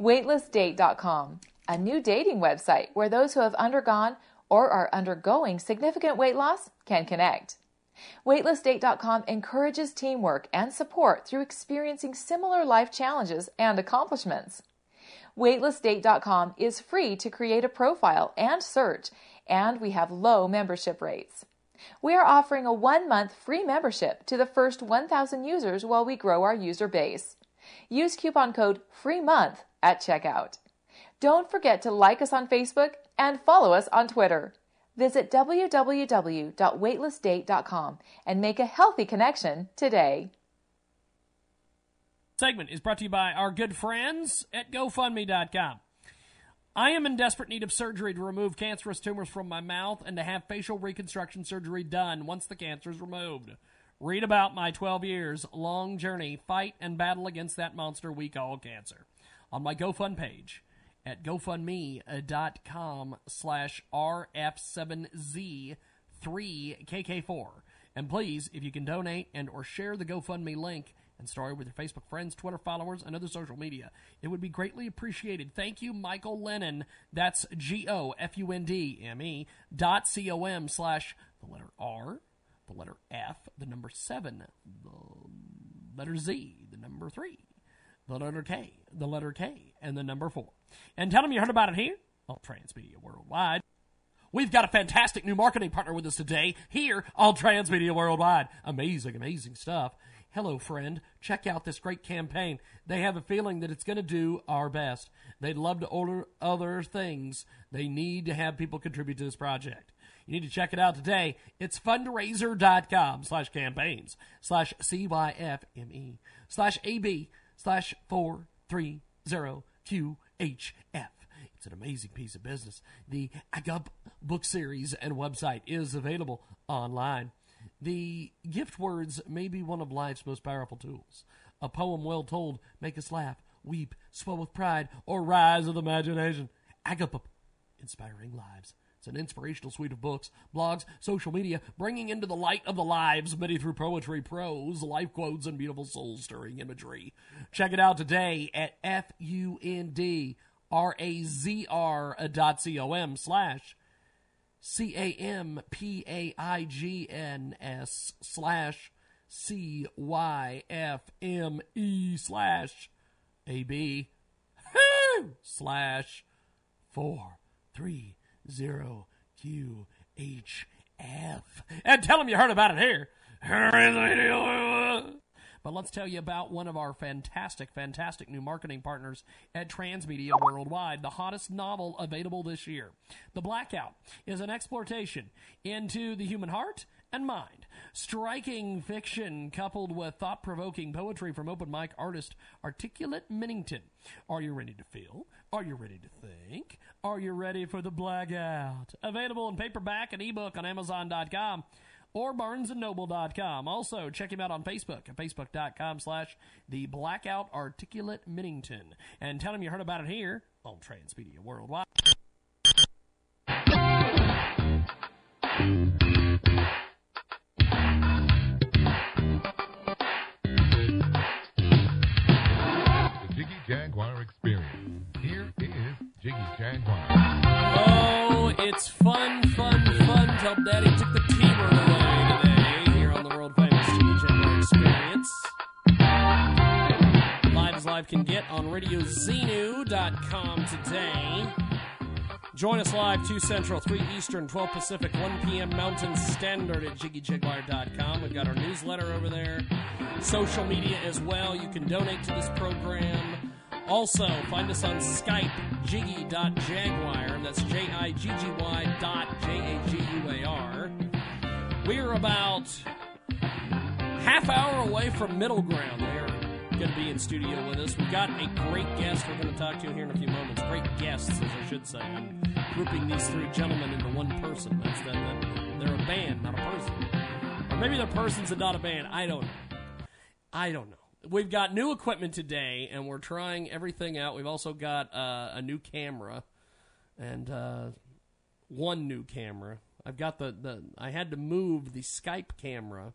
Weightlessdate.com, a new dating website where those who have undergone or are undergoing significant weight loss can connect. Weightlessdate.com encourages teamwork and support through experiencing similar life challenges and accomplishments. Weightlessdate.com is free to create a profile and search, and we have low membership rates. We are offering a one month free membership to the first 1,000 users while we grow our user base. Use coupon code FREEMONTH at checkout. Don't forget to like us on Facebook and follow us on Twitter. Visit www.weightlessdate.com and make a healthy connection today. Segment is brought to you by our good friends at GoFundMe.com. I am in desperate need of surgery to remove cancerous tumors from my mouth and to have facial reconstruction surgery done once the cancer is removed. Read about my 12 years long journey, fight and battle against that monster we call cancer on my GoFund page at gofundme.com slash rf7z3kk4. And please, if you can donate and or share the GoFundMe link and story with your Facebook friends, Twitter followers, and other social media, it would be greatly appreciated. Thank you, Michael Lennon. That's G-O-F-U-N-D-M-E dot C-O-M slash the letter R, the letter F, the number 7, the letter Z, the number 3, the letter K, the letter K, and the number 4. And tell them you heard about it here on Transmedia Worldwide. We've got a fantastic new marketing partner with us today here on Transmedia Worldwide. Amazing, amazing stuff. Hello, friend. Check out this great campaign. They have a feeling that it's going to do our best. They'd love to order other things. They need to have people contribute to this project. You need to check it out today. It's fundrazr.com slash campaigns slash CYFME slash AB slash 430QHF. It's an amazing piece of business. The Agape book series and website is available online. The gift words may be one of life's most powerful tools. A poem well told make us laugh, weep, swell with pride, or rise with imagination. Agape, inspiring lives. It's an inspirational suite of books, blogs, social media, bringing into the light of the lives many through poetry, prose, life quotes, and beautiful soul stirring imagery. Check it out today at F U N D R A Z R dot C O M slash C A M P A I G N S slash C Y F M E slash A B slash four three zero Q H F. And tell them you heard about it here. But let's tell you about one of our fantastic, fantastic new marketing partners at Transmedia Worldwide, the hottest novel available this year. The Blackout is an exploration into the human heart and mind. Striking fiction coupled with thought provoking poetry from open mic artist Articulate Minnington. Are you ready to feel? Are you ready to think? Are you ready for the blackout? Available in paperback and ebook on Amazon.com or barnesandnoble.com. Also, check him out on Facebook at facebook.com slash the blackout articulate Minnington. And tell him you heard about it here on Transmedia Worldwide. The Jiggy Jaguar Experience. Jaguar. Oh, it's fun, fun, fun till Daddy took the T-bird away today here on the world famous Jaguar Experience. Live as live can get on RadioZenu.com today. Join us live 2 Central, 3 Eastern, 12 Pacific, 1 p.m. Mountain Standard at JiggyJaguar.com. We've got our newsletter over there, social media as well. You can donate to this program. Also, find us on Skype, jiggy.jaguar. That's J I G G Y dot J A G U A R. We are about half hour away from middle ground. They're going to be in studio with us. We've got a great guest we're going to talk to here in a few moments. Great guests, as I should say. I'm grouping these three gentlemen into one person. That's that, that they're a band, not a person. Or maybe they're persons and not a band. I don't know. I don't know. We've got new equipment today, and we're trying everything out. We've also got uh, a new camera and uh, one new camera. I've got the, the I had to move the Skype camera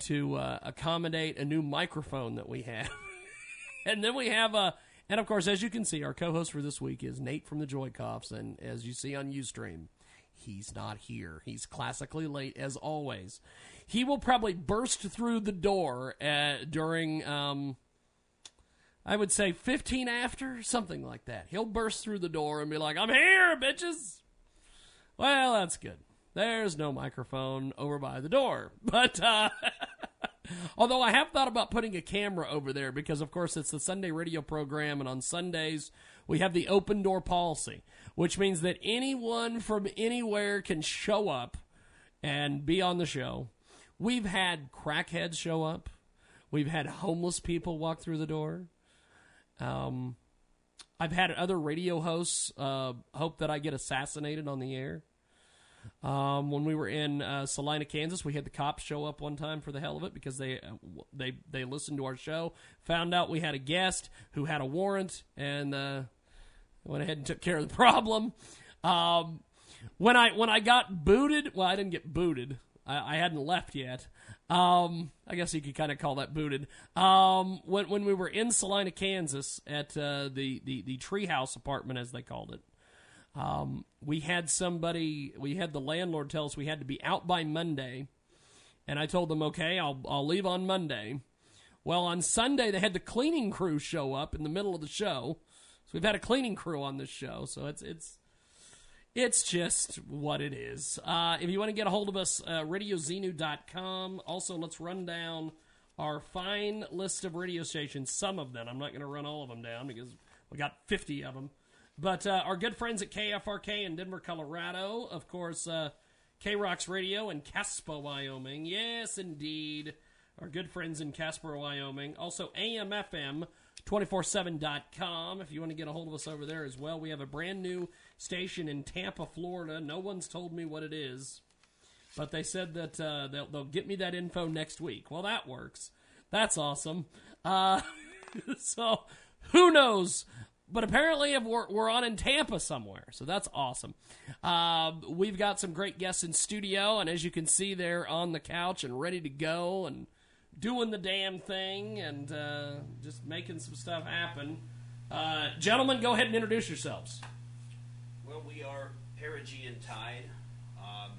to uh, accommodate a new microphone that we have, and then we have a And of course, as you can see, our co-host for this week is Nate from the Joykoffs, and as you see on UStream, he's not here. He's classically late as always. He will probably burst through the door uh, during, um, I would say, 15 after, something like that. He'll burst through the door and be like, I'm here, bitches! Well, that's good. There's no microphone over by the door. But, uh, although I have thought about putting a camera over there because, of course, it's the Sunday radio program, and on Sundays we have the open door policy, which means that anyone from anywhere can show up and be on the show. We've had crackheads show up. We've had homeless people walk through the door. Um, I've had other radio hosts uh, hope that I get assassinated on the air. Um, when we were in uh, Salina, Kansas, we had the cops show up one time for the hell of it because they uh, they they listened to our show, found out we had a guest who had a warrant, and uh, went ahead and took care of the problem. Um, when I when I got booted, well, I didn't get booted. I, I hadn't left yet. Um, I guess you could kind of call that booted. Um, when when we were in Salina, Kansas, at uh, the the the treehouse apartment, as they called it, um, we had somebody, we had the landlord tell us we had to be out by Monday, and I told them, okay, I'll I'll leave on Monday. Well, on Sunday they had the cleaning crew show up in the middle of the show, so we've had a cleaning crew on this show. So it's it's it's just what it is. Uh, if you want to get a hold of us, uh, radiozenu.com. Also, let's run down our fine list of radio stations. Some of them. I'm not going to run all of them down because we got 50 of them. But uh, our good friends at KFRK in Denver, Colorado, of course, uh, K Rocks Radio in Casper, Wyoming. Yes, indeed. Our good friends in Casper, Wyoming. Also, AMFM 247.com if you want to get a hold of us over there as well. We have a brand new station in Tampa, Florida. No one's told me what it is, but they said that uh, they'll, they'll get me that info next week. Well, that works. That's awesome. Uh, so, who knows? but apparently we're, we're on in Tampa somewhere, so that's awesome. Uh, we've got some great guests in studio, and as you can see, they're on the couch and ready to go and doing the damn thing and uh, just making some stuff happen. Uh, gentlemen, go ahead and introduce yourselves. Well, we are Perigean Tide. Um,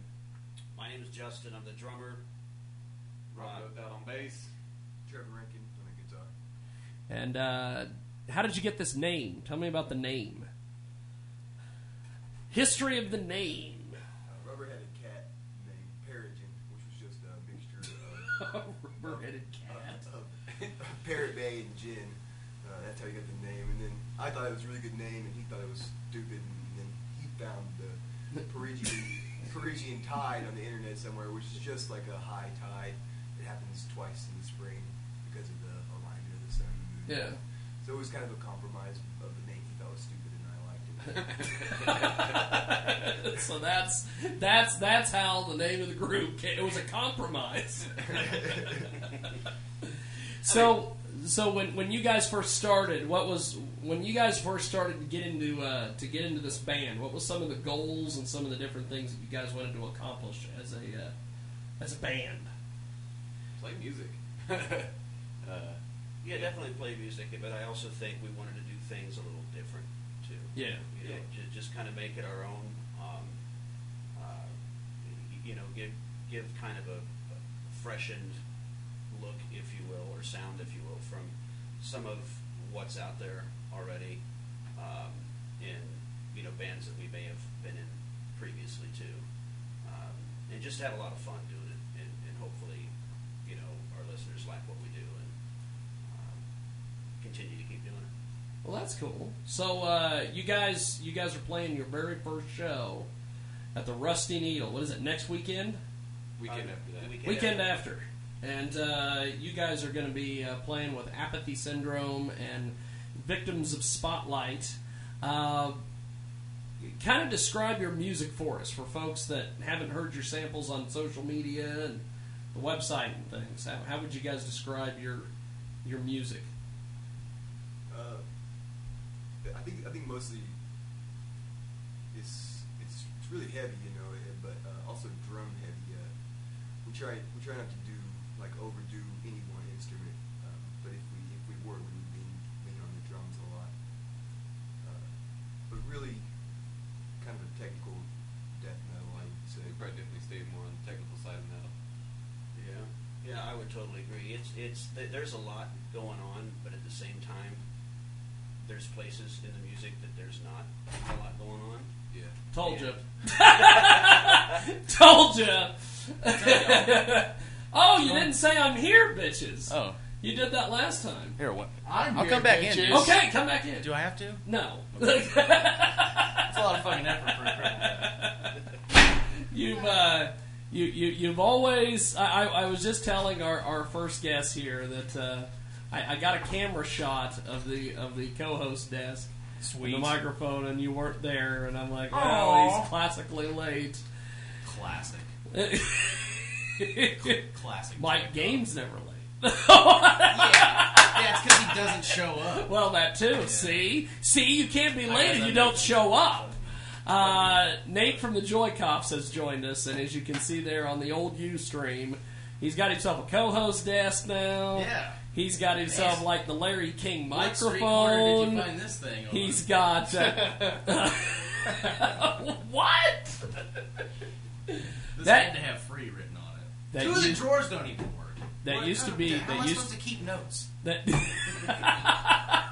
my name is Justin. I'm the drummer. Rob Uh, Goat on bass. Trevor Rankin on the guitar. And uh, how did you get this name? Tell me about the name. History of the name. A rubber-headed cat named Peregrine, which was just a mixture of, Rubber-headed cat. of Parrot Bay and gin. Uh, that's how he got the name. And then I thought it was a really good name, and he thought it was stupid. And then he found the Perigean, Perigean tide on the internet somewhere, which is just like a high tide. It happens twice in the spring because of the alignment of the sun and the moon. Yeah. So it was kind of a compromise of the name. He thought was stupid, and I liked it. so that's that's that's how the name of the group came. It was a compromise. so so when when you guys first started, what was when you guys first started to get into uh, to get into this band? What was some of the goals and some of the different things that you guys wanted to accomplish as a uh, as a band? Play music. Uh, yeah, definitely play music, but I also think we wanted to do things a little different too. Yeah, You know, ju- just kind of make it our own. Um, uh, you know, give give kind of a, a freshened look, if you will, or sound, if you some of what's out there already um, in you know bands that we may have been in previously too, um, and just have a lot of fun doing it, and, and hopefully, you know, our listeners like what we do and um, continue to keep doing it. Well, that's cool. So uh, you guys you guys are playing your very first show at the Rusty Needle. What is it? Next weekend? Weekend Uh, after that. weekend Weekend after. after. And uh, you guys are going to be uh, playing with Apathy Syndrome and Victims of Spotlight. Uh, kind of describe your music for us, for folks that haven't heard your samples on social media and the website and things. How, how would you guys describe your your music? Uh, I think I think mostly it's it's it's really heavy, you know, eh, but uh, also drum heavy. Uh, we try we try not to but really kind of a technical death metal, I would say. We probably definitely stayed more on the technical side of metal. Yeah, yeah, I would totally agree. It's it's there's a lot going on, but at the same time, there's places in the music that there's not a lot going on. Yeah, told you, told you. oh, you didn't say I'm here, bitches. Oh. You did that last time. here. What? I'm I'll here, come back in. bitches. dude. Okay, come back in. Do I have to? No. It's a lot of fucking effort for a crowd. You've uh, you, you you've always. I, I, I was just telling our, our first guest here that uh, I, I got a camera shot of the of the co-host desk, and Sweet. the microphone, and you weren't there, and I'm like, Aw. well, he's classically late. Classic. Classic. Mike Game's never late. Yeah. yeah, it's because he doesn't show up. Well, that too. See, see, you can't be late if you don't show up. Uh, Nate from the Joy Cops has joined us, and as you can see there on the old U stream, he's got himself a co-host desk now. Yeah. He's got himself Nice. like the Larry King What did microphone. you find this thing on? He's got uh, what? this that- had to have free written on it. Two of the drawers don't even work. That What used to be- How that am I used- supposed to keep notes? That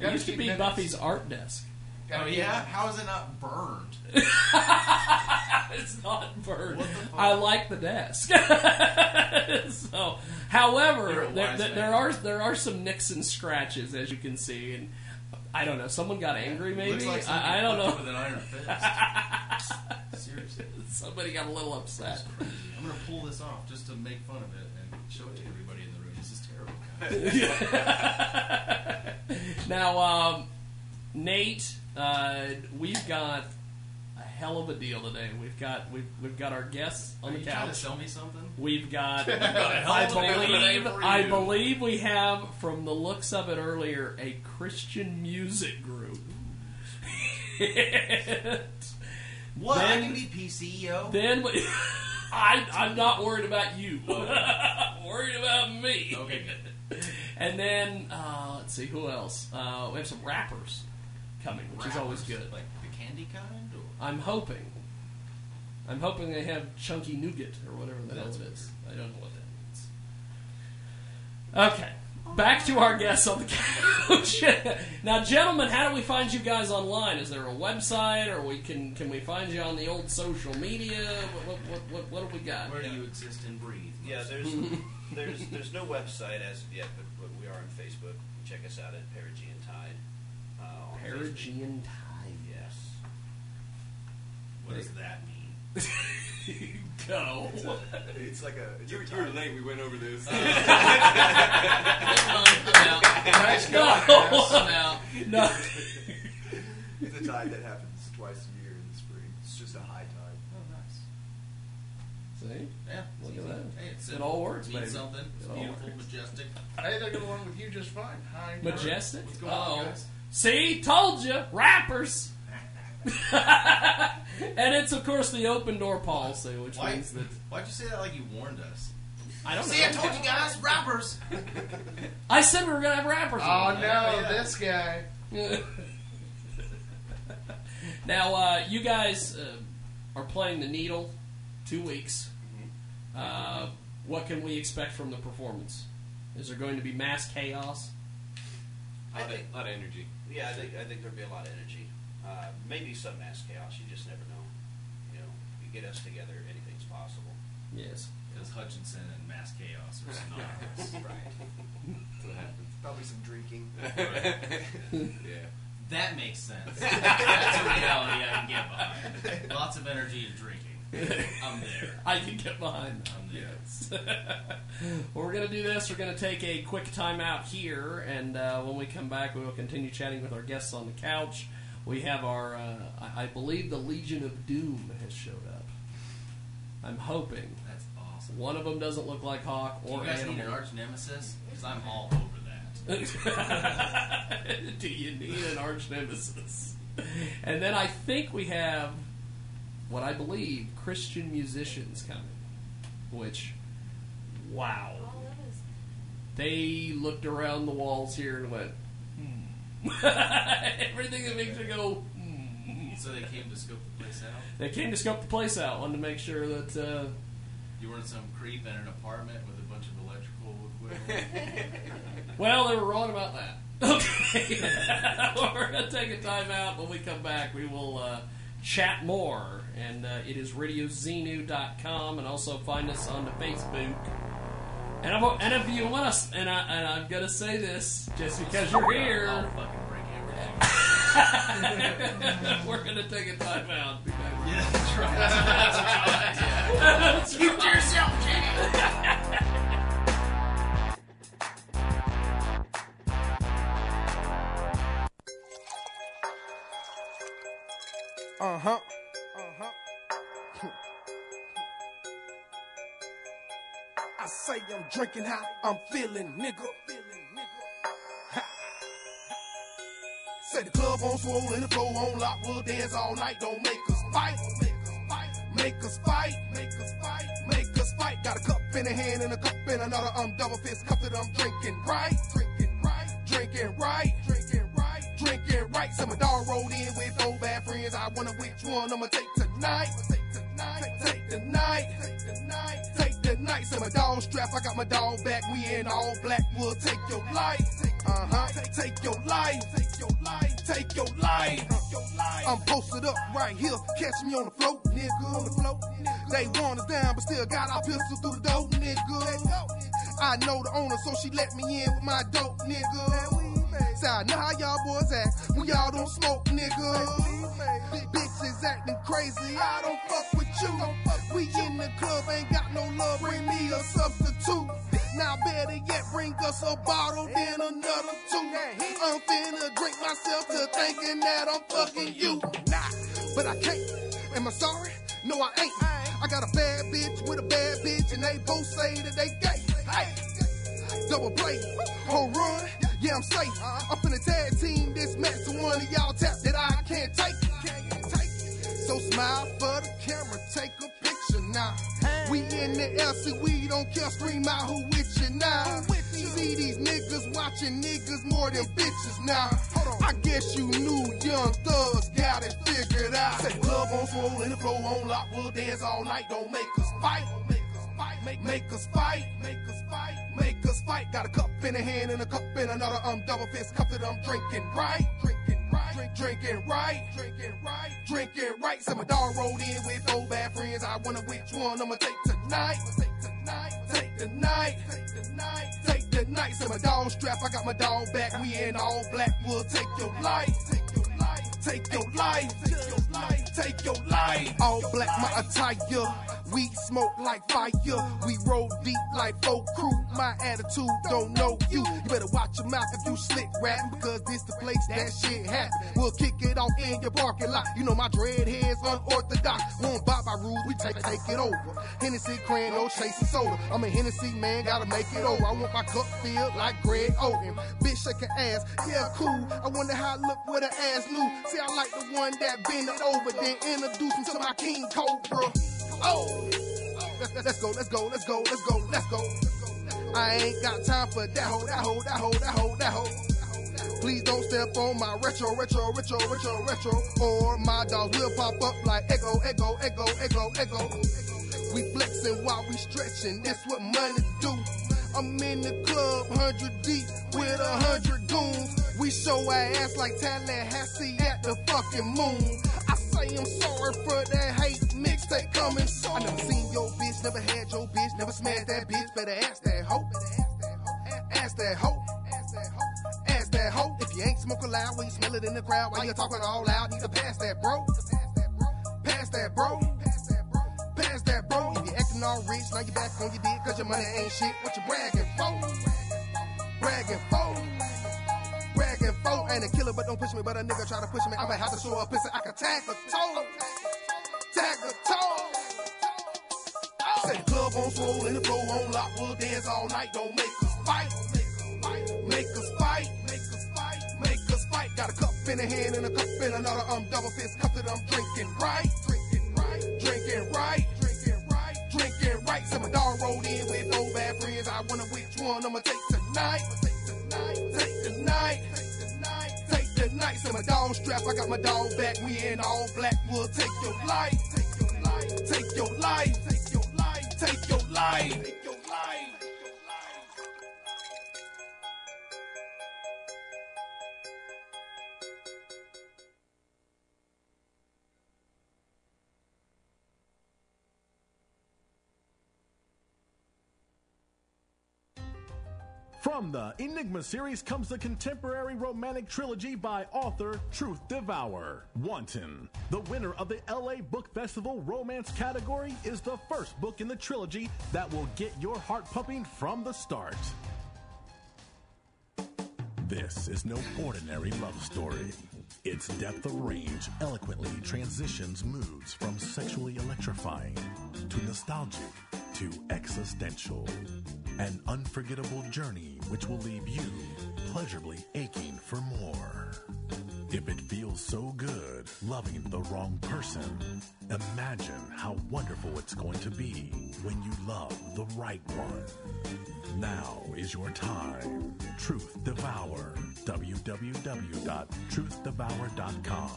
it used to be minutes. Buffy's art desk. Oh, oh yeah. How is it not burned? it's not burned. What the fuck? I like the desk. so, however, there, there, there are there are some nicks and scratches as you can see, and I don't know. Someone got angry, maybe. Looks like I, I don't fucked know. you With an iron fist. Seriously. Somebody got a little upset. I'm gonna pull this off just to make fun of it and show it to everybody in the room. This is terrible, guys. Now, um, Nate, uh, we've got a hell of a deal today. We've got we've we've got our guests on Are the you trying to couch. sell me something? We've got, a I of a deal today believe, I believe we have, from the looks of it earlier, a Christian music group. What? Then- I can be PCEO. Then I, I'm not worried about you. I'm worried about me. okay, good. And then uh, let's see who else. Uh, we have some rappers coming, which is always good. Like the candy kind? Or? I'm hoping. I'm hoping they have chunky nougat or whatever the hell it is. I don't know what that means. Okay, back to our guests on the couch. now, gentlemen, how do we find you guys online? Is there a website, or we can can we find you on the old social media? What what what, what, what do we got? Where do you exist and breathe? Yeah, there's there's there's no website as of yet, but, but we are on Facebook. Check us out at Perigean Tide. Uh, on Facebook. Tide. Yes. What does that mean? Go. It's like a. You were, you were late. We went over this. I'm out. Nice No. going. I'm out. No. it's a tide that happens twice a year in the spring. It's just a high tide. Oh, nice. See, Yeah. Look it's at easy. that. Hey, it's It simple. all works, Means baby. something. It's It all beautiful, works. majestic. Hey, they're going along with you just fine. Hi. majestic. What's going on, Uh-oh. guys? See, told you, rappers. and it's of course the open door policy, which Why, means that why'd you say that like you warned us? I don't See, know. I told you guys, rappers. I said we were gonna have rappers. Oh no, Yeah. this guy. now, uh, you guys uh, are playing the Needle, two weeks. Uh, what can we expect from the performance? Is there going to be mass chaos? I think. A lot of energy. Yeah, I think I think there'll be a lot of energy. Uh, maybe some mass chaos. You just never know. You know, you get us together, anything's possible. Yes. Because Hutchinson and Mass Chaos are synonymous. right. what happens. Probably some drinking. Yeah. That makes sense. That's a reality I can get behind. Lots of energy and drinking. I'm there. I can get behind that. I'm there. Well, we're going to do this. We're going to take a quick timeout here, and uh, when we come back, we will continue chatting with our guests on the couch. We have our, uh, I, I believe, the Legion of Doom has showed up. I'm hoping That's awesome. one of them doesn't look like Hawk or Do you guys need an arch nemesis? Because I'm all over that. do you need an arch nemesis? And then I think we have what I believe Christian musicians coming, which, wow. They looked around the walls here and went, hmm. Everything that makes you go, hmm. So they came to scope the place out. They came to scope the place out, wanted to make sure that, uh, You weren't some creep in an apartment with a bunch of electrical equipment. Well, they were wrong about that. Okay. we're going to take a time out. When we come back, we will uh, chat more. And uh, it is radiozenu.com and also find us on the Facebook. And, I'm, and if you want us, and, I, and I'm going to say this just because you're here, I'll fucking break everything. we're going to take a time out. Be. Yeah, that's right. That's what you want. Keep to yourself, Jimmy. Uh huh. Say I'm drinking how I'm feeling, nigga. Say the club on swole and the flow on lock. We'll dance all night. Don't make us fight. Make us fight. Make us fight. Make us fight. Got a cup in a hand and a cup in another. I'm double fist cup that I'm drinking right. Drinking right. Drinking right. Drinking right. Drinking right. So my dog rolled in with four bad friends. I wonder which one I'ma take tonight. Take tonight. Take the night. Take the night. Take the night. So my dog strap. I got my dog back. We in all black. We'll take your life. Uh huh. Take, your life. Take your life. Take your life. I'm posted up right here. Catch me on the float, nigga. On the float. They want us down, but still got our pistol through the door, nigga. I know the owner, so she let me in with my dope, nigga. Say, I know how y'all boys act when y'all don't smoke, nigga. Bitches acting crazy, I don't fuck with you. We in the club, ain't got no love, bring me a substitute. Now better yet, bring us a bottle, then another two. I'm finna drink myself to thinking that I'm fucking you. Nah, but I can't. Am I sorry? No, I ain't. I got a bad bitch with a bad bitch, and they both say that they gay. Hey. Double play, home run, yeah, I'm safe. I'm finna tag team this match to one of y'all tap that I can't take. So smile for the camera, take a picture now. We in the LC, we don't care, scream out who with you now. See these niggas watching niggas more than bitches now. I guess you knew young thugs got it figured out. Say club on swole and the flow on lock, we'll dance all night, don't make us fight. Make, make us fight, make us fight, make us fight. Got a cup in a hand and a cup in another. I'm double fist cup that I'm drinking right, drinking drink, drinking right, drinking right, drinking right. So my dog rolled in with four bad friends. I wonder which one I'ma take tonight. Take tonight, take the night, take the night, take the night. So my dog strap, I got my dog back. We in all black. We'll take your life, take take your life, take your life, take your life. All black, my attire. We smoke like fire. We roll deep like folk crew. My attitude don't know you. You better watch your mouth if you slick rapping because this the place that shit happen. We'll kick it off in your parking lot. You know my dreadheads unorthodox. Won't buy by rules, we take take it over. Hennessy, cran, no chasing soda. I'm a Hennessy man, gotta make it over. I want my cup filled like Greg Oden. Bitch shaking ass, yeah cool. I wonder how I look with her ass new. See, I like the one that bend it over, then introduce him to my King Cobra. Oh, let's go, let's go, let's go, let's go, let's go. I ain't got time for that hoe, that hoe, that hoe, that hoe, that hoe. Please don't step on my retro, retro, retro, retro, retro, or my dogs will pop up like echo, echo, echo, echo, echo. We flexing while we stretching, that's what money do. I'm in the club, hundred deep with a hundred goons. We show our ass like Tallahassee at the fucking moon. I say I'm sorry for that hate mixtape coming soon. I never seen your bitch, never had your bitch, never smashed that bitch. Better ask that hoe. Ask that hoe. Ask that hoe. If you ain't smoking loud, when you smell it in the crowd, while you talking all loud, need to. Pass that, bro. Pass that, bro. Pass that bro. If you acting all rich, now you back on your dick, cause your money ain't shit. What you bragging for? Bragging for? For? Ain't a killer, but don't push me. But a nigga try to push me. I'ma have to show a pussy. I can tag a toe. Tag a toe. Say the club on swole and the flow on lock. We'll dance all night. Don't make us fight. Make us fight. Make us fight. Make us fight. Got a cup in a hand and a cup in another. I'm double fist cup that I'm drinking right. Drinking right. Drinking right. Drinking right. Drinking right. So my dog rolled in with four bad friends. I wonder which one I'ma take tonight. Take tonight. Take the Take the night. So my dog strap. I got my dog back. We in all black. We'll take your life. Take your life. Take your life. Take your life. Take your life. Take your life. From the Enigma series comes the contemporary romantic trilogy by author Truth Devour. Wanton, the winner of the LA Book Festival romance category, is the first book in the trilogy that will get your heart pumping from the start. This is no ordinary love story. Its depth of range eloquently transitions moods from sexually electrifying to nostalgic to existential. An unforgettable journey which will leave you pleasurably aching for more. If it feels so good loving the wrong person, imagine how wonderful it's going to be when you love the right one. Now is your time. Truth Devour. www.truthdevour.com.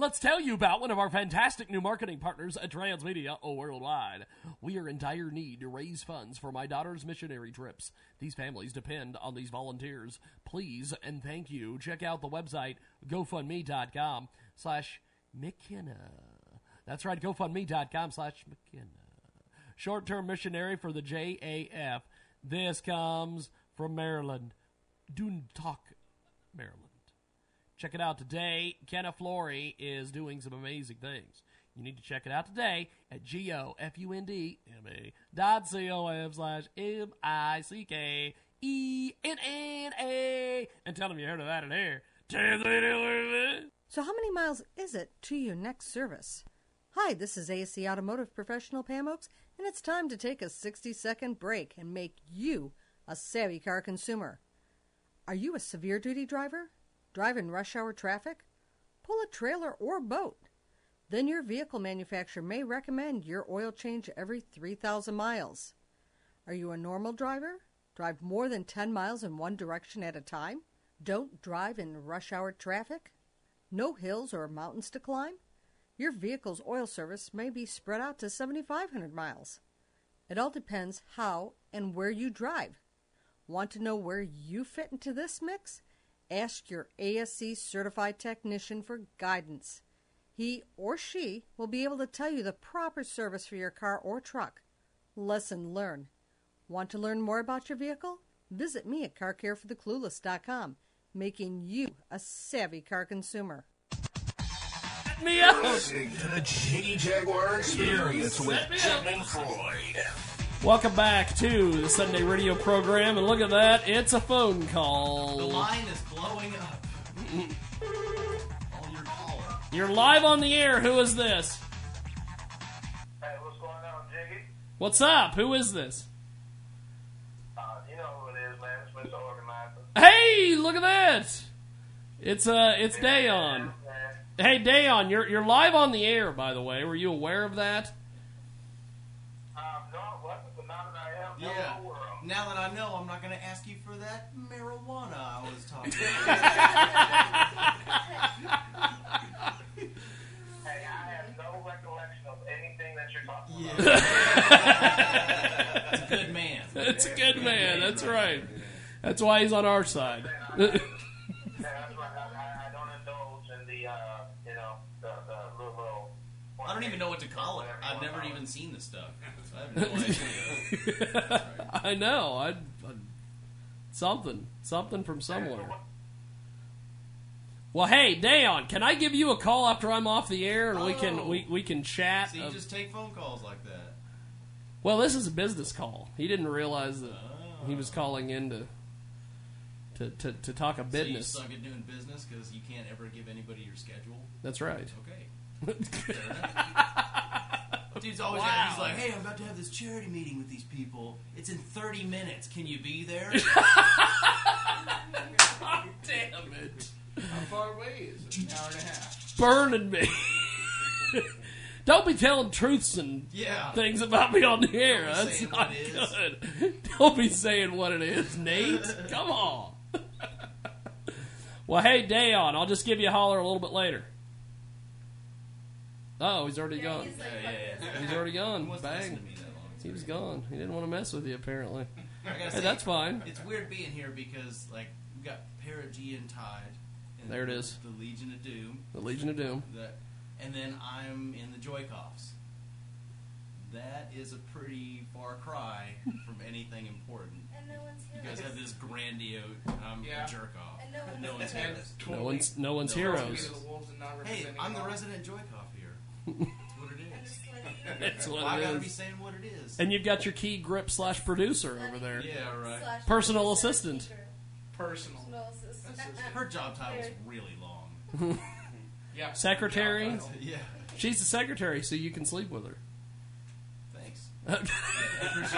Let's tell you about one of our fantastic new marketing partners at Transmedia Worldwide. We are in dire need to raise funds for my daughter's missionary trips. These families depend on these volunteers. Please and thank you. Check out the website gofundme.com slash McKenna. That's right, gofundme.com slash McKenna. Short-term missionary for the JAF. This comes from Maryland. Do talk, Maryland. Check it out today. Kenna Flory is doing some amazing things. You need to check it out today at G-O-F-U-N-D-M-A dot C-O-M slash M-I-C-K-E-N-N-A and tell them you heard of that in here. So, how many miles is it to your next service? Hi, this is ASE Automotive Professional Pam Oakes, and it's time to take a 60 second break and make you a savvy car consumer. Are you a severe duty driver? Drive in rush hour traffic? Pull a trailer or boat? Then your vehicle manufacturer may recommend your oil change every 3,000 miles. Are you a normal driver? Drive more than 10 miles in one direction at a time? Don't drive in rush hour traffic? No hills or mountains to climb? Your vehicle's oil service may be spread out to 7,500 miles. It all depends how and where you drive. Want to know where you fit into this mix? Ask your ASE certified technician for guidance. He or she will be able to tell you the proper service for your car or truck. Lesson learned. Want to learn more about your vehicle? Visit me at carcarefortheclueless.com, making you a savvy car consumer. Me up! Listening to the Jiggy Jaguar Experience with Jim and Floyd. Welcome back to the Sunday radio program, and look at that, it's a phone call. The line is blowing up. All your calling. You're live on the air. Who is this? Hey, what's going on, Jiggy? What's up? Who is this? Uh, you know who it is, man. It's Mr. Organizer. Hey, look at that! It's uh, it's Dayon. Man. Hey, Dayon, you're you're live on the air. By the way, were you aware of that? Um, no, I wasn't, but now that I am, Yeah. world. Now that I know, I'm not going to ask you for that marijuana I was talking about. Hey, I have no recollection of anything that you're talking about. about. It's a good man. That's a good man. That's right. That's why he's on our side. That's right. I, I, I don't indulge in the, uh, you know, the, the little, little. I don't even know what to call it. I've never even seen the stuff. I have no idea. I know. I, I something something from somewhere. Well, hey, Dayon, can I give you a call after I'm off the air and we can Oh. we, we can chat? So you of- just take phone calls like that. well, this is a business call. He didn't realize that Oh. he was oh. calling in to to, to, to talk a So you business. suck at doing business because you can't ever give anybody your schedule. That's right. Okay. Fair enough. Dude's always got, he's like, hey, I'm about to have this charity meeting with these people. It's in 30 minutes. Can you be there? Damn it. How far away is it? An hour and a half. burning me. Don't be telling truths and Yeah. things about me on the air. Don't be That's not what it is. good. Don't be saying what it is, Nate. Come on. well, hey, Dayon, I'll just give you a holler a little bit later. Oh, he's already gone. yeah, yeah, yeah. He's already gone. wasn't Bang. to me that long. He was gone. He didn't want to mess with you, apparently. Hey, say, that's fine. It's weird being here because, like, we got Perigean Tide. And There it is. The Legion of Doom. The Legion of Doom. That, and then I'm in the Joykoffs. That is a pretty far cry from anything important. And no one's You guys have this grandiose, I'm Yeah. a jerk off. And no one's no one's heroes. heroes. No one's no one's No one's heroes. Speaking of the wolves and not Hey, I'm the resident joy cop here. That's what it And is. just like- That's what I it gotta is. be saying what it is. And you've got your key grip slash producer over there. yeah, right. slash Personal producer, assistant. teacher, Personal. personal assistant. Her job title's Very- really long. Yeah. Secretary. Job title. Yeah. She's the secretary, so you can sleep with her. Thanks. I guess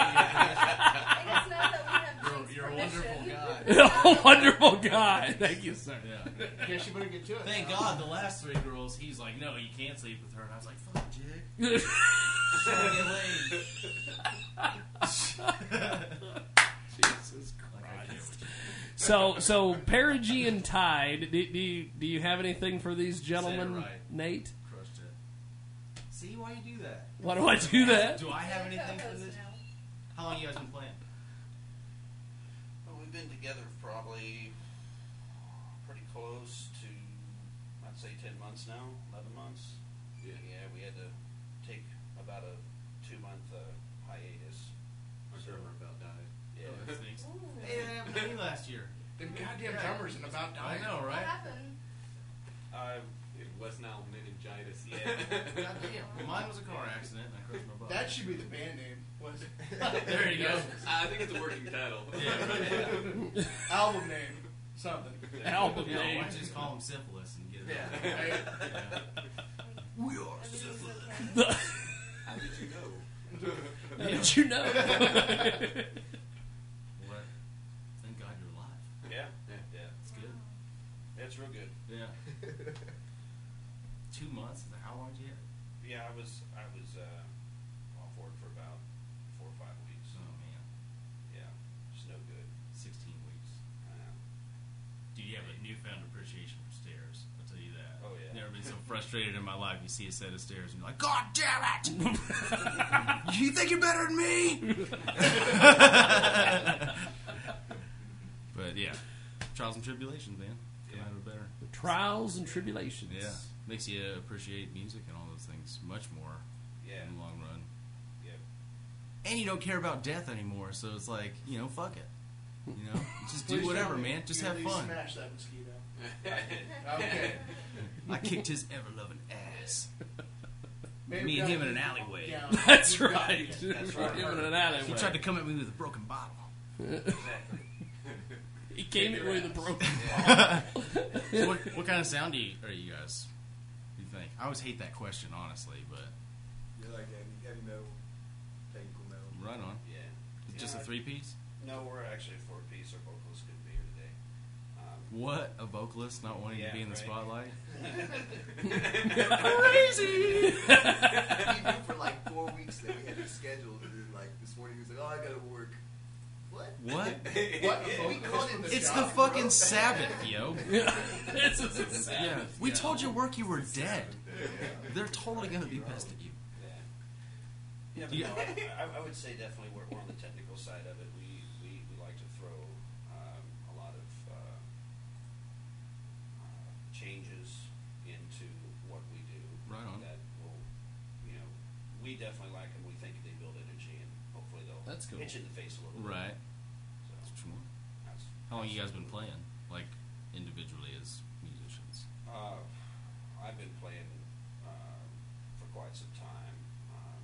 now that we have You're, you're a wonderful guy. a wonderful guy. Thank you, sir. Yeah. Guess you better get to it. Thank now. God the last three girls, he's like, no, you can't sleep with her. And I was like, fuck, Jig. Jesus Christ. So, so Perigean Tide. Do, do, you, do you have anything for these gentlemen, right. Nate? Crushed it. See why you do that? Why do I do that? Do I have anything for this? How long you guys been playing? Well, we've been together probably pretty close to, I'd say, 10 months now, 11 months. Yeah. Yeah, we had to take about a two month uh, hiatus. My drummer about died. Yeah. Thanks. Ooh. Hey, that happened to me last year. Them goddamn drummers and about I dying. know, What right? happened? Uh, it was now meningitis. Yeah. Goddamn. Mine was a car accident and I crushed my butt. That should be the band name. Was it? there you go. I think it's a working title. Yeah, Album name. Something. Album Yeah, why name. don't you just call him syphilis and get it Yeah. out? Right? Yeah. We are Everything's syphilis. How did you know? How did you know? What? Thank God you're alive. Yeah. Yeah. It's good. It's real good. Yeah. Two months? How long did you have? Yeah, I was I was uh, off work for about four or five weeks. Oh, man. Yeah, just no good. 16 weeks. Uh, Dude, you have a newfound appreciation for stairs. I'll tell you that. Oh, yeah. Never been so frustrated in my life. You see a set of stairs and you're like, God damn it! you think you're better than me? but yeah, trials and tribulations, man. Come out of it better. The trials and tribulations. Yeah, makes you appreciate music and all those things much more yeah. in the long run. Yeah. And you don't care about death anymore, so it's like, you know, fuck it. You know, just do Please whatever, tell me man. Just you have at least fun. Smash that mosquito. okay. I kicked his ever loving ass. Maybe Me and him in an alleyway. down. That's You've right. That's right. Him in an alleyway. He tried to come at me with a broken bottle. Exactly. He came in with a broken. So what, what kind of sound do you, are you guys? Do you think? I always hate that question, honestly, but You're like heavy, heavy metal, technical metal. right on. Yeah. It's just a three piece. No, we're actually a four piece. Our vocalist couldn't be here today. Um, What a vocalist not wanting Yeah, to be in the right. spotlight. Crazy. he knew for like four weeks that we had it scheduled, and then like this morning he was like, "Oh, I gotta work." What? What? What? we called it the It's job, the fucking bro. Sabbath, yo. This is a Sabbath. Yeah, we told you work you were dead. They're totally gonna be pissed at you. Yeah, but Yeah. no, I, I, I would say definitely we're, we're on the technical side of it. We, we, we like to throw um, a lot of uh, uh, changes into what we do. Right on. That will, you know, we definitely like them. We think they build energy, and hopefully they'll That's cool. you in the face a little bit. Right. So, That's what you want. that's, How long you guys been playing, like individually as musicians? Uh, I've been playing uh, for quite some time. Um,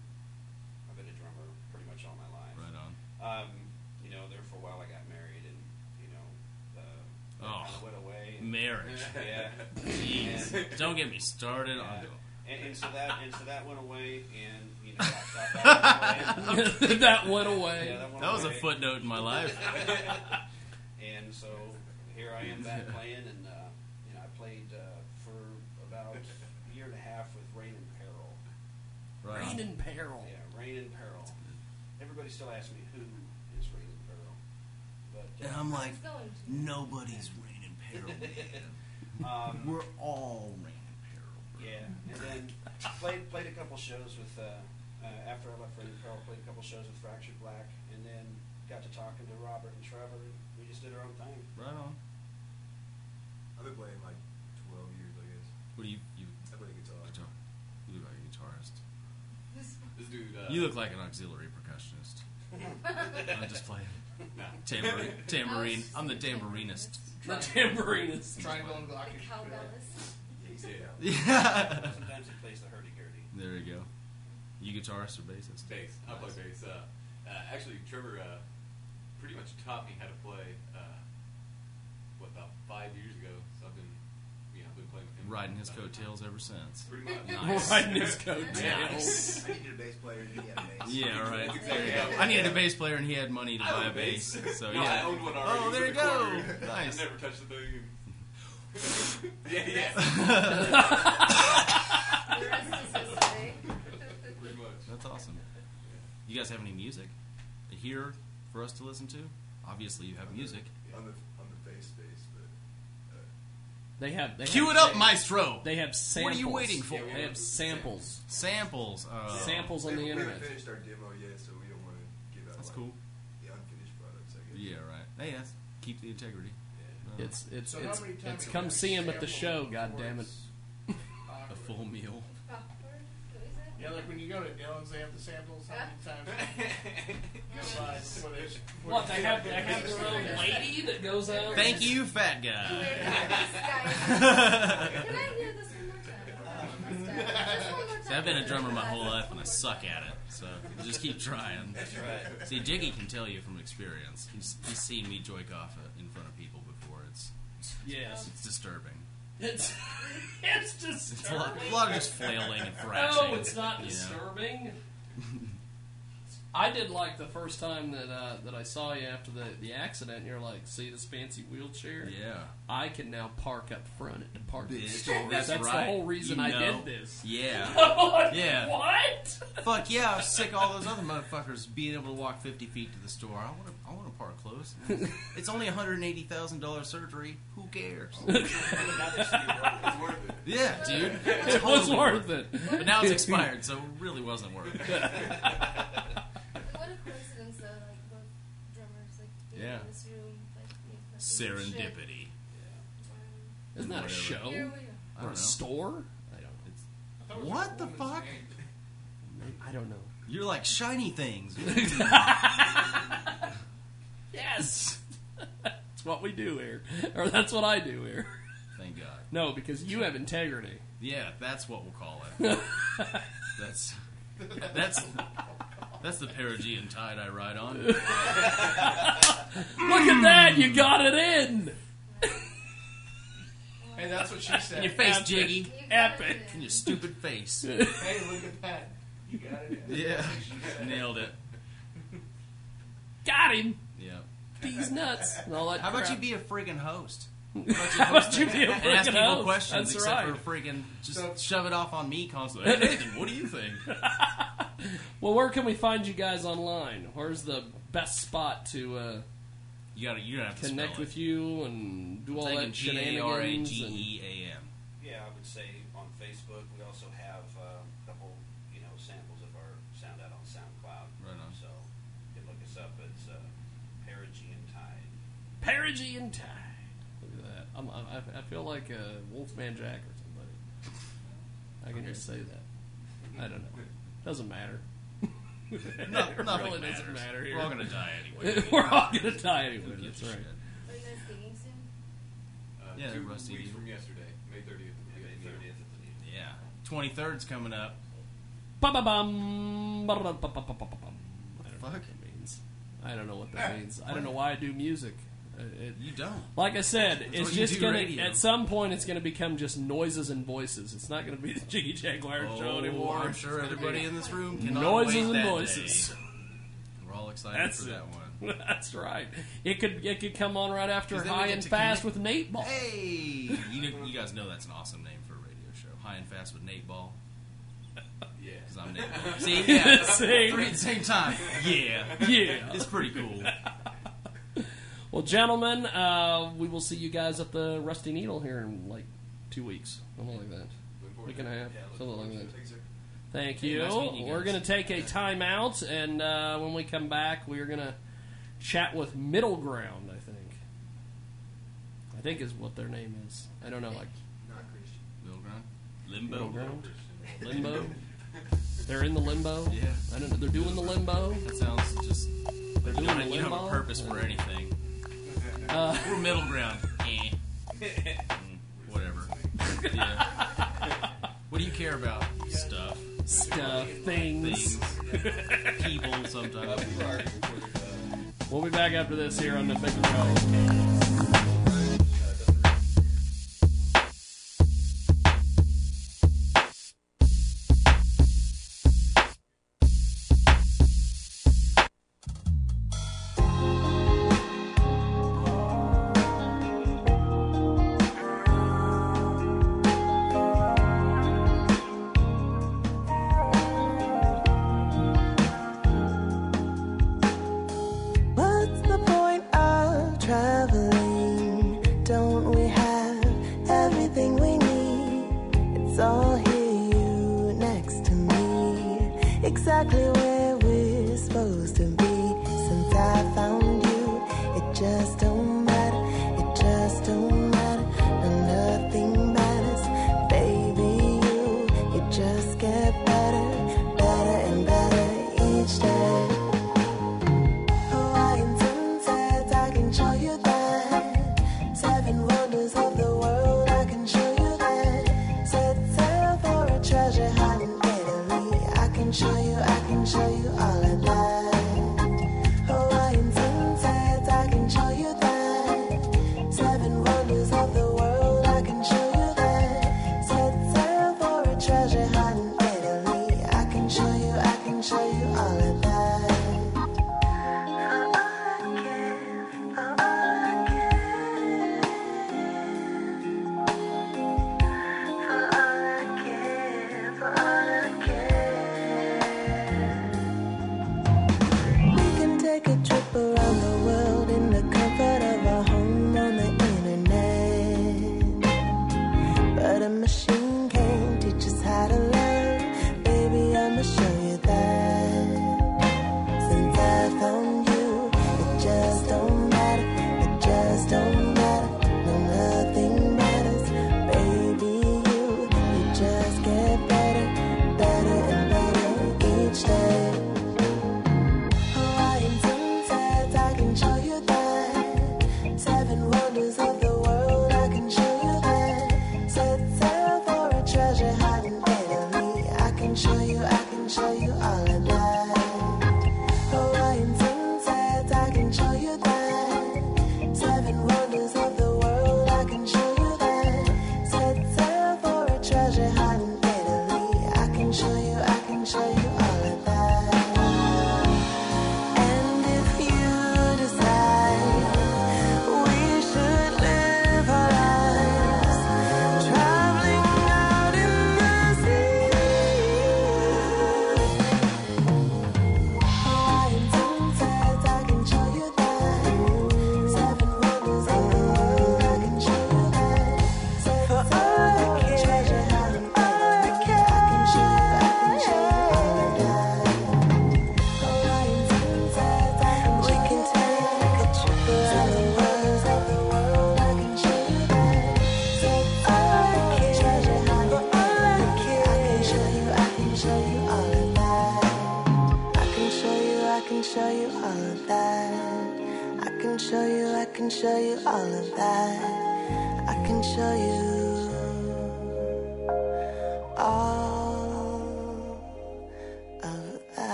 I've been a drummer pretty much all my life. Right on. Um, you know, there for a while I got married, and you know, uh, that Oh, went away. Marriage. Yeah. Jeez. And- Don't get me started yeah. on And, and so that and so that went away, and you know, I stopped playing. that went away. Yeah, that went That was a footnote in my life. and so here I am back playing, and uh, you know, I played uh, for about a year and a half with Rain and Peril. Right Rain on. and peril. Yeah, Rain and Peril. Everybody still asks me who is Rain and Peril, but And I'm like, It's going to. nobody's reign in peril. um, We're all reign in peril. yeah, and then played played a couple shows with uh, uh, after I left Rain and Peril, played a couple shows with Fractured Black, and then got to talking to Robert and Trevor, and we just did our own thing. Right on. I've been playing like 12 years, I guess. What do you you I play guitar. guitar? You look like a guitarist. This dude. Uh, You look like an auxiliary percussionist. I'm just playing. No. Tambourine. Tambourine. I'm the tambourinist. The tambourinist. Triangle and glockenspiel. Yeah. Yeah. Sometimes he plays the hurdy-gurdy. There you go. You guitarist or bassist? Bass. I play bass. Uh, uh, actually, Trevor uh, pretty much taught me how to play. Uh, what about five years ago? So I've been, you know, I've been playing with him. Riding his coattails ever since. Pretty much. Nice. Riding his coattails. Nice. I needed a bass player and he had a bass. Yeah, right. That's exactly how it I needed a bass player and he had money to I buy own a bass. So No, yeah. I owned one already. Oh, there you go. corner. Nice. I never touched the thing. yeah, yeah. Pretty much. That's awesome. You guys have any music here for us to listen to? Obviously, you have music. I'm the, I'm the bass bass, but uh, They have. They Cue have, it up, they- Maestro. They have samples. What are you waiting for? They have samples. Samples. Uh, Samples on we, the we internet. haven't finished our demo yet, so we don't want to give out That's like, cool. the unfinished products. I guess. Yeah, right. Hey, that's keep the integrity. Uh, It's it's So it's it's come see him at the show. God damn it! a full meal. Yeah, like when you go to Dillons, they have the samples. How many times? go by before they- before What they they have? They start have getting their own lady that goes out. Thank you, fat guy. Can I hear this one more time? Oh, just one more time. See, I've been a drummer my whole life and I suck at it. So just keep trying. That's right. See, Jiggy can tell you from experience. He's he's seen me joik off in front of people before. It's Yes, it's disturbing. It's it's It's a disturbing. lot, a lot of just flailing and thrashing. No, it's not disturbing. I did like the first time that uh, that I saw you after the, the accident. You're like, see this fancy wheelchair? Yeah. I can now park up front at the department Bitch, store. that's That's, right. the whole reason You I know. did this. Yeah. Like, Yeah. What? Fuck yeah! I was sick of all those other motherfuckers being able to walk 50 feet to the store. I want to. I want to park close. it's only 180 thousand dollar surgery. Who cares? It's worth it. yeah, dude. It's It was worth it. But now it's expired, so it really wasn't worth it. What a coincidence, though, like both drummers, like being Yeah. in this room, like being fucking shit. Serendipity. Isn't that a show Here we are. I or don't a know. store? I don't. It's, I thought it was What a the woman's fuck? name. I don't know. you're like shiny things. Yes, that's what we do here, or that's what I do here. Thank God. No, because you have integrity. Yeah, that's what we'll call it. that's that's that's the Perigean tide I ride on. Look at that! You got it in. Hey, that's what she In said. your face, Epic. Jiggy. Epic. it In in. your stupid face. Hey, look at that. You got it. Yeah, nailed it. Got him. Yeah. These nuts. And all that How about you be a friggin' host? How about you be a and ask freaking people host? questions That's except right. for freaking just So- shove it off on me constantly. Hey Nathan, what do you think? Well, where can we find you guys online? Where's the best spot to uh, You gotta you gotta have to connect spell with you and do it. all I'm that thinking G A shenanigans? R A and- G E A M. Yeah, I would say on Facebook we also have uh, a couple, you know, samples of our sound out on SoundCloud. Right on. So you can look us up. It's uh, Perigean Tide. Perigean Tide. Look at that. I'm, I, I feel like uh, Wolfman Jack or somebody. I can just say that. I don't know. Doesn't matter. No, it nothing really matters. doesn't matter here. We're all gonna die anyway. We're all gonna die anyway. That's right. Are you guys gigging soon? Uh, Yeah, two Rusty weeks Eagle. from yesterday, May 30th. Yeah, May 30th at the Needle. Yeah. Twenty third's coming up. Ba-ba-bum, ba-da-ba-ba-ba-ba-bum. I don't know Fuck. what that means. I don't know what that means. I don't know why I do music. Uh, It, You don't. like I said, That's it's just gonna. radio. At some point, it's gonna become just noises and voices. It's not gonna be the Jiggy Jaguar show Oh, anymore. I'm sure everybody in this room cannot noises and voices. day. We're all excited That's for it. that one. That's right. It could it could come on right after High and Fast connect- with Nate Ball. Hey, you know, you guys know that's an awesome name for a radio show. High and fast with Nate Ball. Yeah. Because I'm Nate Ball. See, yeah, See? three at the same time. Yeah, Yeah. it's pretty cool. Well, gentlemen, uh, we will see you guys at the Rusty Needle here in like two weeks, something like that. Week and a half, something like that. Thank you. We're going to take a timeout, and uh, when we come back, we are going to chat with Middle Ground. I think. I think is what their name is. I don't know. Like. Middle Ground. Limbo. Limbo. They're in the limbo. Yeah. I don't know. They're doing the limbo. That sounds just. They're doing the limbo. You don't have a purpose for anything. Uh, We're middle ground. Eh. Mm, whatever. What do you care about? Stuff. Stuff. Things. People sometimes. we'll be back after this here on the Big Show.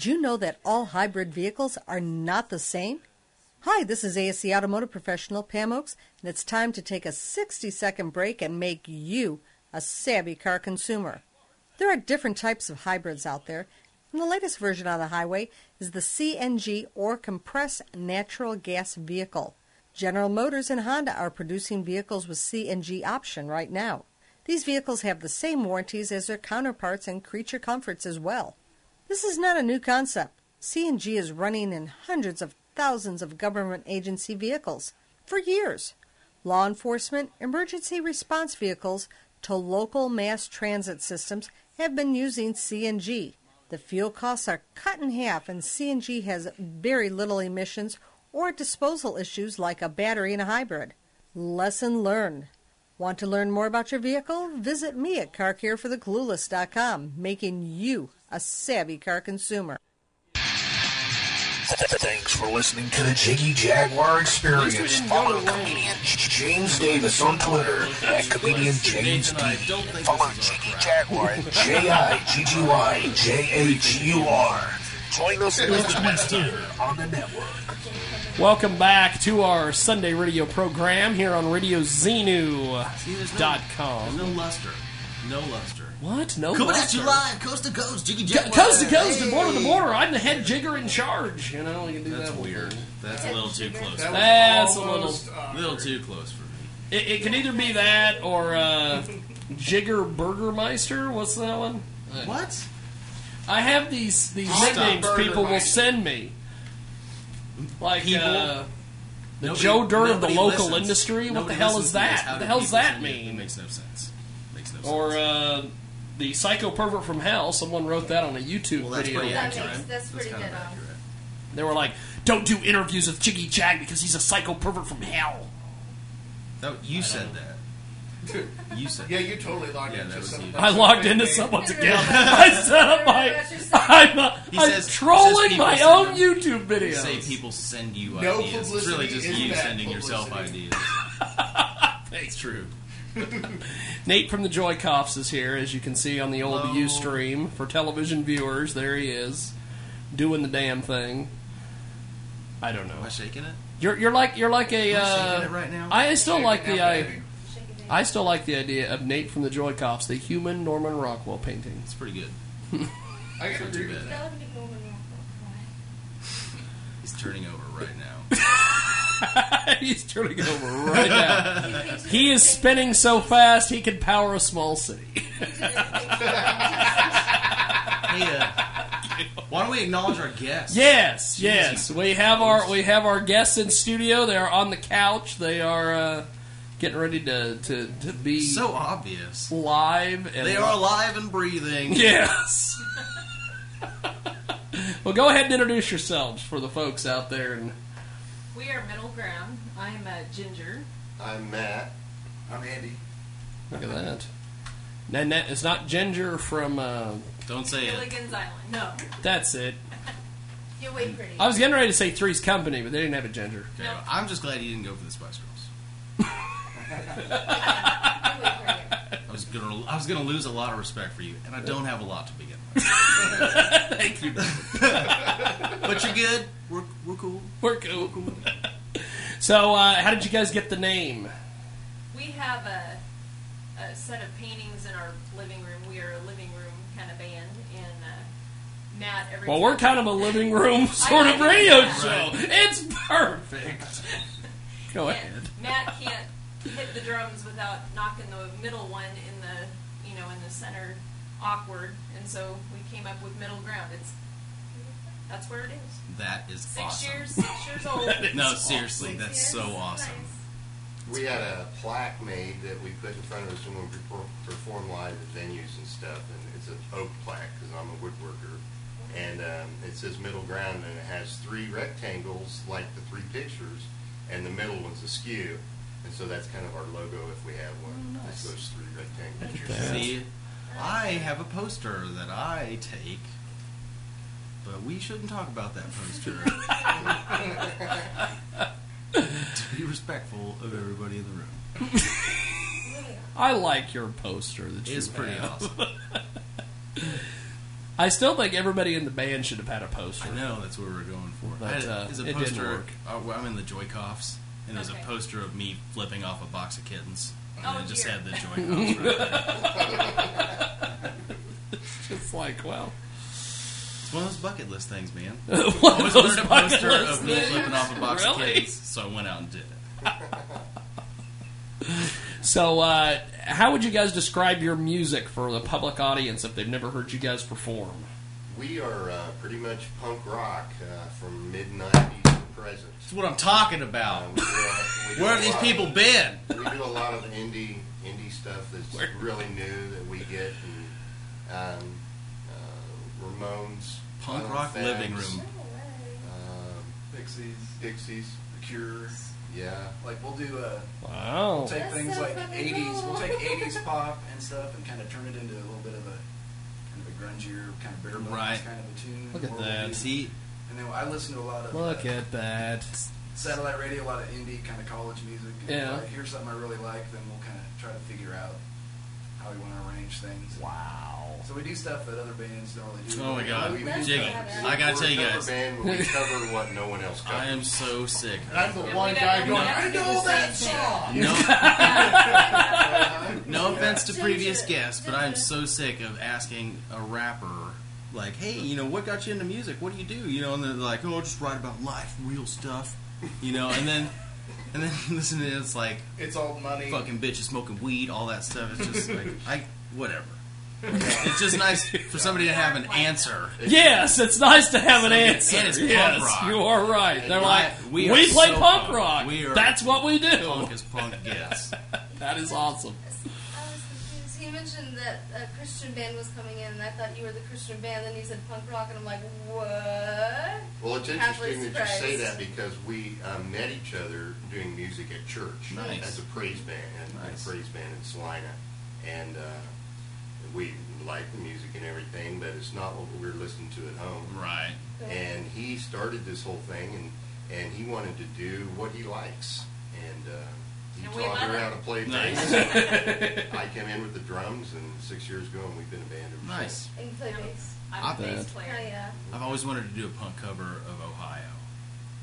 Did you know that all hybrid vehicles are not the same? Hi, this is ASE Automotive Professional Pam Oakes, and it's time to take a 60 second break and make you a savvy car consumer. There are different types of hybrids out there, and the latest version on the highway is the CNG or compressed natural gas vehicle. General Motors and Honda are producing vehicles with CNG option right now. These vehicles have the same warranties as their counterparts and creature comforts as well. This is not a new concept. CNG is running in hundreds of thousands of government agency vehicles for years. Law enforcement, emergency response vehicles to local mass transit systems have been using CNG. The fuel costs are cut in half, and CNG has very little emissions or disposal issues like a battery in a hybrid. Lesson learned. Want to learn more about your vehicle? Visit me at carcarefortheclueless.com, making you a savvy car consumer. Thanks for listening to the Jiggy Jaguar Experience. Follow comedian James Davis on Twitter at comedian James D. Follow Jiggy Jaguar at J I G G Y J A G U R. Join us next week here on the network. Welcome back to our Sunday radio program here on RadioZenu.com. There's no luster. No luster. What? No Coming at you live, coast to coast, Jiggy Co- coast to coast and border to border. I'm the head jigger in charge. You know, you can do That's that whole weird. That's a little too close. That That's a almost little, little too close for me. It, it can either be that or uh, Jigger Burgermeister. What's that one? What? I have these these Stop. nicknames people will send me. Like People? uh, the Nobody- Joe Dirt of the local listens. industry. What the hell is that? What the hell does that mean? It makes no sense. Makes no sense. Or uh, the psycho pervert from hell. Someone wrote that on a YouTube Well, that's video. pretty That accurate. makes, that's pretty kind dead accurate. They were like, "Don't do interviews with Jiggy Jag because he's a psycho pervert from hell." No, you said that. You said Yeah, you totally logged Yeah, into that was some- you. I logged into someone's account. I set up my. I'm, uh, He I'm says- trolling says my own send YouTube You videos. say people send you No ideas. It's really just you bad sending yourself publicity. ideas. It's true. Nate from the Joy Cops is here, as you can see on the old Hello. Ustream for television viewers. There he is, doing the damn thing. I don't know. Am I shaking it? You're you're like you're like a. Am I Uh, it right now? I still Shaking like the now, I, baby. I still like the idea of Nate from the Joy Cops, the human Norman Rockwell painting. It's pretty good. I gotta Not too bad. that. That would be cool when He's turning over right now. He's turning over right now. he is spinning so fast he could power a small city. Hey, uh, why don't we acknowledge our guests? Yes, yes. We have our we have our guests in studio. They are on the couch. They are uh, getting ready to, to, to be So obvious. live. And They are alive and breathing. Yes. well, go ahead and introduce yourselves for the folks out there. And We are middle ground. I'm uh, Ginger. I'm Matt. I'm Andy. look at that. And that it's not Ginger from. Uh, Don't say it. Gilligan's Island. No. that's it. You're way pretty. I was getting ready to say Three's Company, but they didn't have a Ginger. Okay, I'm just glad you didn't go for the Spice Girls. I was gonna, I was gonna lose a lot of respect for you, and I don't have a lot to begin with. Thank you. but you're good. We're, we're cool. We're cool. So, uh, how did you guys get the name? We have a, a set of paintings in our living room. We are a living room kind of band, and uh, Matt. Every Well, we're kind of a living room sort of radio know. show. It's perfect. Go And ahead. Matt can't hit the drums without knocking the middle one in the you know in the center awkward, and so we came up with middle ground. It's that's where it is. That is Six awesome. years, six years old. No, seriously, that's so awesome. We had a plaque made that we put in front of us when we per- perform live at venues and stuff, and it's an oak plaque because I'm a woodworker. And um, it says middle ground, and it has three rectangles like the three pictures, and the middle one's askew. And so that's kind of our logo if we have one. Oh, It's those three rectangles. See, I have a poster that I take, but we shouldn't talk about that poster. to be respectful of everybody in the room. I like your poster that you It's pretty have. awesome. I still think everybody in the band should have had a poster. I know that's what we were going for. But, had, uh, there's a it didn't poster. work. Uh, well, I'm in the Joy Cops, and there's Okay. a poster of me flipping off a box of kittens, and Oh, it just dear. had the Joy Cops right there. It's like, well, It's one of those bucket list things, man. One of Always those wanted a poster of me flipping off a box Really? of kittens, so I went out and did it. so uh, how would you guys describe your music for the public audience if they've never heard you guys perform? We are uh, pretty much punk rock uh, from mid '90s to present. That's what I'm talking about. Um, we do a- we do Where a have these lot people of- been? We do a lot of indie indie stuff that's really new that we get, and um, Ramones, Punk Violent rock Femmes, living room. Um, Pixies, Pixies, The Cure. yeah. Like we'll do a. Wow. We'll take That's things so like fucking 80s. We'll take 80s pop and stuff and kind of turn it into a little bit of a kind of a grungier, kind of bare bones Right. kind of a tune. Look at Or we'll that. do- See, And then I listen to a lot of Look uh, at that. satellite radio, a lot of indie kind of college music. And Yeah. If I hear something I really like, then we'll kind of try to figure out how we want to arrange things. Wow. So we do stuff that other bands don't really do. Oh my God, We- we do Jiggy! stuff- I gotta We're tell you a cover guys, band where we cover what no one else covers. I am so sick. I'm the And one guy never- going, we never I do the know that same song. No, no offense to previous guests, but I'm so sick of asking a rapper, like, "Hey, you know, what got you into music? What do you do?" You know, and they're like, "Oh, I just write about life, real stuff," you know, and then, and then listen to it, it's like It's old money. fucking bitches smoking weed, all that stuff. It's just like, I whatever. It's just nice for somebody to have an answer. Yes, it's nice to have an And answer. it's punk yes, rock. you are right. They're like, we we, are play so punk punk. rock. We are That's what we do. Punk as punk gets. that is awesome. I was. He mentioned that a Christian band was coming in, and I thought you were the Christian band. Then he said punk rock, and I'm like, what? Well, it's interesting that you say that because we um, met each other doing music at church Nice. as a praise band, and Nice. a praise band in Salina, and uh, we like the music and everything, but it's not what we were listening to at home. Right. And he started this whole thing, and and he wanted to do what he likes, and uh, he And taught her how to play Nice. bass. I came in with the drums, and six years ago, and we've been a band ever Nice. And you play bass. I'm I a bass player. Oh yeah. I've always wanted to do a punk cover of Ohio.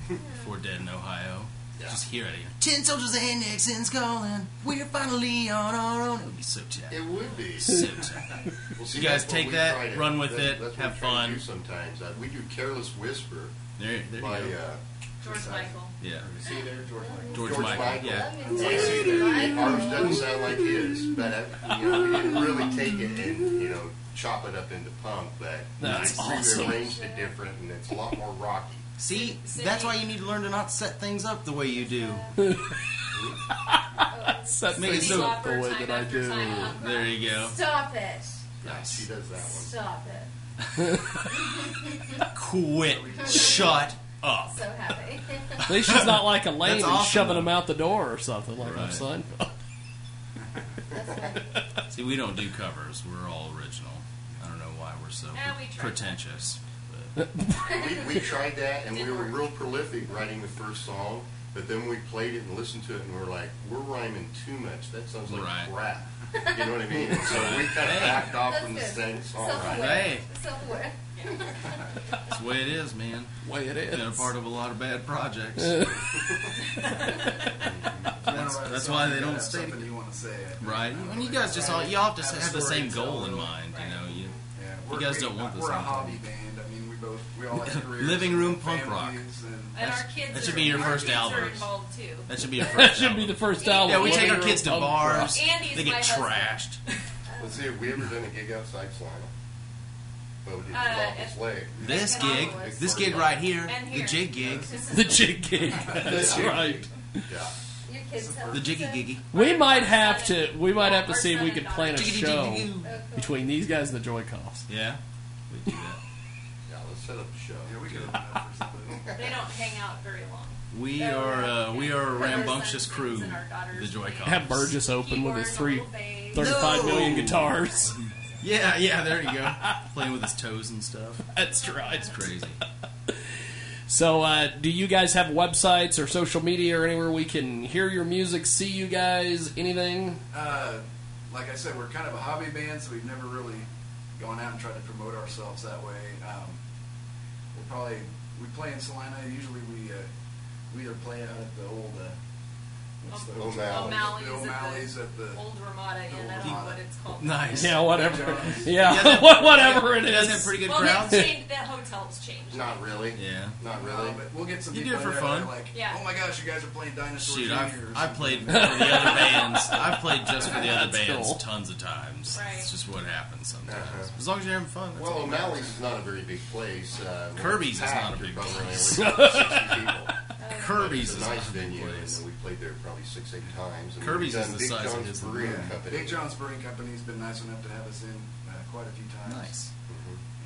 Four Dead in Ohio. Yeah. Just hear it. Ten soldiers and Nixon's calling. We're finally on our own. It would be so tight. It would be. So tight. Well, You guys take that, to- run with that- it, that's what have we try to fun. do sometimes uh, we do "Careless Whisper" There, there you by go. uh, George Michael. yeah. See there, George Michael. George, George Michael. Michael. Yeah. Yeah, see there. Michael. Ours doesn't sound like his, but uh, you know, we didn't really take it and you know chop it up into punk, but That's we awesome. rearranged it different, and it's a lot more rocky. See, See? that's why you need to learn to not set things up the way you do. Set Make things up the Time way that I do. time. There you go. Stop it. She does that one. Stop it. Quit. Shut up. So happy. At least she's not like Elaine That's and awesome, shoving though. them out the door or something like Right. that, son. See, we don't do covers. We're all original. I don't know why we're so Yeah, we tried. pretentious. We, we tried that, and we were real prolific writing the first song. But then we played it and listened to it, and we're like, we're rhyming too much. That sounds like Right. crap. You know what I mean? And so we kind of Hey. backed off That's from the good. same songwriting. Self-aware. Hey. Self-aware. That's the way it is, man. way it Been a part of a lot of bad projects. That's, that's why they don't stay Something you want to say. I think. Right? And you guys just all you all have to have the same goal in mind. You know, you Yeah, you guys we- don't want the We're a same hobby thing. band. I mean, we both we all have careers. Living room and punk rock. families And And our kids that should are, be your our first kids album. are involved too. That should be your That first. should be album. the first album. Yeah, we take our kids to punk rock. bars. Andy's They my get husband. trashed. Let's see, have we ever done a gig outside Salina? Well, we did Uh, Columbus at- Lake. This And gig, Oculus. this gig right here, And the here. jig gig, This is The jig gig. That's right. Yeah. Your kids have the jiggy giggy. We might have to. We might have to see if we could plan a daughter. show Jiggity-jiggity-goo. between these guys and the Joy Cops. Yeah, we do that. Yeah, let's set up a show. yeah, we could open up for somebody. They don't hang out very long. We are uh, we are a rambunctious crew. and our daughters The Joy play Have Burgess open with his keyboard, three, little bass. 35 million guitars. Yeah, yeah. There you go. Playing with his toes and stuff. That's right. It's crazy. So, uh, do you guys have websites or social media or anywhere we can hear your music, see you guys, anything? Uh, like I said, we're kind of a hobby band, so we've never really gone out and tried to promote ourselves that way. Um, we'll probably we play in Salina. Usually we uh, we either play out at the old uh, what's the O'Malley's. O'Malley's, The O'Malley's at at the the Old Ramada Inn. I don't know what it's called. Nice. Yeah, whatever. Yeah, You whatever it You guys have is. pretty good Well, crowds. they've changed. That hotel's changed. Not really. Yeah. Not Uh, really. but we'll get some You people do it for there fun. that are like, Yeah. oh my gosh, you guys are playing Dinosaur Shoot, Jr. I've, I've something. played for the other bands. I've played just for the other That's bands cool. tons of times. Right. It's just what happens sometimes. Uh-huh. As long as you're having fun. That's Well, all that O'Malley's is not a very big place. Uh, when Kirby's is not packed, a big you're probably place. only like 60 people. Kirby's is a nice not a big venue, place. and we played there probably six, eight times. And Kirby's is done the Big size of John's his Brewing room. Company. Big John's Brewing Company's been nice enough to have us in uh, quite a few times. Nice.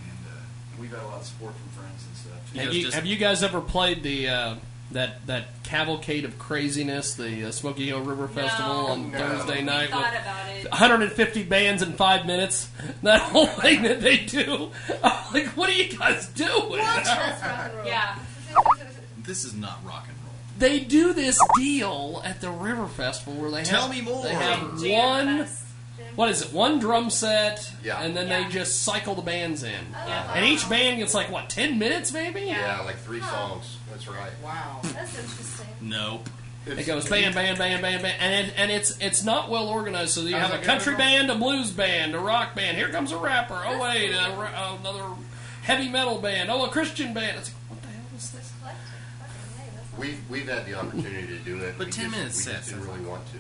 And uh, we've had a lot of support from friends and stuff. Have you, have you guys ever played the uh, that that cavalcade of craziness, the uh, Smoky Hill River Festival on no. Thursday We night? thought with about it. 150 bands in five minutes. That whole thing that they do. I'm like, what are you guys doing? Yeah. This is not rock and roll. They do this deal at the River Festival where they Tell have, me more. They have Jam one. What is it? One drum set, Yeah. and then they just cycle the bands in, oh, Yeah. and each band gets like what ten minutes maybe. Yeah, like three songs. That's right. Wow. That's interesting. Nope. It goes band, band, band, band, band, and it, and it's it's not well organized. So you How's have a country band, a blues band, a rock band. Here comes a rapper. Oh wait, a, ra- another heavy metal band. Oh, a Christian band. It's like, what the hell is this? We've we've had the opportunity to do it. But we 10 just, minutes we just sets didn't is really want to.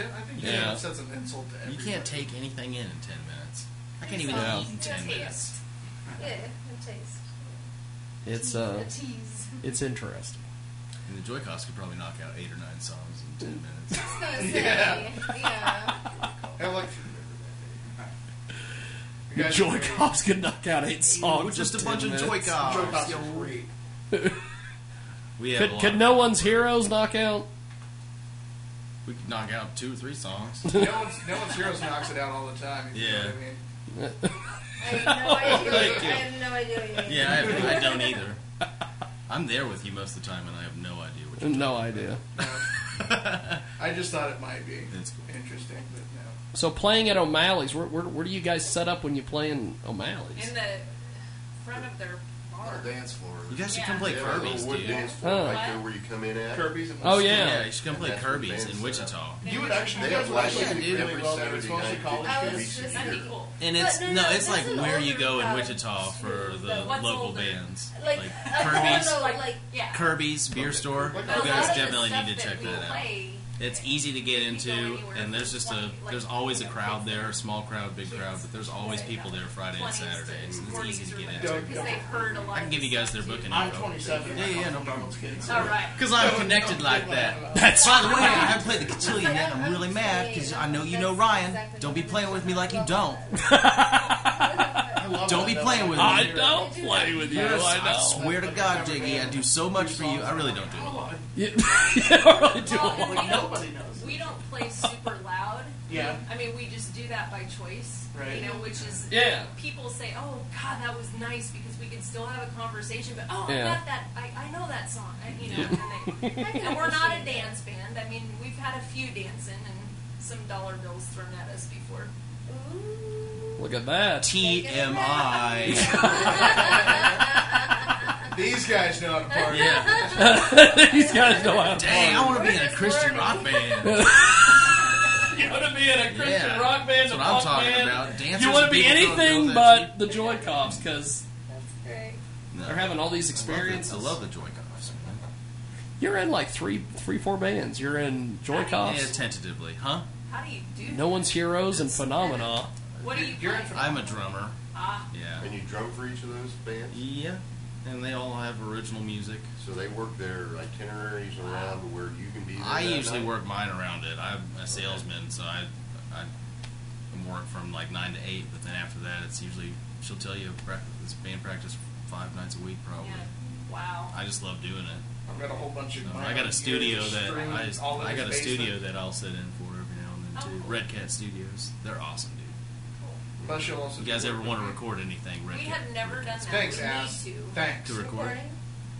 Ten, I think Yeah. yeah. that's an insult to You can't take anything in in 10 minutes. I can't even Yeah. eat in 10 minutes. Yeah, and taste. It's uh, A tease. it's interesting. And the Joy Cops could probably knock out 8 or 9 songs in 10 minutes. I was gonna say, yeah. I like. The Joy Cops could knock out eight songs. Just in a bunch 10 of minutes. Joy Cops. Joy-Cons are great. We have Could, a lot could no one's heroes knock out? We could knock out two or three songs. no one's no one's heroes knocks it out all the time. if You know Yeah. what I mean? I have no idea. Thank you. I have no idea what you mean. Yeah, I, have, I don't either. I'm there with you most of the time, and I have no idea what you're No idea. I just thought it might be That's cool. interesting, but no. So playing at O'Malley's, where, where, where do you guys set up when you play in O'Malley's? In the front of their bar. Our dance floor. You guys should come play Yeah, a Kirby's, little wood dude. dance floor Huh. right there where you come in at. Kirby's and Oh, yeah. Yeah, you should come play And that's where Kirby's bands in set Wichita. You would actually, They you have guys would live actually music do every well there. Saturday mostly night. college I was kids. just That'd be thinking. cool. And it's But no, no, it's that's like an where you older go in crowd. Wichita for the, The what's local older? bands, Like, like I don't Kirby's, know, like, Yeah. Kirby's beer store. You a guys definitely need to check that out. play, It's easy to get into, and there's just a there's always a crowd there, a small crowd, big crowd, but there's always people there Friday and 20s to it's easy to get whatever, into. Because they've heard a lot I can give you guys their stuff, booking I'm info. 27. Yeah, yeah, no problem. too. All right. Because I'm connected like that. That's By the way, I haven't played the cotillion yet. I'm really mad because I know you know Ryan. Don't be playing with me like you don't. Don't be playing with me. I don't play with you. I I swear to God, Jiggy, I do so much for you. I really don't do a lot. You, you don't really do a Well, and lot. we don't, we don't play super loud. Yeah. I mean, we just do that by choice. Right. You know, which is Yeah. people say, "Oh God, that was nice," because we can still have a conversation. But oh, Yeah. I got that. I, I know that song. I, you know, and, they, and we're not a dance band. I mean, we've had a few dancing and some dollar bills thrown at us before. Look at that. TMI. These guys know how to party. Yeah. These guys know how to Dang, I party. want to be in a Christian rock band. You want to be in a Christian Yeah, rock band, that's a what I'm punk talking band. about. Dancers you want to and be people throwing anything bills but the Joy Cops because Great. they're having all these experiences. I love the Joy Cops. You're in like three, three, four bands. You're in Joy Yeah, Cops, tentatively, huh? How do you do? No One's Heroes, and Phenomena. What do you play? I'm a drummer. Ah, Yeah. And you drum for each of those bands? Yeah. And they all have original music. So they work their itineraries around to where you can be there I that usually night? work mine around it. I'm a salesman, so I, I work from like nine to eight. But then after that, it's usually she'll tell you it's band practice five nights a week probably. yeah. Wow. I just love doing it. I've got a whole bunch of. So I got a studio that I, just, all in I got a his studio that I'll sit in for every now and then Oh, too. cool. Red Cat Studios, they're awesome, dude. Plus, you'll also If you guys ever want to record anything, Red We Cat have never done that. Thanks, we ass. need to. Thanks. to record. Recording?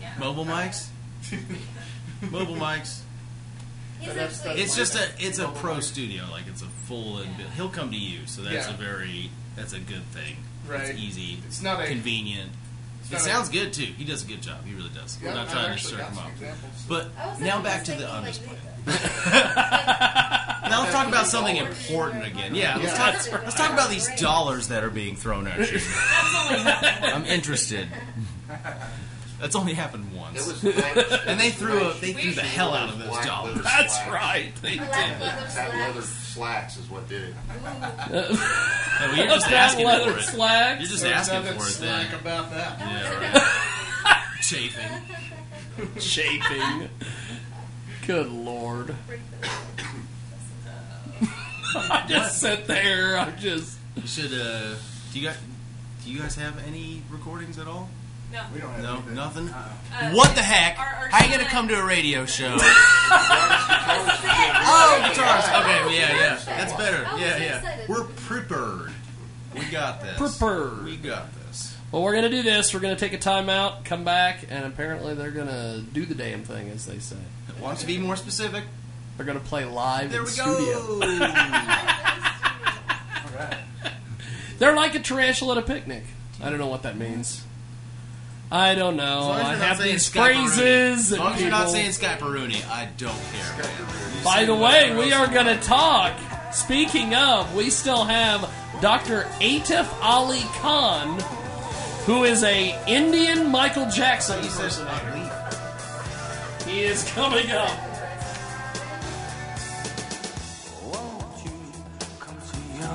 Yeah. Mobile mics, mobile mics. He's That's- actually- It's just a it's a pro studio, like it's a full and he'll come to you, so that's Yeah. a very that's a good thing. Right. It's easy. It's not a- convenient. it's It not a- sounds good too. He does a good job. He really does. Yeah, We're not I've trying to actually stir got him some up. examples. But I was now thinking back just to the thinking, honest like, part. now let's talk about something important again. Yeah, let's, Yeah. talk, let's talk about these dollars that are being thrown at you. That's only happened. I'm interested. That's only happened once. Was and they threw a, they threw the hell out of those dollars. That's right. They Black did. leather That leather slacks. slacks is what did it. No, you're just That asking leather for it. slacks. You're just asking for it slack then. about that. Yeah, right. Chafing. Chafing. Good lord. I just sit there. I'm just. You should. Uh, do you got? Do you guys have any recordings at all? No. We don't have No, anything. nothing. Uh, what the heck? our- our How you gonna come to a radio show? oh, guitars. Okay, yeah, yeah. That's better. Yeah, yeah. We're prepared. We got this. Prepared. We got this. Well, we're gonna do this. We're gonna take a timeout, come back, and apparently they're gonna do the damn thing, as they say. Why don't be more specific? They're gonna play live There in we studio. go. They're like a tarantula at a picnic. I don't know what that means. I don't know. As long as I you're not have these phrases. As long as you're not people- saying Skyperoonie, I don't care. By the way, we are going to talk. Speaking of, we still have Dr. Atif Ali Khan, who is a Indian Michael Jackson impersonator. He is coming up.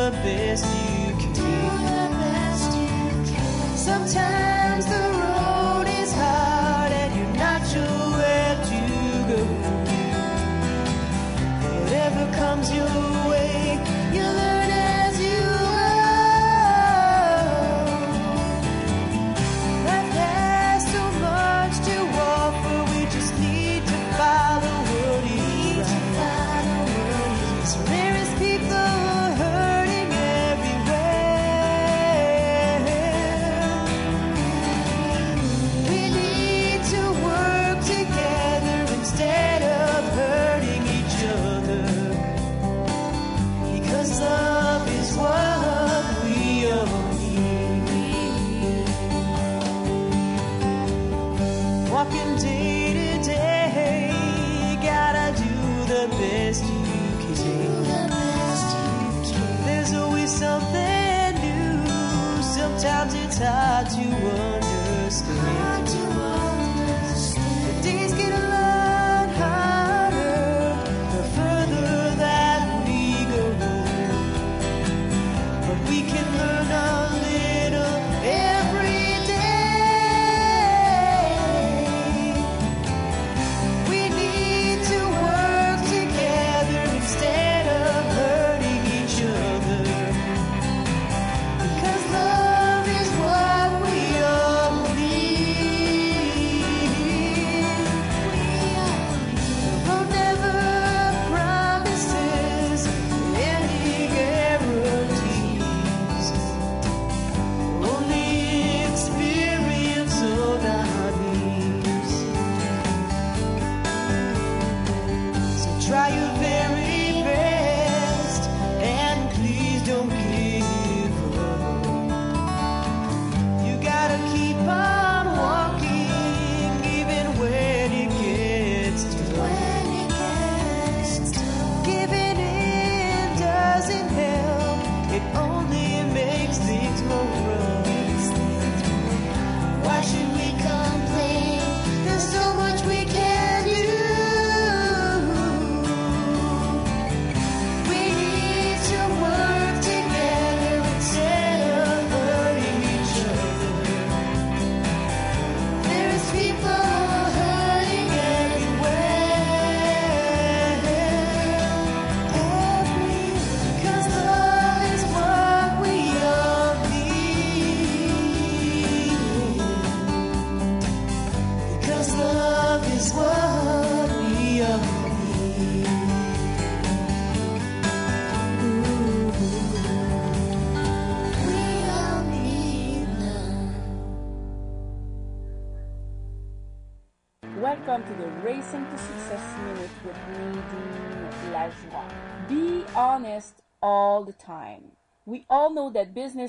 do the best you can. Sometimes the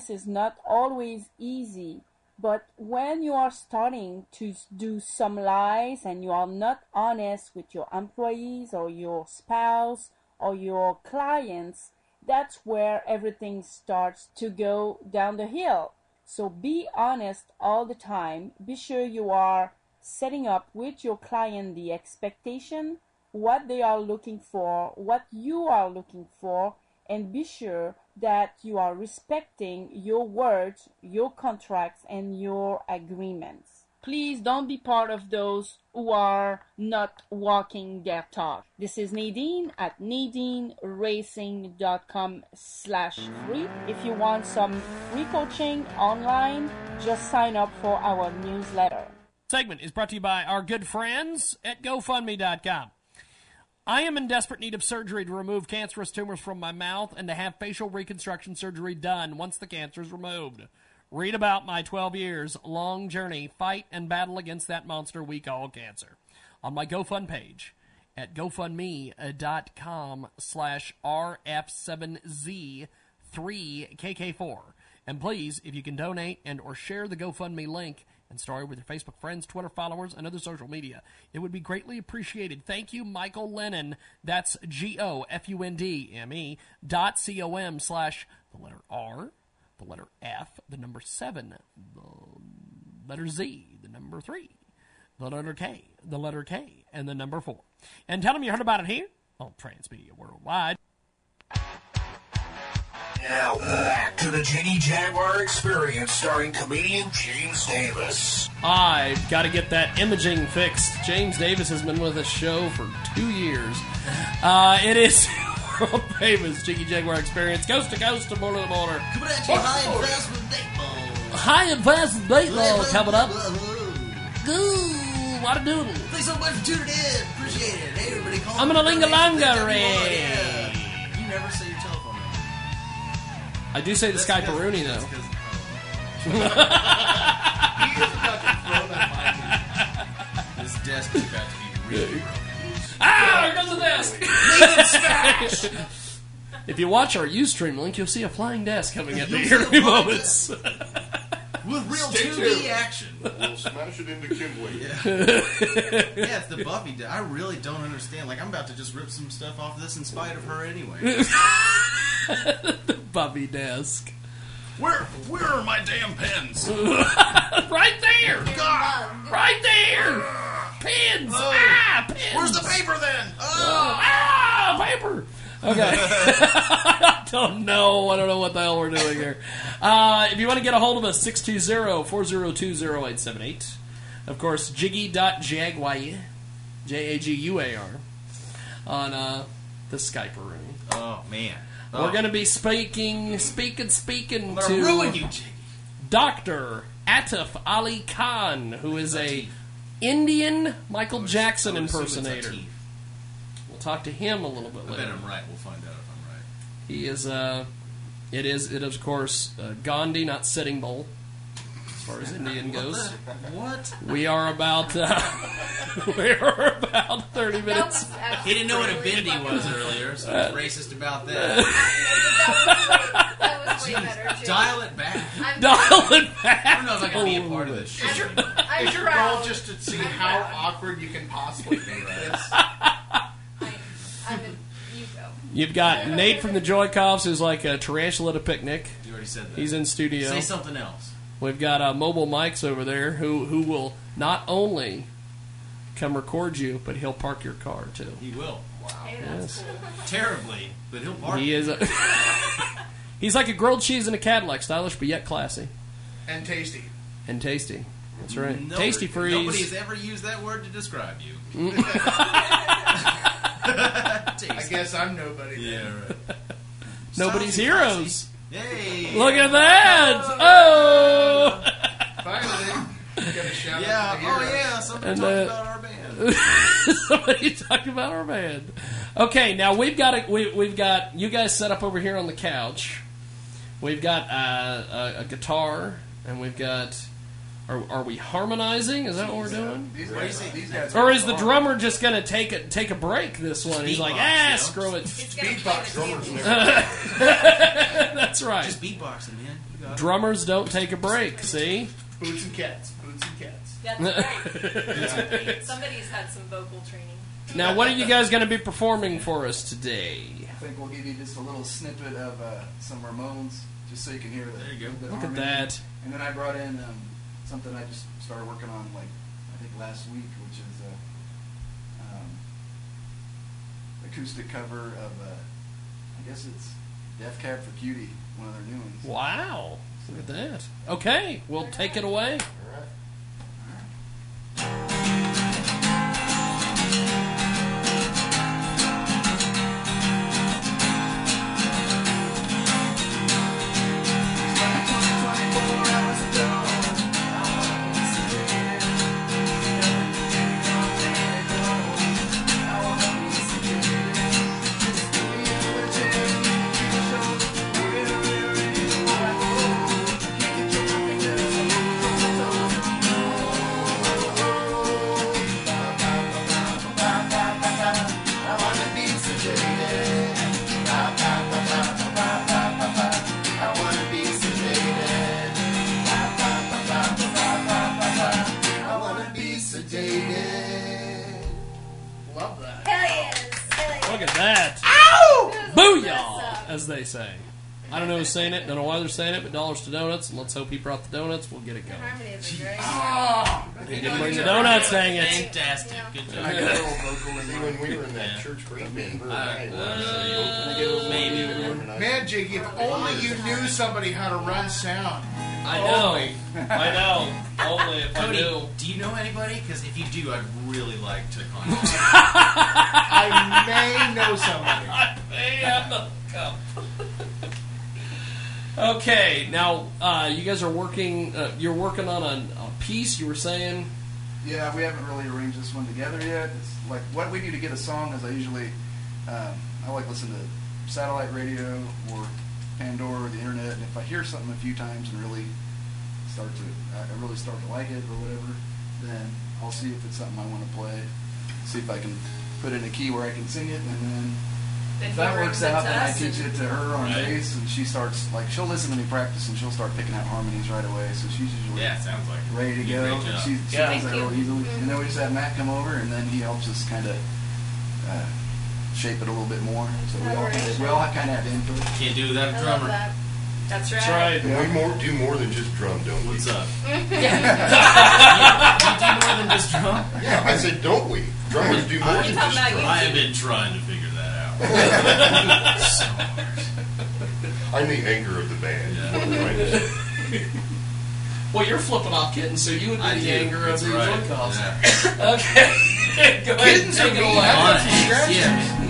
is not always easy, but when you are starting to do some lies and you are not honest with your employees or your spouse or your clients, that's where everything starts to go down the hill. So be honest all the time. Be sure you are setting up with your client the expectation, what they are looking for, what you are looking for, and be sure that you are respecting your words, your contracts, and your agreements. Please don't be part of those who are not walking their talk. This is Nadine at nadineracing.com slash free. If you want some free coaching online, just sign up for our newsletter. Segment is brought to you by our good friends at GoFundMe.com. I am in desperate need of surgery to remove cancerous tumors from my mouth and to have facial reconstruction surgery done once the cancer is removed. Read about my 12 years long journey, fight and battle against that monster we call cancer on my GoFund page at gofundme.com slash rf7z3kk4. And please, if you can donate and or share the GoFundMe link and story with your Facebook friends, Twitter followers, and other social media, it would be greatly appreciated. Thank you, Michael Lennon. That's G-O-F-U-N-D-M-E dot C-O-M slash the letter R, the letter F, the number 7, the letter Z, the number 3, the letter K, the letter K, and the number 4. And tell them you heard about it here on Transmedia Worldwide. Now back to the Jiggy Jaguar Experience starring comedian James Davis. I've got to get that imaging fixed. James Davis has been with this show for two years. Uh, it is world famous Jiggy Jaguar Experience, coast to coast to border to border. Coming at you high and fast with baseball. High and fast with baseball coming up. Goo, what a doodle. Thanks so much for tuning in. Appreciate it. Hey, everybody, call I'm me gonna whatever linga you longa of me, ray. yeah. You never say your telephone number. I do say the Sky Peruni though. This desk is about to be really broken. Ah, here comes the desk. If you watch our Ustream link, you'll see a flying desk coming at me You'll here see in a a few flying moments. With real Stay 2D tuned. action. We'll smash it into kindling. yeah, it's the Buffy. de- I really don't understand. Like, I'm about to just rip some stuff off this in spite of her anyway. Buffy desk. where, where are my damn pens? right there. God! Right there. Pins. Ah, pins. Where's the paper then? Oh, ah, paper. Okay. I don't know. I don't know what the hell we're doing here. Uh, if you want to get a hold of us, 620-402-0878. Of course, jiggy.jaguar, J-A-G-U-A-R, on uh, the Skype room. Oh, man. We're Oh. going to be speaking, speaking, speaking gonna ruin you, Jiggy. Dr. Atif Ali Khan, who is a Indian Michael Jackson I would assume it's impersonator. Atif. We'll talk to him a little bit I later. bet I'm right. We'll find out if I'm right. He is, uh, it is, it is, of course, uh, Gandhi, not Sitting Bull, as far as Indian goes. What? We are about, uh, we are about 30 minutes. He didn't know what a bindi was earlier, so Uh, he's racist about that. That was way better, Jim. Dial it back. I'm- Dial it back. I don't know if I can be a part of this shit. anymore. I'm Is your proud. goal just to see how awkward you can possibly make this? I'm in, you go. You've got Nate from the Joy Cops, who's like a tarantula at a picnic. You already said that. He's in studio. Say something else. We've got uh, mobile mics over there who who will not only come record you, but he'll park your car too. He will. Wow. Yes. Terribly, but he'll park. He is. A he's like a grilled cheese in a Cadillac, stylish but yet classy And tasty. and tasty. That's right. No- tasty freeze. Nobody has ever used that word to describe you. I guess I'm nobody. then. Yeah, right. Nobody's Saucy, heroes. Yay! Look at that! Oh! Finally, get a shout Yeah. out Oh heroes. yeah. Somebody And, talked uh, about our band. Somebody talked about our band. Okay, now we've got a, we, we've got you guys set up over here on the couch. We've got uh, a, a guitar, and we've got. Are, are we harmonizing? Is that what we're doing? These What do you guys, say? these guys Or is the drummer just gonna take a take a break this one? He's like, ah, yeah. screw it. He's gonna Beatbox the drummers keyboard. never. That's right. Just beatboxing, man. You got it. Drummers don't take a break. See? Boots and cats. Boots and cats. That's right. Somebody's had some vocal training. Now, what are you guys going to be performing for us today? I think we'll give you just a little snippet of uh, some Ramones, just so you can hear the. There you go. the Look at that. And then I brought in um, something I just started working on, like I think last week, which is a um, acoustic cover of, uh, I guess it's Death Cab for Cutie, one of their new ones. Wow. Look at that. Okay, we'll take it away. I saying it, don't know why they're saying it, but dollars to donuts, and let's hope he brought the donuts. We'll get it going. Harmonies are great. Ah. Oh, He didn't bring the donuts, dang it. Fantastic. Good job. I got a little vocal in See, when we were in that church green band, we were nice. maybe. Man, Jiggy, if only you knew somebody how to run sound. I know. I know. Only if I Cody, knew. do you know anybody? Because if you do, I'd really like to contact. I may know somebody. I May have the cup. Okay, now uh, you guys are working. Uh, you're working on a, a piece. You were saying. Yeah, we haven't really arranged this one together yet. It's like what we do to get a song is I usually um, I like listen to satellite radio or Pandora or the internet, and if I hear something a few times and really start to I I really start to like it or whatever, then I'll see if it's something I want to play. See if I can put in a key where I can sing it, and Then if that works out, to then I teach it to her on Right. bass, and she starts like she'll listen to me practice, and she'll start picking out harmonies right away. So she's usually Yeah, sounds like ready to go. and. She, she Yeah. does that Thank real you. easily. And then we just have Matt come over, and then he helps us kind of uh, shape it a little bit more. So we all kinda, we all kind of have input. Can't do without a drummer. that. That's That's right. right. We more, do more than just drum, don't we? What's up? Yeah. you do more than just drum? Yeah, I said, don't we? Drummers do more I, than just drum. I have been trying to figure I'm the anger of the band. is what I'm trying to say. Well, you're flipping off kittens, so you would be I the do. anger of the right. joint calls. Yeah. Okay. Go ahead. Kittens are Take it mean. away. How about On some eggs, scratches? yeah.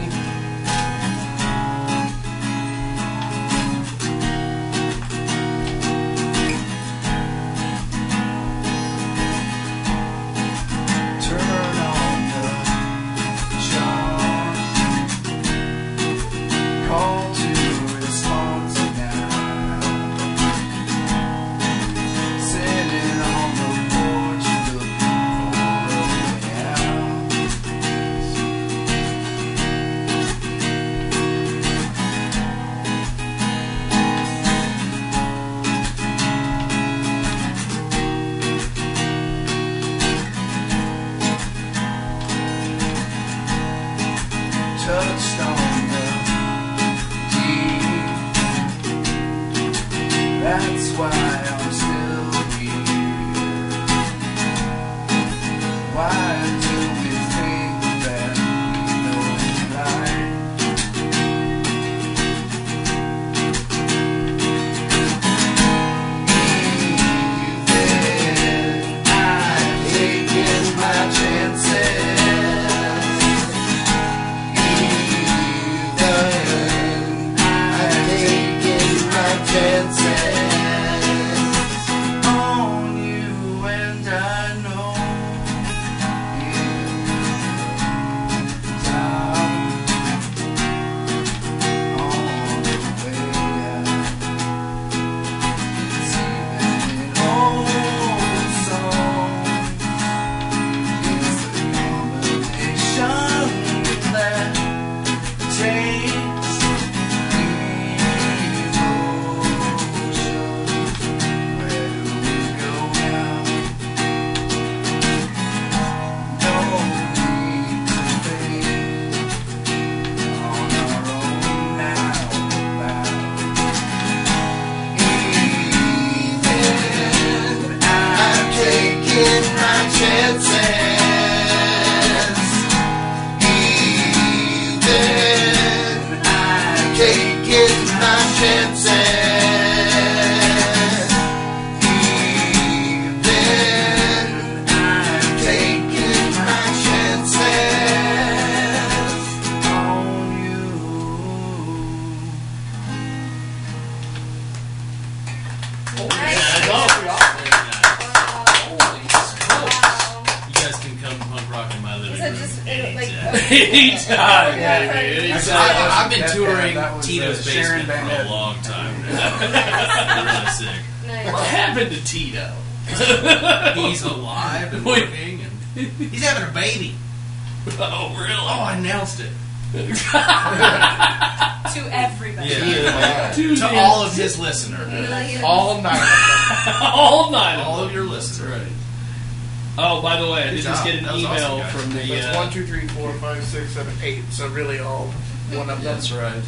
Oh, by the way, I did Good just job. get an That was email awesome, guys. from the. So it's uh, one, two, three, four, five, six, seven, eight. So really all one of them. That's right.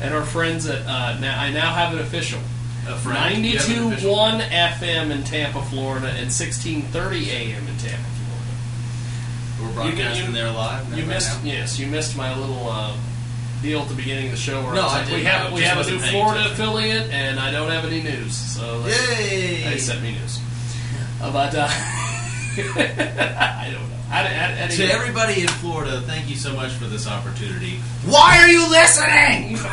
And our friends at uh, now, I now have it official. A friend. You have an Ninety-two official- one FM in Tampa, Florida, and sixteen thirty AM in Tampa, Florida. We're Florida. broadcasting there live. You right missed, now. yes, you missed my little uh, deal at the beginning of the show where No, I was I like, we didn't. have we just have a new wasn't paying Florida attention. affiliate, and I don't have any news. So they, Yay! they sent me news. But uh, I don't know. How did, how, how did To you- everybody in Florida, thank you so much for this opportunity. Why are you listening?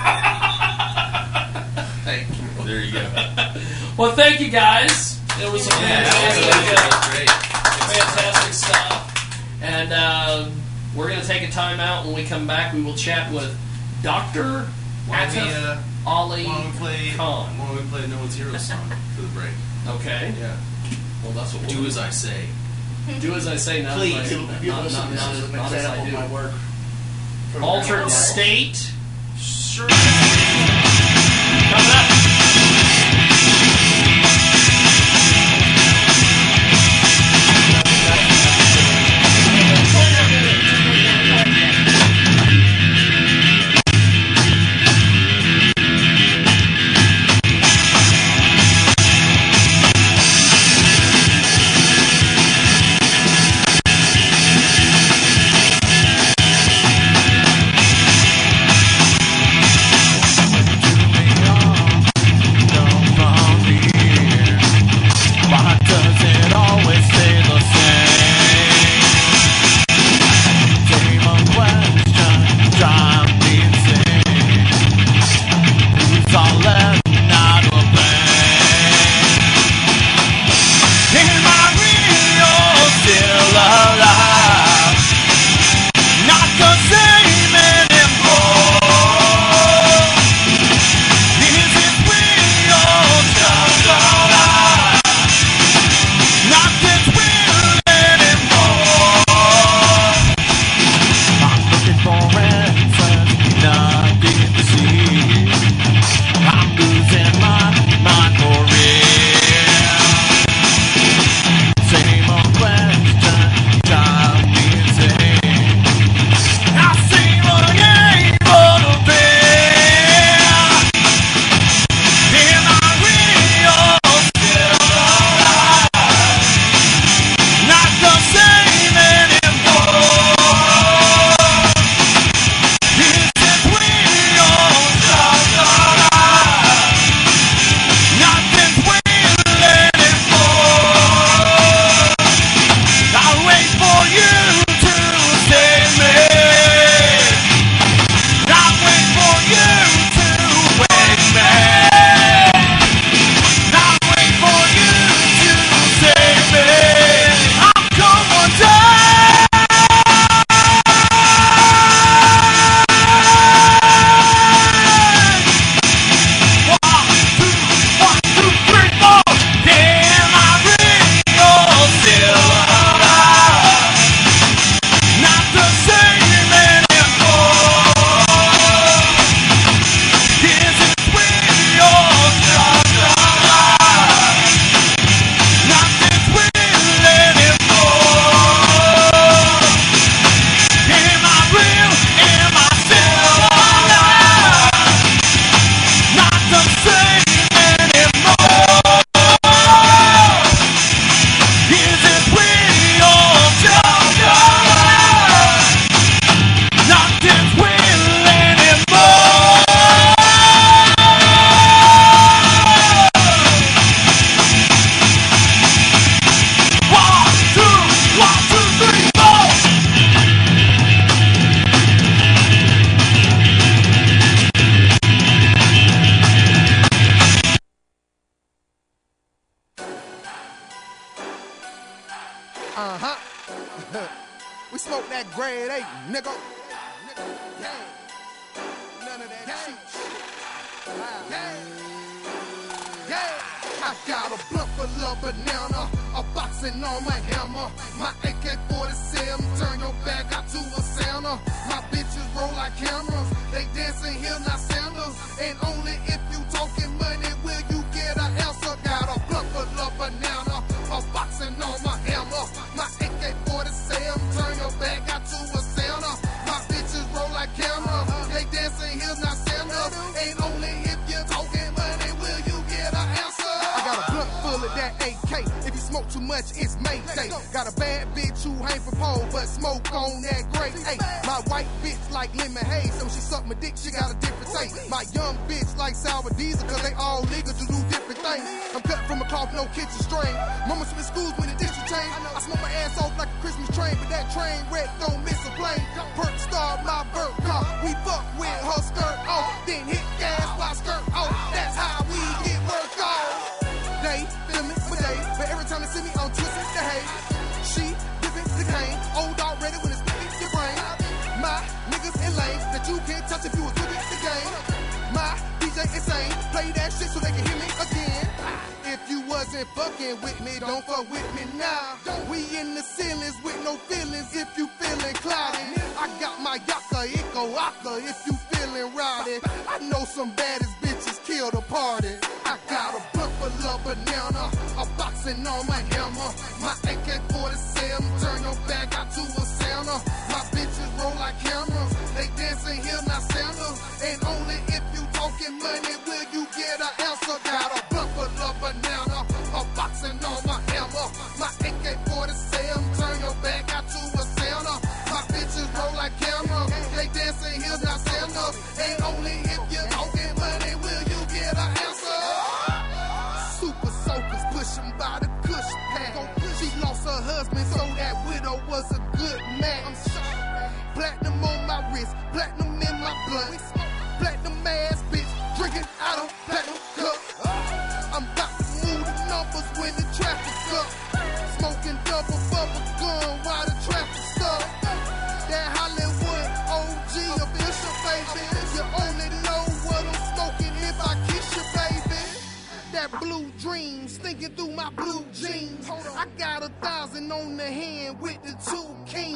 Thank you. There you go. Well, thank you guys. It was Yeah, fantastic, that was great. fantastic stuff. And uh, we're going to take a time out. When we come back, we will chat with Dr. Why don't we, uh, Ali why don't we play? Khan. Why don't we play No One's Hero song for the break? Okay. Yeah. Well, that's what we'll Do as I say. Do as I say, not Please. as I, not, you not, listen, not, this is an not as I of do. my work. from Altered now. state. Sure.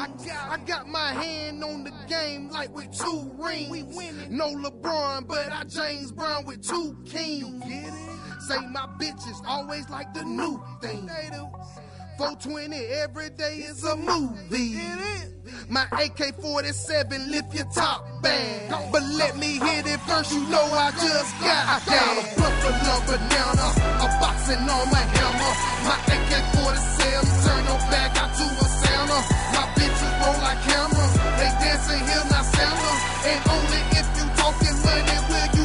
Two kings. I got my hand on the game like with two rings. No LeBron, but I James Brown with two kings. Say my bitches always like the new thing. 420 every day is a movie. My AK-47 lift your top band. But let me hit it first, you know I just got I got a of banana, uh, a boxing on my hammer. My AK-47 turn your back out to a Santa. My bitches roll like cameras, they dancing here not sandals. And only if you talking money will you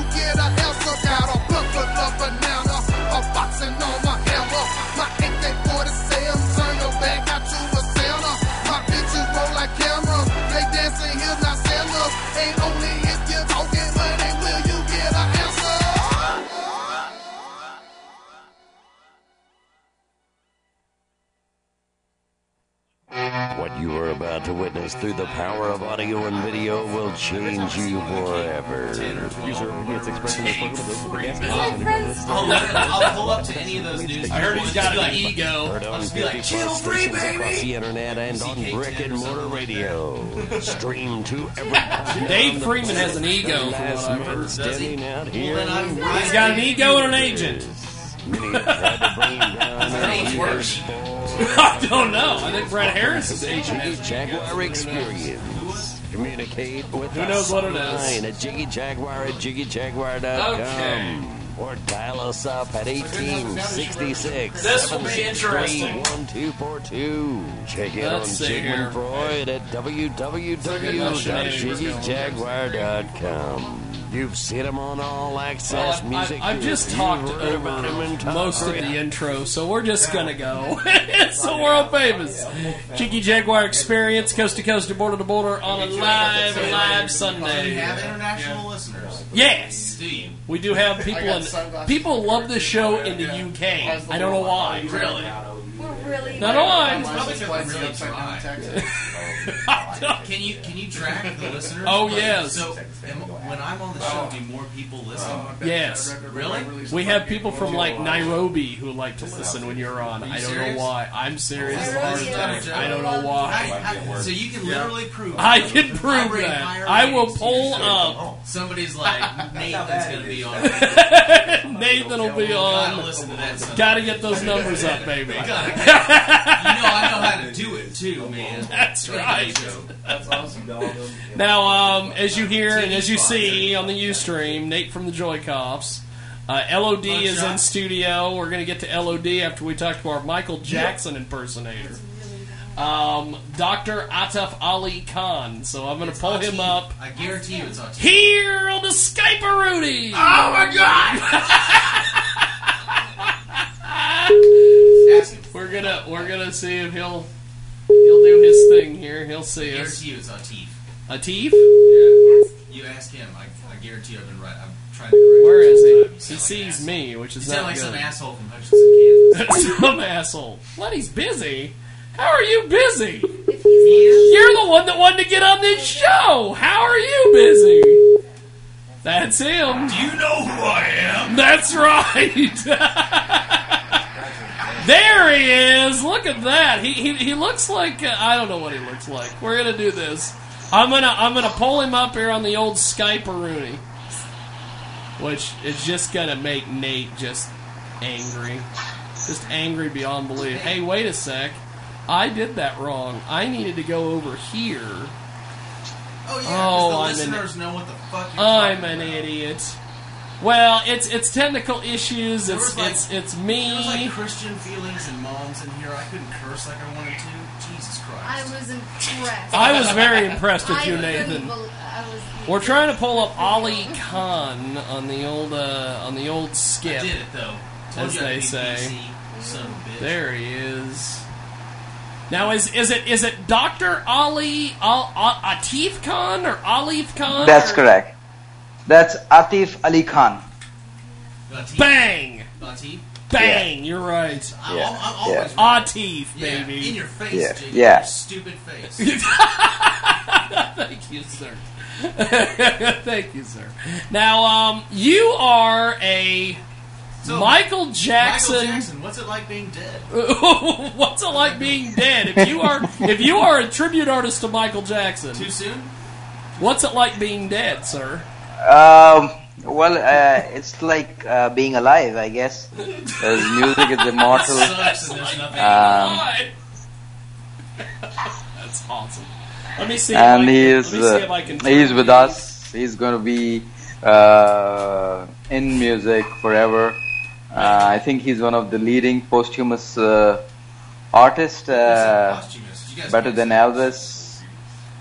And only What you are about to witness through the power of audio and video will change you forever. User opinions expressed in this program are those of the guest I'll, pull up to any of those news. I heard he's got an ego. I'll just be like, 50 channel plus three, stations across the internet and on brick and mortar radio. Stream to every Dave Freeman has an ego, from what I've heard. Does he? standing then I'm- in He's got an ego and an agent. Many tried to bring down our worse. I don't know. I think Brad Harris is agent. Jiggy Jaguar Experience. Communicate with Who us knows what it is? at jiggyjaguar at jiggyjaguar.com. Okay. Or dial us up at 1866 This will be interesting. 1242. Check in on Let's see here. Sigmund Freud at www.jiggyjaguar.com. You've seen him on All Access Well, Music. I, have just You've talked about him in over Top most of the intro, so we're just gonna go. it's the world famous Jiggy Jaguar Experience, coast to coast to border to border on a live, live Sunday. We have international listeners. Yes, we do have people I got in. People love this show in the UK. I don't know why. Really? We're really Not on. My license plate is upside down in Texas. Can you can you track the listeners? Oh, Like, yes. So am, when I'm on the show, oh. do more people listen? Oh, yes. Really? We have people from like Nairobi who like to listen when you're on. Are you I don't serious? know why. I'm serious. as hard as Nairobi, I I don't know why. I- I- so you can literally prove. I can prove bring that. higher I will ratings pull up. Somebody's like Nathan's going to be on. Nathan will be Gotta on. listen to that. son. Gotta get those numbers up, baby. Gotta get- you know I know how to do it too, man. That's right. That's awesome. Dog. Now, um, as you hear and as you see on the UStream, Nate from the Joy Cops. Uh, LOD is in studio. We're going to get to LOD after we talk to our Michael Jackson impersonator. Um, Dr. Atif Ali Khan. So I'm going to pull him up I guarantee you it's on. here on the Skype Rudy. Oh my We're gonna we're gonna see if he'll he'll do his thing here. He'll see I us. guarantee you it's Atif. Atif? Yeah. You ask him. I, I guarantee I've been right. I'm trying to correct Where you. is he? He sound like sees me, which is You sound not like good. some asshole from Hutchinson, Kansas. Some asshole. What? He's busy. How are you busy? You're the one that wanted to get on this show. How are you busy? That's him. Do you know who I am? That's right. there he is. Look at that. He he, he looks like uh, I don't know what he looks like. We're gonna do this. I'm gonna I'm gonna pull him up here on the old Skype Rooney, which is just gonna make Nate just angry, just angry beyond belief. Hey, wait a sec. I did that wrong. I needed to go over here. Oh yeah, Oh, the I'm an- listeners know what the fuck I'm an about. idiot. Well, it's it's technical issues. It's like- it's it's There was like me. Christian feelings and moms in here. I couldn't curse like I wanted to. Jesus Christ. I was impressed. I was very impressed with I you, Nathan. bel- We're trying to pull up Ali Khan on the old uh, on the old skip. I did it though. Told as you they say. PC, son of a bitch. There he is. Now is is it is it Doctor Ali Al, Al, Atif Khan or Alif Khan? That's or- correct. That's Atif Ali Khan. Bang! Atif? Bang! You're right. I'm, Yeah, I'm always yeah. right. Atif, Yeah, baby. in your face, Yeah, Jake. yeah. Your stupid face. Thank you, sir. Thank you, sir. Now, um, you are a So, Michael Jackson. Michael Jackson. What's it like being dead? What's it like being dead? If you are if you are a tribute artist to Michael Jackson, Too soon? what's it like being dead, sir? Um, well, uh, it's like uh, being alive, I guess. Because music is immortal. Sucks and there's nothing. Um, That's awesome. Let me see. if and he is let me see if I can uh, he's with us. He's going to be uh, in music forever. Uh, I think he's one of the leading posthumous uh, artists. Uh, posthumous? Better than Elvis.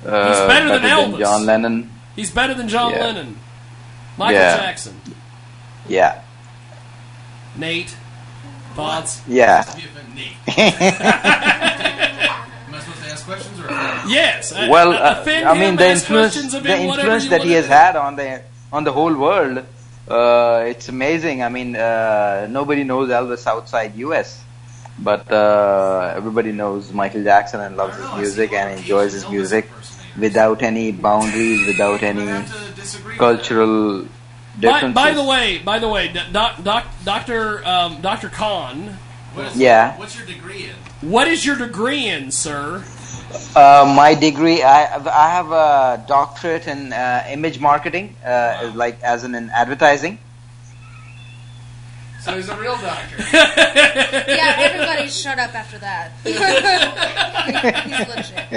Uh, He's better than Elvis. John Lennon. He's better than John Yeah. Lennon. Michael Yeah. Jackson. Yeah. Nate. Thoughts? Yeah. Am I supposed to ask questions or? Yes. I- well, I- uh, I mean the influence, the influence that he has had on the on the whole world, uh, it's amazing. I mean, uh, nobody knows Elvis outside U.S., but uh, everybody knows Michael Jackson and loves his music and enjoys his music without any boundaries, without any cultural By, differences. by the way, by the way, doc, doc, Doctor um, Doctor Khan. What is, Yeah. What's your degree in? What is your degree in, sir? Uh, my degree, I, I have a doctorate in uh, image marketing, uh, like as in, in advertising. So he's a real doctor. Yeah, everybody shut up after that. He's legit.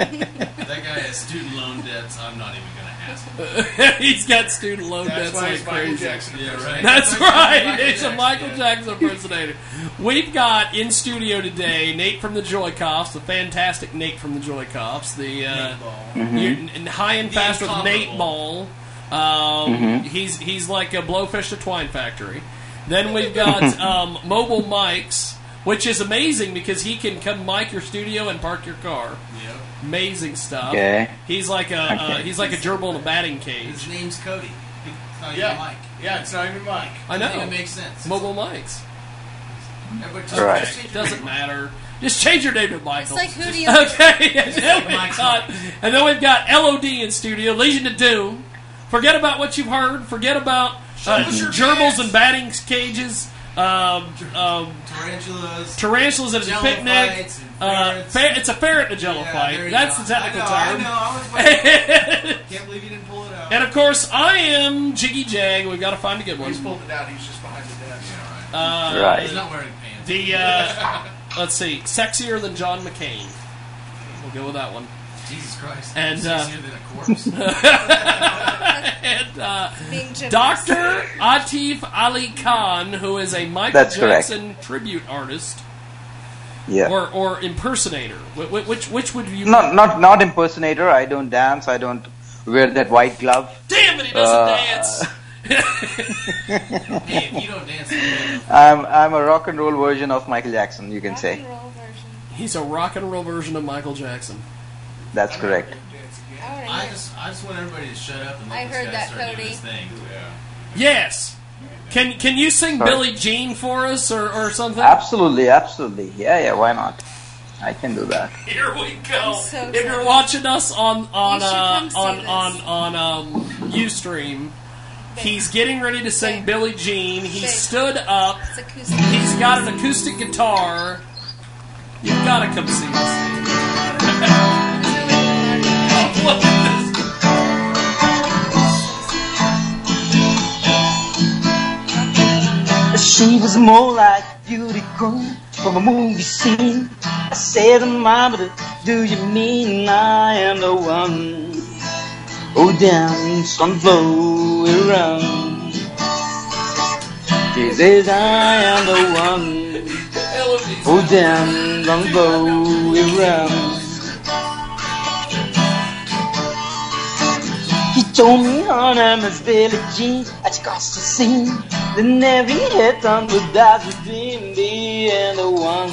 That guy has student loan debts. I'm not even going to ask him. He's got student loan That's debts why like he's Michael crazy. Jackson Yeah, right. That's That's why he's right. Michael It's a Jackson, Michael yeah. Jackson impersonator. We've got in studio today Nate from the Joy Cops, the fantastic Nate from the Joy Cops, the uh, you- and high and fast with Nate incomparable. Ball. Um, Mhm. He's he's like a blowfish to twine factory. Then we've got um, mobile mics, which is amazing because he can come mic your studio and park your car. Yep. Amazing stuff. Okay. He's like a uh, he's like a gerbil in a batting cage. His name's Cody. It's not Yeah. even Mike. Yeah, it's not even Mike. I know. Doesn't even make sense. Mobile mics. Everybody just- Right. just change your doesn't name. matter. Just change your name to Michael. It's like Hootie on- Okay, and then, we've got, and then we've got LOD in studio, Legion of Doom. Forget about what you've heard. Forget about uh, us your gerbils and batting cages. Um, um, Tarantulas. tarantulas at a picnic. and Uh, ferrets. fer- it's a ferret and a jello Yeah, fight. That's go. the technical I know, term. I know, I was waiting. Can't believe you didn't pull it out. And of course, I am Jiggy Jag. We've got to find a good one. He's pulled it out. He's just behind the desk. Uh, Right. He's not wearing pants. The uh, let's see, sexier than John McCain. We'll go with that one. Jesus Christ. And uh, Sexier than a corpse. and uh, Dr. Atif Ali Khan, who is a Michael That's correct. Jackson tribute artist Yeah. or or impersonator. Wh- wh- Which which would you? Not not not impersonator. I don't dance. I don't wear that white glove. Damn it, he doesn't Uh, dance. hey, if you don't dance, I'm I'm a rock and roll version of Michael Jackson. You can say He's a rock and roll version of Michael Jackson. That's correct. I just, I just want everybody to shut up and let I this heard guy that, start doing Cody. his thing. Yes. Can can you sing Sorry. Billie Jean for us or, or something? Absolutely, absolutely. Yeah, yeah. Why not? I can do that. Here we go. so if you're watching us on on You should uh, come see on, this. on on um UStream, he's getting ready to sing Billie Jean. He Babe. stood up. It's acoustic. He's got an acoustic guitar. You've got to come see this. She was more like beauty queen from a movie scene. I said, Mama, do you mean I am the one? Oh, dance on blow around. She says, I am the one. Oh, dance on blow around. Told me her name is Billie Jean. I just got to sing. Then every hit on the dance between me and the one.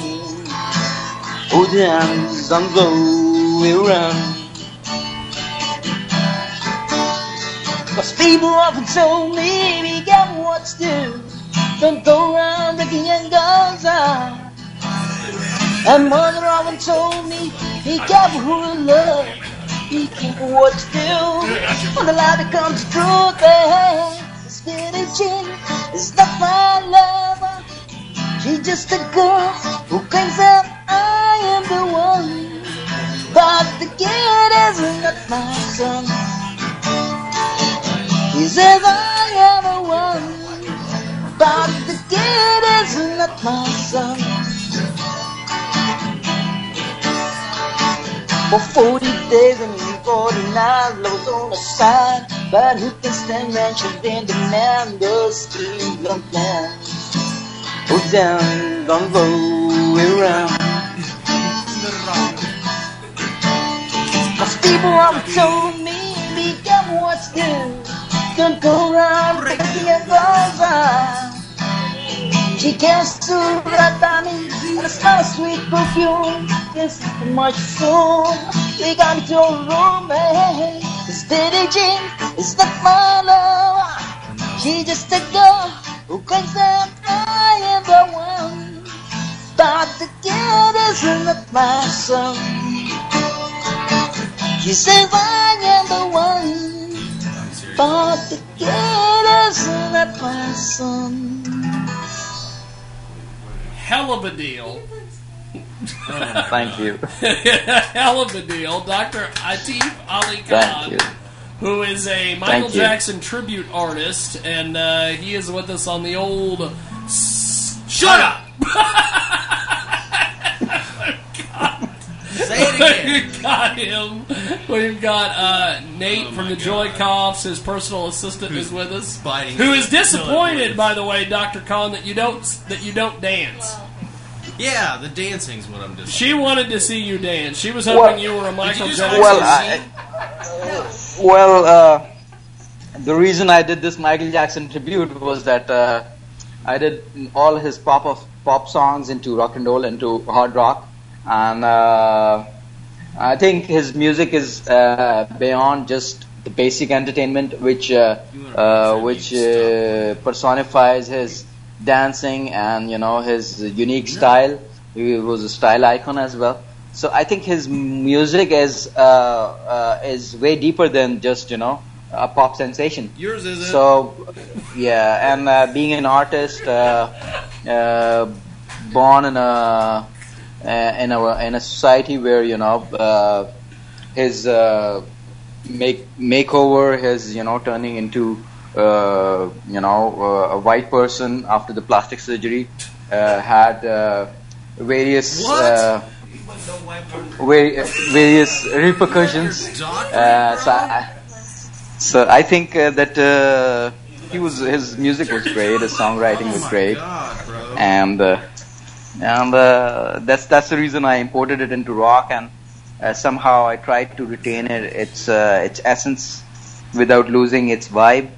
Oh, dance and go around. Cause people often told me, be careful what you do. Don't go around breaking your guns out. And mother often told me, be careful who you love. Careful what you do. When the light becomes the truth, this Billie Jean is not my lover. She's just a girl who claims that I am the one. But the kid is not my son. He says I am the one. But the kid is not my son. For 40 days and 49 lows on the side. But who can stand she's been the man to the plan? Oh, down, don't go around. Cause people have told me, be careful what you do. Don't go around breaking your out. She by me, and it's a sweet perfume. It's too much soon. We got into a room, hey. This Billie Jean not my love. She's just a girl who claims that I am the one. But the kid is not my son. She says I am the one. But the kid is not my son. Hell of a deal. Thank you. Hell of a deal. Dr. Atif Ali Khan, who is a Michael Thank you. Jackson tribute artist, and uh, he is with us on the old. S- Shut up! Say it again. We've got him. We've got uh, Nate from the Joy Cops. His personal assistant is with us. biting Who is disappointed, by the way, Doctor Khan, that you don't that you don't dance. Yeah, the dancing's what I'm just. She wanted to see you dance. She was hoping Well- you were a Michael just Jackson. Well, I, well, uh, the reason I did this Michael Jackson tribute was that uh, I did all his pop of pop songs into rock and roll, into hard rock, and uh, I think his music is uh, beyond just the basic entertainment, which uh, uh, which uh, personifies his dancing and you know his unique style. He was a style icon as well. So I think his music is uh, uh, is way deeper than just you know a pop sensation. Yours isn't. So yeah, and uh, being an artist, uh, uh, born in a in a in a society where you know uh, his uh, make makeover, his you know turning into uh, you know uh, a white person after the plastic surgery uh, had uh, various. Uh, various repercussions. Uh, so, I, so I think uh, that uh, he was his music was great, his songwriting was great, and uh, and uh, that's that's the reason I imported it into rock, and uh, somehow I tried to retain it, its uh, its essence without losing its vibe.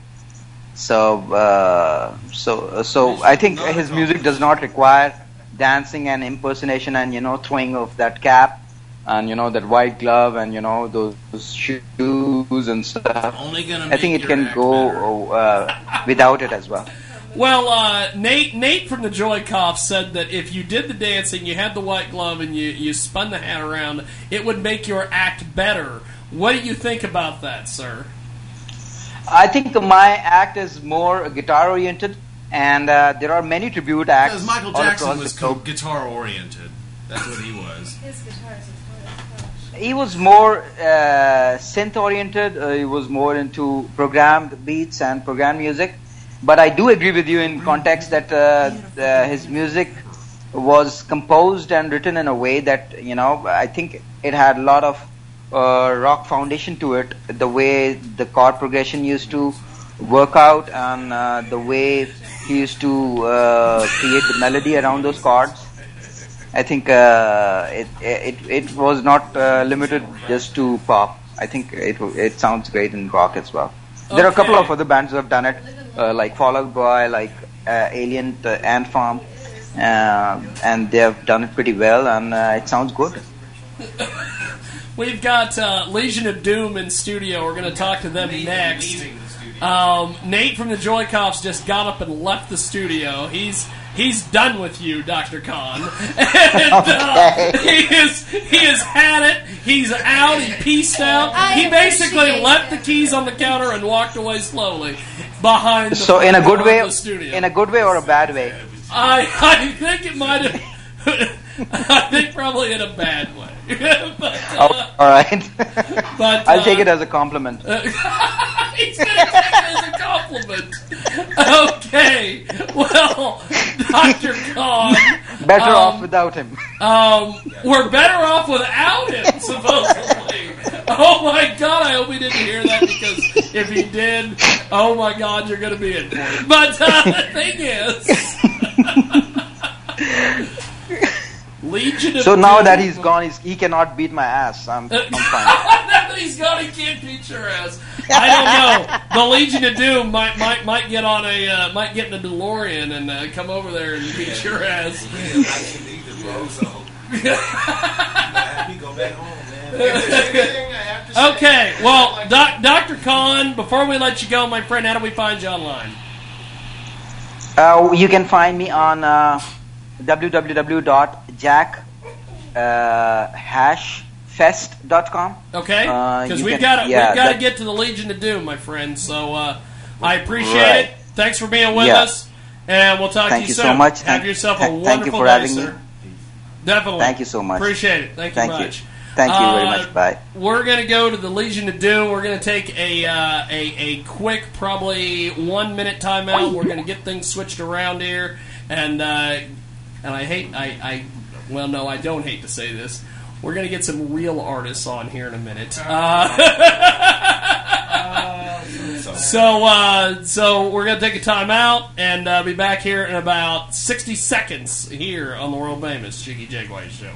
So uh, so so I think his music does not require dancing and impersonation and you know throwing of that cap and you know that white glove and you know those, those shoes and stuff. I think it can go uh, without it as well. Well, uh, Nate Nate from the Joy Cops said that if you did the dancing, you had the white glove, and you, you spun the hat around, it would make your act better. What do you think about that, sir? I think my act is more guitar oriented, and uh, there are many tribute acts. Because Michael all Jackson across was the globe. guitar oriented. That's what he was. His guitar is He was more uh, synth oriented. Uh, he was more into programmed beats and programmed music. But I do agree with you in context that uh, uh, his music was composed and written in a way that you know I think it had a lot of uh, rock foundation to it. The way the chord progression used to work out and uh, the way he used to uh, create the melody around those chords. I think uh, it, it it was not uh, limited just to pop. I think it it sounds great in rock as well. There are a couple of other bands who have done it, uh, like Fall Out Boy, like uh, Alien, uh, Ant Farm, uh, and they have done it pretty well, and uh, it sounds good. We've got uh, Legion of Doom in studio. We're going to talk to them next. Um, Nate from the Joy Cops just got up and left the studio. He's he's done with you, Doctor Khan. and, uh, he is he has had it. He's out. He peaced out. I he basically appreciate left the keys on the counter and walked away slowly behind. The So in a good way, studio. in a good way or a bad way. I I think it might have. I think probably in a bad way. but, uh, Oh, all right. but, I'll take uh, it as a compliment. He's gonna take it as a compliment. Okay. Well, Doctor Khan. Better um, off without him. Um, we're better off without him, supposedly. Oh my god, I hope he didn't hear that because if he did, oh my god, you're gonna be in for it. But uh, the thing is, Legion of So now Doom- that he's gone, he's, he cannot beat my ass. I'm, I'm fine. now that he's gone, he can't beat your ass. I don't know. The Legion of Doom might might might get on a uh, might get in a DeLorean and uh, come over there and beat your ass. okay, well, doc, Doctor Khan, before we let you go, my friend, how do we find you online? Uh, you can find me on uh, www.jackhashfest.com. Okay, Uh, because you we've got to yeah, we've got to get to the Legion of Doom, my friend. So uh, I appreciate Right. it. Thanks for being with Yeah. us, and we'll talk Thank to you you so much. Have Thank- yourself a thank- wonderful thank you for day, having me. Definitely. Thank you so much. Appreciate it. Thank you Thank you. much. Thank you very Uh, much. Bye. We're going to go to the Legion of Doom. We're going to take a, uh, a a quick, probably one minute timeout. We're going to get things switched around here, and uh, and I hate I, I well no I don't hate to say this. We're going to get some real artists on here in a minute. Uh, so uh, so we're going to take a time out and uh, be back here in about sixty seconds here on the world famous Jiggy Jaguar show.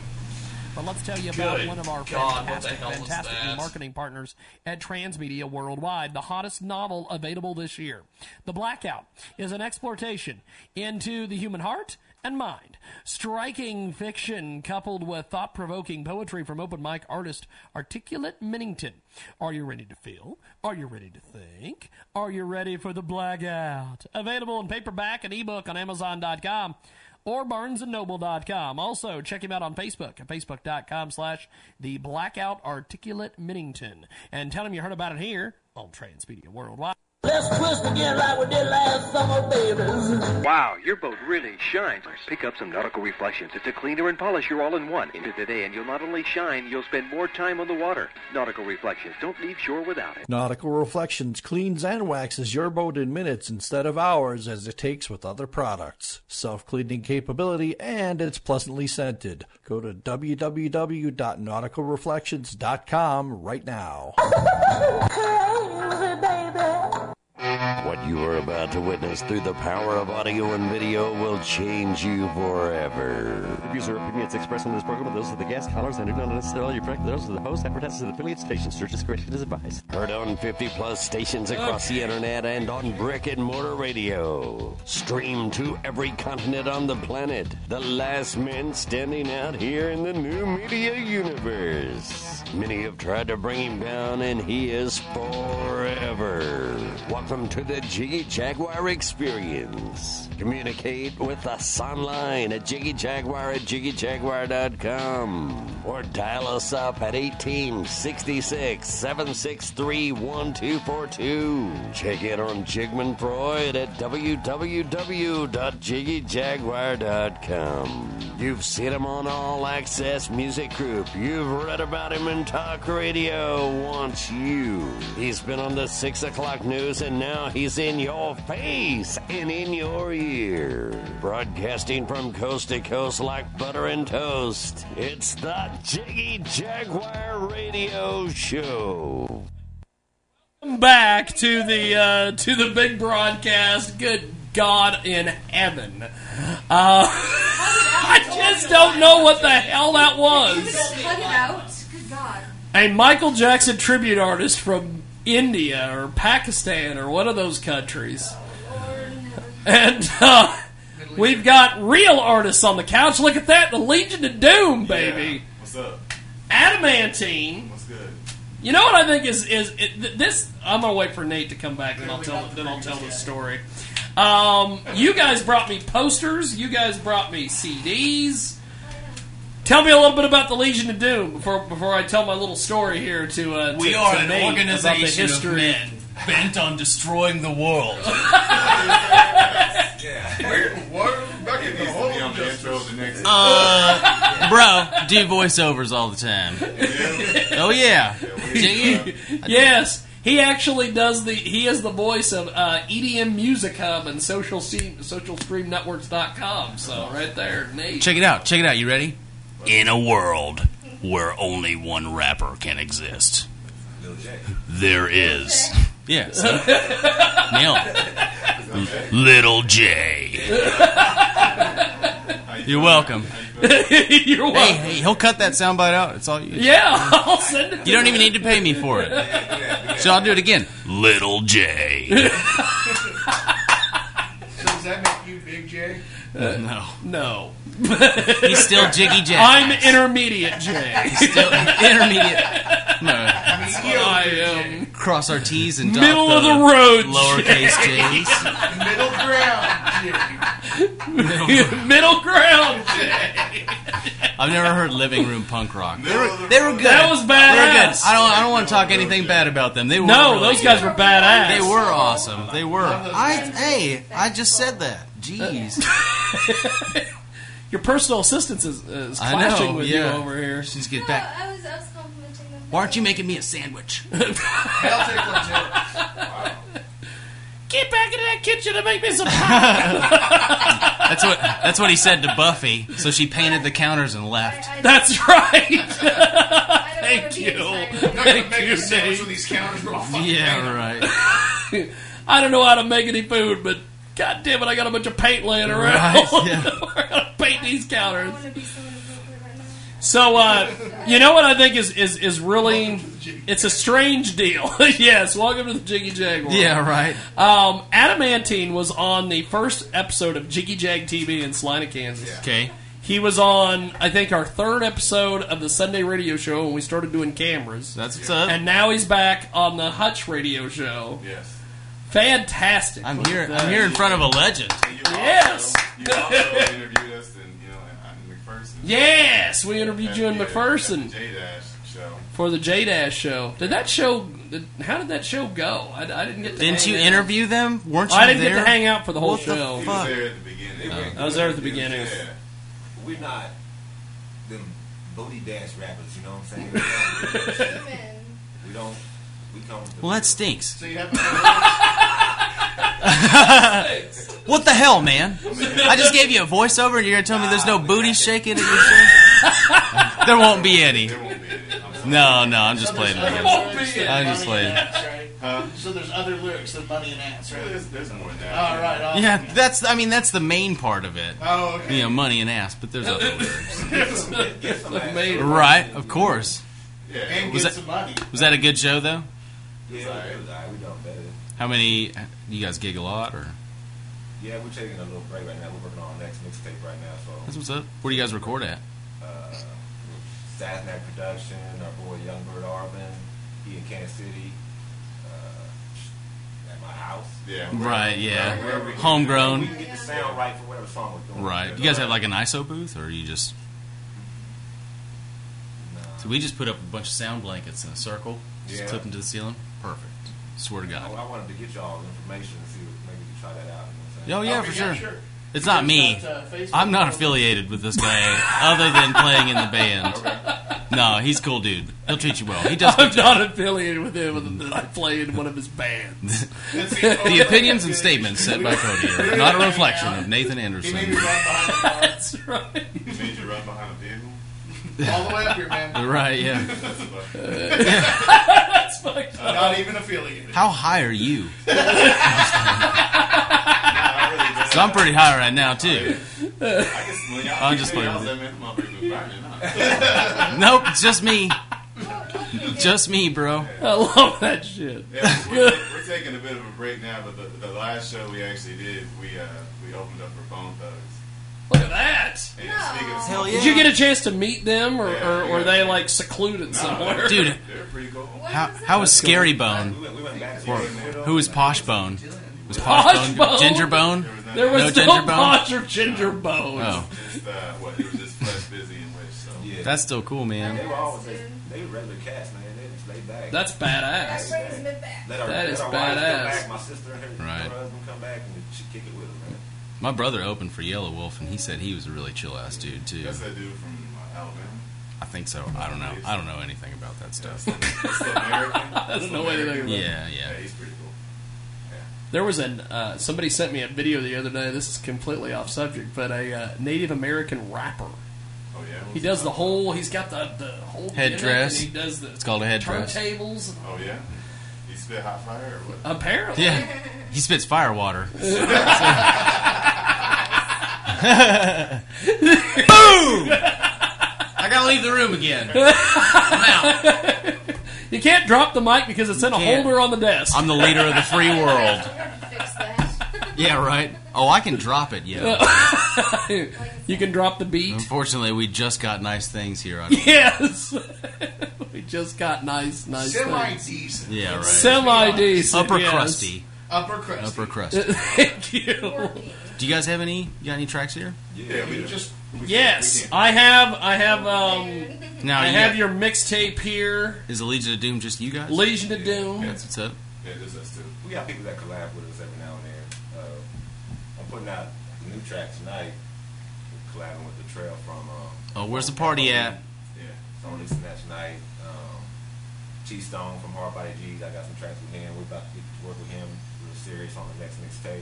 But let's tell you about Good one of our God, fantastic, fantastic that? marketing partners at Transmedia Worldwide, the hottest novel available this year. The Blackout is an exploration into the human heart and mind. Striking fiction coupled with thought provoking poetry from open mic artist Articulate Minnington. Are you ready to feel? Are you ready to think? Are you ready for the blackout? Available in paperback and ebook on Amazon.com. or barnesandnoble.com. Also, check him out on Facebook at facebook.com slash the blackout articulate Minnington. And tell him you heard about it here on Transmedia Worldwide. Let's twist again like we did last summer, babies. Wow, your boat really shines. Pick up some Nautical Reflections. It's a cleaner and polisher all-in-one. Into the day, and you'll not only shine, you'll spend more time on the water. Nautical Reflections. Don't leave shore without it. Nautical Reflections cleans and waxes your boat in minutes instead of hours as it takes with other products. Self cleaning capability and it's pleasantly scented. Go to www.nauticalreflections.com right now. What you are about to witness through the power of audio and video will change you forever. Views or opinions expressed on this program are those of the guest callers and do not necessarily reflect those of the host, advertisers, and affiliate stations. Search discretion is advised. Heard on 50 plus stations across the internet and on brick and mortar radio. Stream to every continent on the planet. The last man standing out here in the new media universe. Many have tried to bring him down, and he is forever. Welcome to the Jiggy Jaguar Experience. Communicate with us online at jiggyjaguar at jiggyjaguar.com or dial us up at 1866 763 1242. Check in on Jigman Freud at www.jiggyjaguar.com. You've seen him on All Access Music Group. You've read about him in talk radio. Wants you. He's been on the 6 o'clock news and now he's in your face and in your ear. Broadcasting from coast to coast like butter and toast. It's the Jiggy Jaguar Radio Show. back to the uh, to the big broadcast. Good God in heaven! Uh, I just don't know what the hell that was. Cut it out. Good God. A Michael Jackson tribute artist from India or Pakistan or one of those countries, and uh, we've got real artists on the couch. Look at that, the Legion of Doom, baby. What's up? Adamantine. What's good? You know what I think is is it, this? I'm gonna wait for Nate to come back, and I'll tell then I'll tell the story. Um, you guys brought me posters. You guys brought me CDs. Tell me a little bit about the Legion of Doom before before I tell my little story here to. Uh, We to- are to an Nate about the organization of men bent on destroying the world. Uh, bro, do voiceovers all the time. Oh yeah, Jiggy. yes, he actually does the. He is the voice of uh, EDM Music Hub and Social Stream, SocialStreamNetworks.com. So right there, Nate. Check it out. Check it out. You ready? In a world where only one rapper can exist, there is. Yes. Nailed it. Little J. You're welcome. You're welcome. Hey, hey, he'll cut that soundbite out. It's all you. Yeah, I'll send it. You don't even need to pay me for it. So I'll do it again. Little J. So does that make you Big J? Uh, no. No. He's still Jiggy J. I'm intermediate J. He's still intermediate. No. I am Cross our T's and dot middle of the the road. lowercase J. j's. Middle ground, J. middle ground J. I've never heard living room punk rock. They were, they were good. That was They were good. badass. I don't. I don't want to talk anything bad about them. They were No, really those guys good. were badass. They were awesome. They were. I hey, I just said that. Jeez. Uh, Your personal assistant is, is I clashing know, with yeah. you over here. She's get back. I was, I was complimenting them. Why aren't you making me a sandwich? Get back into that kitchen and make me some pie. That's what. That's what he said to Buffy. So she painted the counters and left. That's right. Thank you. Thank you, Nate. these counters, bro. Yeah, right. I don't know how to make any food, but god damn it, I got a bunch of paint laying around. Right, yeah. We're gonna paint these counters. So, uh, you know what I think is, is, is really, it's a strange deal. yes, welcome to the Jiggy Jag world. Yeah, right. Um, Adamantine was on the first episode of Jiggy Jag TV in Salina, Kansas. Okay. He was on, I think, our third episode of the Sunday radio show when we started doing cameras. That's what's up. And now he's back on the Hutch radio show. Yes. Fantastic. I'm here. I'm here in front of a legend. Yes. You also interviewed Yes, we interviewed you in McPherson J Dash show. for the J Dash show. Did that show? Did, how did that show go? I, I didn't get. to Didn't hang you out. interview them? Weren't oh, you I didn't there? get to hang out for the whole What the show. He fuck? was there at the beginning. Oh. I was there at the beginning. Yeah. We're not them booty dance rappers, you know what I'm saying? we don't. We come. Well, that stinks. So you have what the hell, man? I just gave you a voiceover, and you're gonna tell me there's no booty shaking at your show? there won't be any. No, no, I'm just playing. I'm just playing. Right? So there's other lyrics than money and ass, right? There's, there's more than that. All right. All Yeah, that's. I mean, that's the main part of it. Oh, okay. You know, money and ass, but there's other lyrics. Made- right, of course. And Was get that, some money. was that a good show though? Yeah, it was alright. We done better. How many? You guys gig a lot, or Yeah, we're taking a little break right now. We're working on our next mixtape right now. So that's what's up? Where do you guys record at? uh, Sasnac Production, our boy Youngbird Arvin, he in Kansas City, uh, at my house. Yeah. Right, yeah. Wherever we can- Homegrown. We can get the sound right for whatever song we're doing. Right. You guys have like an ISO booth, or you just? No. So we just put up a bunch of sound blankets in a circle, just Yeah. clip them to the ceiling. Perfect. Swear to I, God. I wanted to get y'all the information and see if maybe you can try that out. You know Oh yeah, I'm for saying? sure. It's not me. Got, uh, Facebook I'm not affiliated with this guy, other than playing in the band. No, he's a cool dude. He'll treat you well. He does. I'm good job. not affiliated with him. other than I play in one of his bands. the opinions and statements said by Cody are not a reflection of Nathan Anderson. He made me run behind the car. That's right. He made you run behind a vehicle. All the way up here, man. Right, yeah. That's fucked up. Not even affiliated. How high are you? So I'm pretty high right now too. I guess when y'all I'm just playing. playing. That man, motherfucker was burning up. Nope, it's just me. Just me, bro. I love that shit. Yeah, we're, we're taking a bit of a break now, but the, the last show we actually did, we uh, we opened up for Bone Thugs. Look at that. And speaking of Hell Did you get a chance to meet them, or, or were yeah. they like secluded somewhere? Dude, They're pretty cool. how, how was Scary Bone? We went, we went back Or who was Posh Bone? Was Posh Posh, Bone? Ginger Bone? There was no no, Ginger Bone? Posh or Ginger Bone. Oh, Just uh, what? It was just flesh Bizzy and wish. So Yeah. that's still cool, man. They were always they were regular cats, man. They just laid back. That's badass. Let our, that let is our wives badass. Back, my sister and her, Right. her husband come back and she kick it with them, man. My brother opened for Yelawolf, and he said he was a really chill ass dude too. that's that dude from uh, Alabama. I think so. I don't know. I don't know anything about that stuff. That's the American. I don't know Yeah, yeah. Yeah, he's pretty cool. There was an uh, somebody sent me a video the other day. This is completely off subject, but a uh, Native American rapper. Oh yeah. He does the whole. He's got the the whole Headdress. gimmick, He does the. It's called a headdress. Turntables. Oh yeah. He spit hot fire or what? Apparently. Yeah, he spits fire water. Boom! I gotta leave the room again. I'm out. You can't drop the mic because it's in a can't. holder on the desk. I'm the leader of the free world. Yeah, right. Oh, I can drop it. Yeah. you can drop the beat. Unfortunately, we just got nice things here. I don't Yes. we just got nice, nice. Semi things. decent. Yeah, right. Semi decent. Upper yes. crusty. Upper crusty. Upper crusty. Thank you. Do you guys have any? You got any tracks here? Yeah, we just. We Yes, can't- I have. I have. Um, Now I you have got- your mixtape here. Is the Legion of Doom just you guys? Legion of Doom. That's what's up. Yeah, just us too. We got people that collab with us every now and then. Uh, I'm putting out a new track tonight, collabing with the Trail from. Um, Oh, where's the party at? Yeah, so I'm releasing that tonight. Um, G Stone from Hard Body G's. I got some tracks with him. We're about to get to work with him real serious on the next mixtape.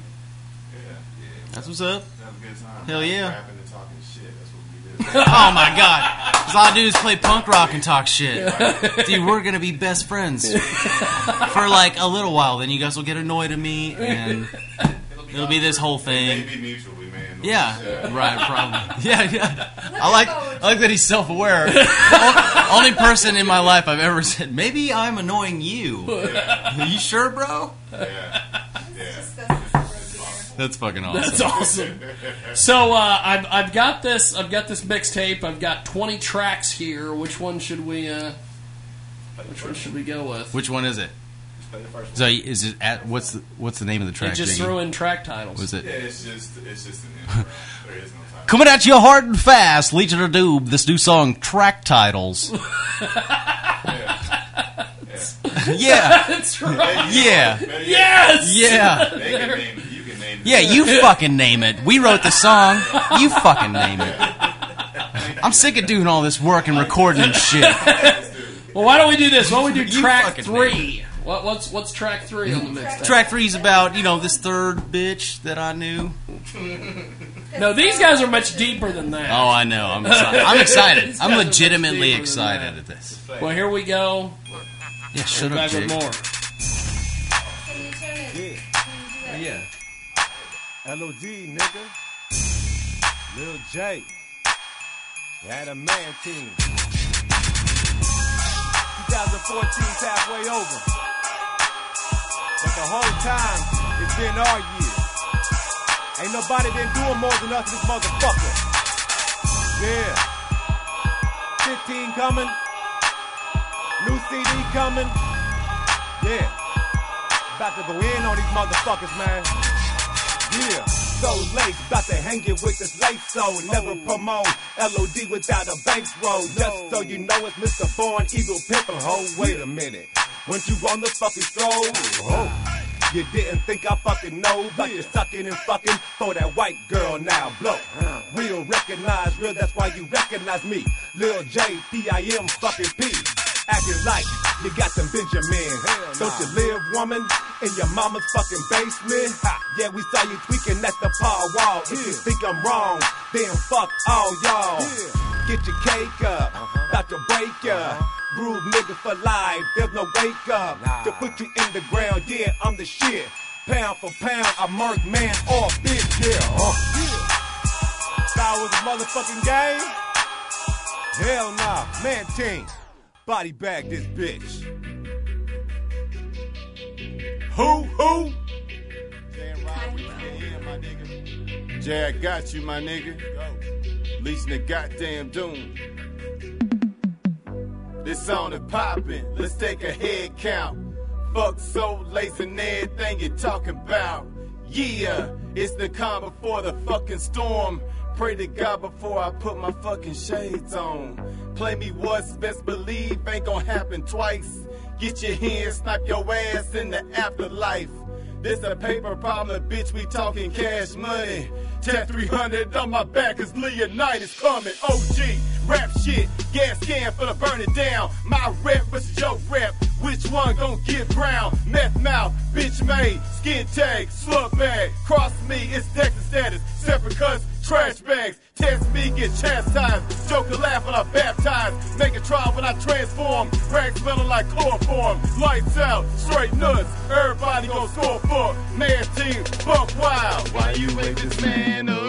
Yeah, yeah. That's what's up. Have a good time. Hell yeah. Rapping and talking shit. That's what we do. oh my god. Because all I do is play punk rock and talk shit. Dude, we're going to be best friends for like a little while. Then you guys will get annoyed at me and it'll be this whole thing. Maybe mutual. We may end Yeah, right, probably. Yeah, yeah. I like, I like that he's self-aware. Only person in my life I've ever said, maybe I'm annoying you. Are you sure, bro? That's fucking awesome. That's awesome. So uh, I've I've got this I've got this mixtape. I've got twenty tracks here. Which one should we uh, Which one should we go with? Which one is it? Play the first So is it at what's the what's the name of the They track? just Jiggy? throw in track titles. Was it? Yeah, it's just it's just an intro. there is no time. Coming at you hard and fast, Legion of Doom. This new song, track titles. yeah, That's right. Yeah. Yes. Yeah. They can name Yeah, you fucking name it. We wrote the song. You fucking name it. I'm sick of doing all this work and recording and shit. Well, why don't we do this? Why don't we do You track fucking three? What, what's what's track three on the mixtape? Track three's about you know this third bitch that I knew. No, these guys are much deeper than that. Oh, I know. I'm excited. I'm excited. I'm legitimately excited at this. Well, here we go. Yeah, shut We're up, back with Jake. more. Yeah. LOD, nigga. Lil J. Adamantine. 2014's halfway over. But the whole time, it's been our year. Ain't nobody been doing more than us this motherfucker. Yeah. 15 coming. New CD coming. Yeah. About to go in on these motherfuckers, man. Yeah. So late, about to hang it with this lace so never promote LOD without a bankroll. Just so you know it's Mr. Born Eagle Pimpin' Ho. Wait a minute. When you on the fucking stroll, oh, you didn't think I fucking know about you sucking and fucking for that white girl now. Blow. Uh. Real recognize real, that's why you recognize me. Lil J, P-I-M fucking P. Acting like you got them Benjamin. Don't you live, woman, in your mama's fucking basement? Ha, yeah, we saw you tweaking at the paw wall. If you think I'm wrong, then fuck all y'all. Get your cake up, about to break ya. Groove nigga for life, there's no wake up. To put you in the ground, yeah, I'm the shit. Pound for pound, I murk man off bitch, yeah. Uh. It was a motherfucking game? Hell nah, man team. Body bag this bitch. Who, who? Jay, I got you, my nigga. Leeching the goddamn doom. This song is poppin'. Let's take a head count. Fuck so lace and everything you're talking about. Yeah, it's the calm before the fucking storm. Pray to God before I put my fucking shades on. Play me once, best believe ain't gonna happen twice. Get your hands, snap your ass in the afterlife. This a paper problem, bitch, we talking cash money. 10 300 on my back cause Leonidas coming. OG, rap shit, gas can for the burn it down. My rep versus your rep, which one gon' get brown? Meth mouth, bitch made, skin tag, slug bag. Cross me, it's Texas status. Separate cuts, trash bags. Test me, get chastised. Joker laugh when I baptize. Make a trial when I transform. Rags smelling like chloroform. Lights out, straight nuts. Everybody gon' score for. Man team, buck wild. Why you wake this man up?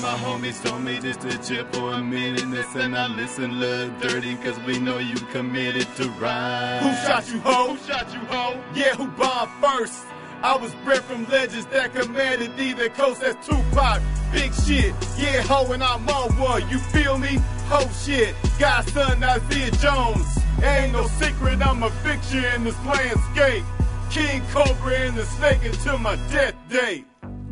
My homies told me just to chill for a minute. Listen, I listen, little dirty, cause we know you committed to ride. Who shot you, ho? Who shot you, ho? Yeah, who bombed first? I was bred from legends that commanded either coast. That's Tupac, big shit. Yeah, ho, and I'm on one. You feel me? Ho shit. Godson Isaiah Jones. Ain't no secret, I'm a fixture in this landscape. King Cobra and the snake until my death date.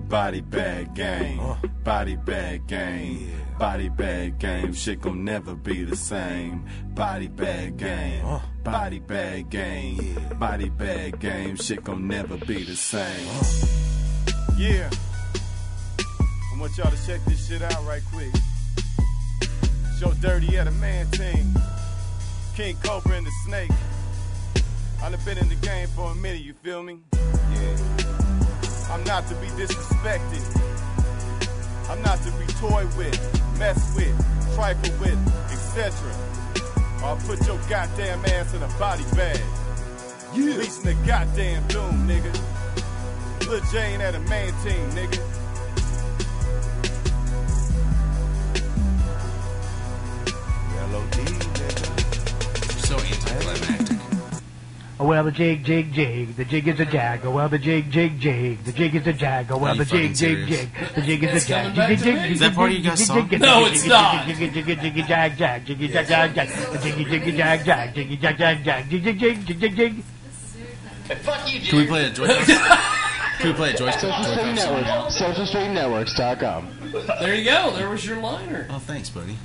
Body bag game, uh. body bag game, body bag game. Shit gon' never be the same. Body bag game, body bag game, body bag game. Shit gon' never be the same. Yeah, I want y'all to check this shit out right quick. Show Dirty at a man team, King Cobra and the Snake. I done been in the game for a minute, you feel me? Yeah. I'm not to be disrespected. I'm not to be toyed with, mess with, trifle with, etc. Or I'll put your goddamn ass in a body bag. Yeah. Reaching the goddamn doom, nigga. Lil Jane at a man team, nigga. LOD, nigga. So anticlimactic. Oh, well, the jig, jig, jig. The jig is a jag. Oh, well, the jig, jig, jig. The jig is a jag. Oh, well, Are you the jig, fucking jig, serious? jig. The jig is a It's jag. coming back Jiggy, to jig, me? jiggy, Is that part of jig, you guys' jiggy, song? jiggy, No, jiggy, it's jiggy, not. Jiggy, jiggy, jiggy, jag, jag. Jiggy, jag, jag, jag. The jiggy, jiggy, jag, jag. Jiggy, jag, jag, jag. Jig, jig, jig, jig, jig, jig. Fuck you, Can we play a Joy Cops? Can we play a Joy Cops? Social Stream Joy-Con song Network. now? SocialStreamNetworks.com. There you go. There was your liner. Oh, thanks, buddy.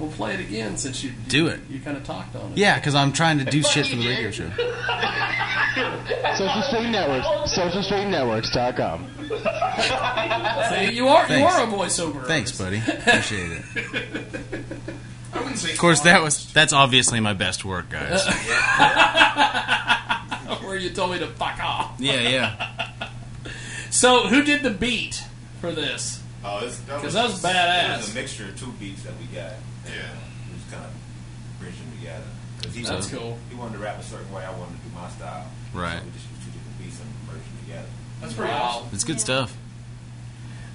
We'll play it again since you Do you, it. You kind of talked on it. Yeah, because I'm trying to do shit for the radio show. Social Stream Networks. SocialStreamNetworks.com. See, you are you Thanks. are a voiceover. Thanks, buddy. Appreciate it. I wouldn't say Of course, that was that's obviously my best work, guys. Where you told me to fuck off. Yeah, yeah. So, who did the beat for this? Oh, this, that 'Cause that was badass. It was a mixture of two beats that we got. Yeah. We was kind of bridging them together. 'Cause he That's wanted, cool. He wanted to rap a certain way. I wanted to do my style. Right. So we just used two different beats and merged them together. That's pretty awesome. It's good stuff.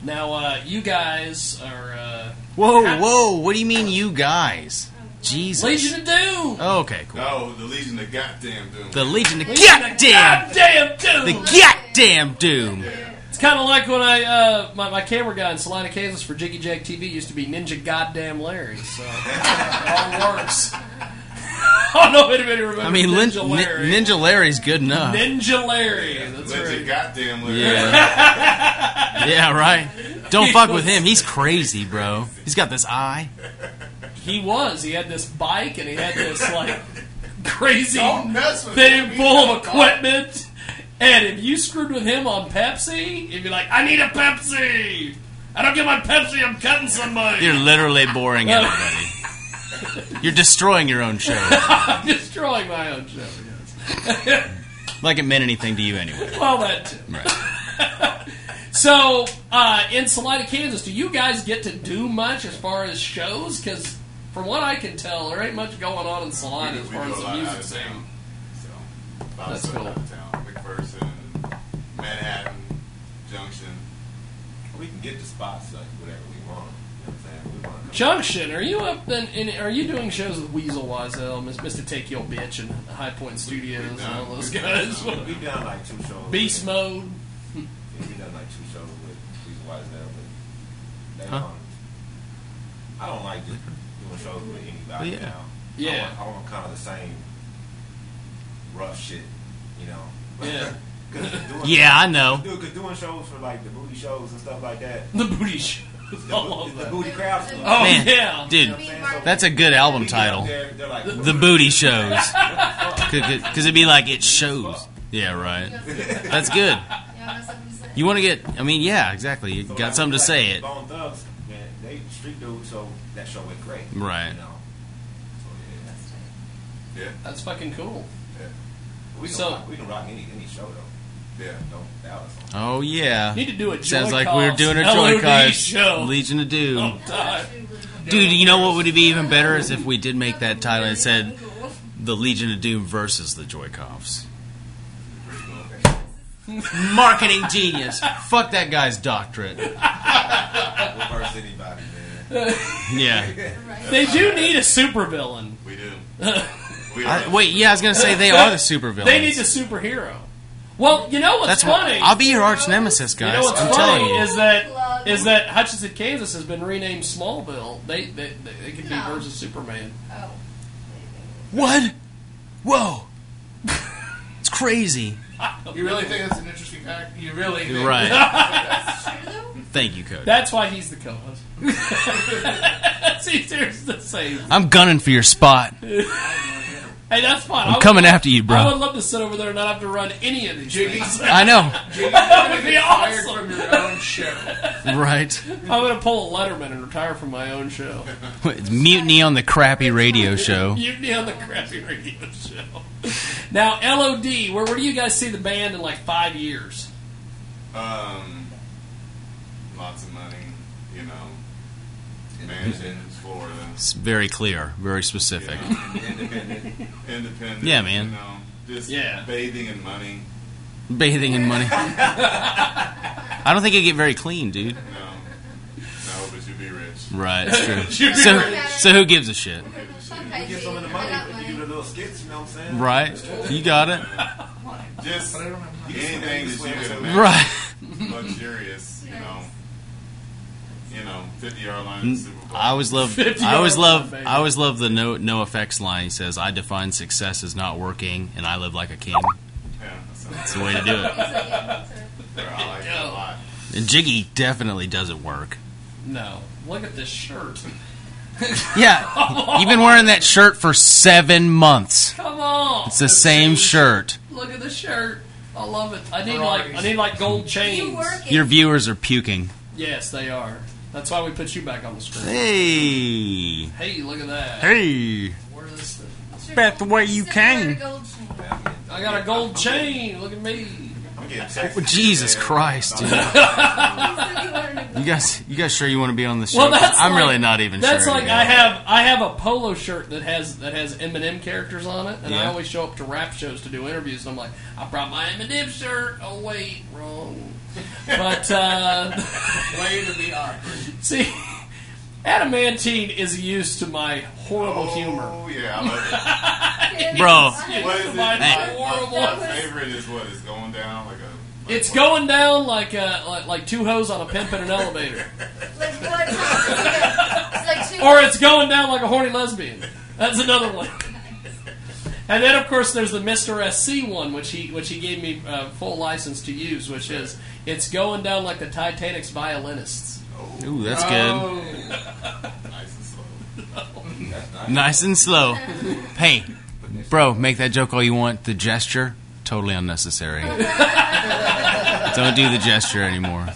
Now, uh, you guys are uh, Whoa, whoa! What do you mean, you guys? Jesus. Legion of Doom. Oh, okay, cool. No, the Legion of Goddamn Doom. The Legion of Legion of Goddamn, Goddamn Doom. the Goddamn Doom. It's kind of like when I uh, my, my camera guy in Salina, Kansas for Jiggy Jag TV used to be Ninja Goddamn Larry. So it all works. I don't know if anybody remembers I mean, Lin- Ninja Nin- Larry. Ninja Larry's good enough. Ninja Larry. That's Legit right. Goddamn Larry. Yeah. yeah, right. Don't He fuck was- with him. He's crazy, bro. He's got this eye. He was. He had this bike and he had this like crazy Don't mess with thing him. full of equipment. And if you screwed with him on Pepsi, he'd be like, "I need a Pepsi. I don't get my Pepsi. I'm cutting somebody." You're literally boring everybody. You're destroying your own show. I'm destroying my own show. Yes. Like it meant anything to you anyway. well, that too. Right. So, uh, in Salina, Kansas, do you guys get to do much as far as shows? Because from what I can tell, there ain't much going on in Salina as We far as the music scene. town. So, a lot of That's cool. Out of Manhattan, Junction. We can get the spots like whatever we want. You know what I'm saying? We want Junction, are you up then? In, are you doing shows with Weasel Wiesel, Miss- Mr. Take Your Bitch, and High Point Studios, and all those We've guys? done- We've done like two shows. Beast Mode. Yeah, we've done like two shows with Weezy Wiesel, but they Huh? don't. I don't like just doing shows with anybody. Well, yeah. You know? Yeah. I want, I want kind of the same rough shit, you know. Yeah. 'Cause doing- Yeah, I know. Dude, cause doing shows for like the booty shows and stuff like that. The booty shows. The, bo- the booty crowd stuff. Oh, Man, yeah. dude, that's a good album We get up title. they're like, The Booty Shows. Because it'd be like, it shows. Yeah, right. That's good. You want to get, I mean, yeah, exactly. You So, got something to like say it. Bone Thugs, man, they street dudes, so that show went great. Right. You know. So, yeah. That's fucking cool. Yeah. We can So- rock, we can rock any any show though. Yeah. Don't doubt us. Oh, yeah. Need to do a Sounds like we were Cops doing a LOD Joy show. Legion of Doom. Oh, Dude, you know what would be even better is if we did make that title and said the Legion of Doom versus the Joy Cops. Marketing genius. Fuck that guy's doctorate. We'll verse anybody, man. Yeah. They do need a supervillain. We do. I, wait, yeah, I was gonna say they are the supervillains. They need a superhero. Well, you know what's That's what, funny? I'll be your arch nemesis, guys. You guys. know what's I'm funny telling you. is that is that Hutchinson, Kansas has been renamed Smallville. They they, they, they could be versus Superman. Oh. What? Whoa. It's crazy. You really think that's an interesting fact? You really think Right. That's true though. Thank you, Cody. That's why he's the co-host. That's easier to say. I'm gunning for your spot. Hey, that's fine. I'm would- coming after you, bro. I would love to sit over there and not have to run any of these things. I know. that would be awesome. from your own show. Right. I'm gonna pull a Letterman and retire from my own show. It's mutiny on the crappy radio show. Mutiny on the crappy radio show. Now, LOD, where, where do you guys see the band in like five years? Um, lots of money, you know, mansions, Florida. It's very clear, very specific. Independent. Independent. Yeah, man. You know, just Yeah. bathing in money. Bathing in money. I don't think you get very clean, dude. No. No, but you'd be rich. Right, it's true. So, rich. so who gives a shit? You get some of the money, but you do the little skits. You know what I'm saying? Right? You got it. Just anything that you can imagine. Right. Luxurious, you know. You know, 50 yard line in the Super Bowl. I always love. I always love. baby. I always love the no no effects line. He says, "I define success as not working, and I live like a king." That's the way to do it. I like it a. And Jiggy definitely doesn't work. No. Look at this shirt. Yeah, you've been wearing that shirt for seven months. Come on. It's the same shirt. Look at the shirt. I love it. I need like I need like gold chains. Your viewers are puking. Yes, they are. That's why we put you back on the screen. Hey. Hey, look at that. Hey. Where is the, Back the way you came. I got a gold chain. Look at me. Oh, Jesus Christ, dude. You guys, you guys sure you want to be on the show? Well, that's I'm like- really not even sure. That's sure. like. I have I have a polo shirt that has that has Eminem characters on it, and I always show up to rap shows to do interviews, and I'm like, I brought my Eminem shirt. Oh wait, wrong. But uh, Way to be awkward. see, Adamantine is used to my horrible humor. Oh yeah, I love it. Bro. what is it? My My, horrible- my, my favorite is what is going down like a. It's going down like uh, like, like two hoes on a pimp in an elevator, Like two hoses. or it's going down like a horny lesbian. That's another one. And then, of course, there's the Mr. SC one, which he which he gave me uh, full license to use, which is it's going down like the Titanic's violinists. Ooh, that's Oh. good. Nice and slow. Nice and slow. Hey, bro, make that joke all you want. The gesture, totally unnecessary. Don't do the gesture anymore.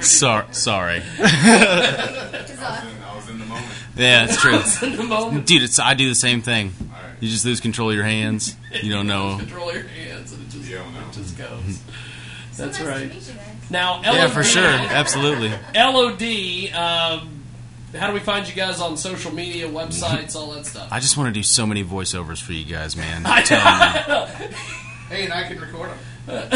Sorry. sorry. I was in the moment. Yeah, it's true. I was in the moment. Dude, it's I do the same thing. You just lose control of your hands. You don't know. Control your hands, and it just, it just goes. Mm-hmm. That's right. Now, Yeah, for sure. Absolutely. LOD. Um, how do we find you guys on social media, websites, all that stuff? I just want to do so many voiceovers for you guys, man. I I'm telling you. Hey, and I can record them.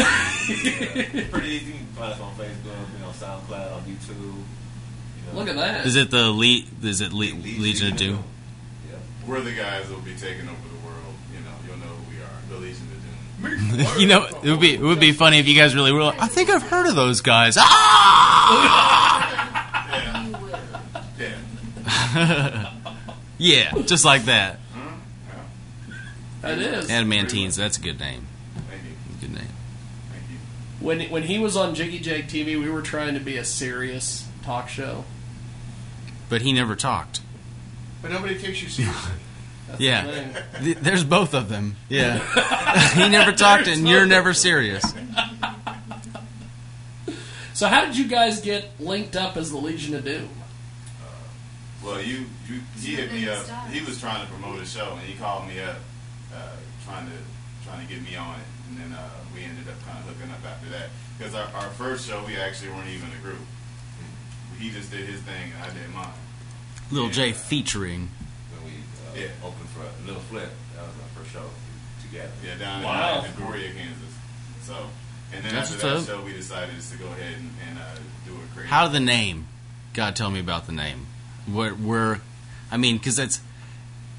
Pretty easy. You can find us on Facebook, you know, SoundCloud, on YouTube. You know. Look at that. Is it the le- Is it le- Legion of Doom? We're the guys that will be taking over the world. You know, you'll know who we are. The Legion of Doom. you know, it would be it would be funny if you guys really were. Like, I think I've heard of those guys. Ah! Yeah. yeah, just like that. That is. Adamantines. That's a good name. Good name. Thank you. When when he was on Jiggy Jag TV, we were trying to be a serious talk show. But he never talked. But nobody takes you seriously. Yeah, Th- there's both of them. Yeah, he never talked, and you're never serious. So how did you guys get linked up as the Legion of Doom? Well, you, you he hit me up. He was trying to promote a show, and he called me up, uh, trying to trying to get me on it. And then uh, we ended up kind of hooking up after that. Because our, our first show, we actually weren't even a group. He just did his thing, and I did mine. Little J featuring. When we uh, Yeah. opened for Little Flip, that was our first show together. Yeah, down Wow. in Emporia, Kansas. So, and then That's after that up. show, we decided to go ahead and, and uh, do a crazy. How the name? God, tell me about the name. Where, where I mean, because it's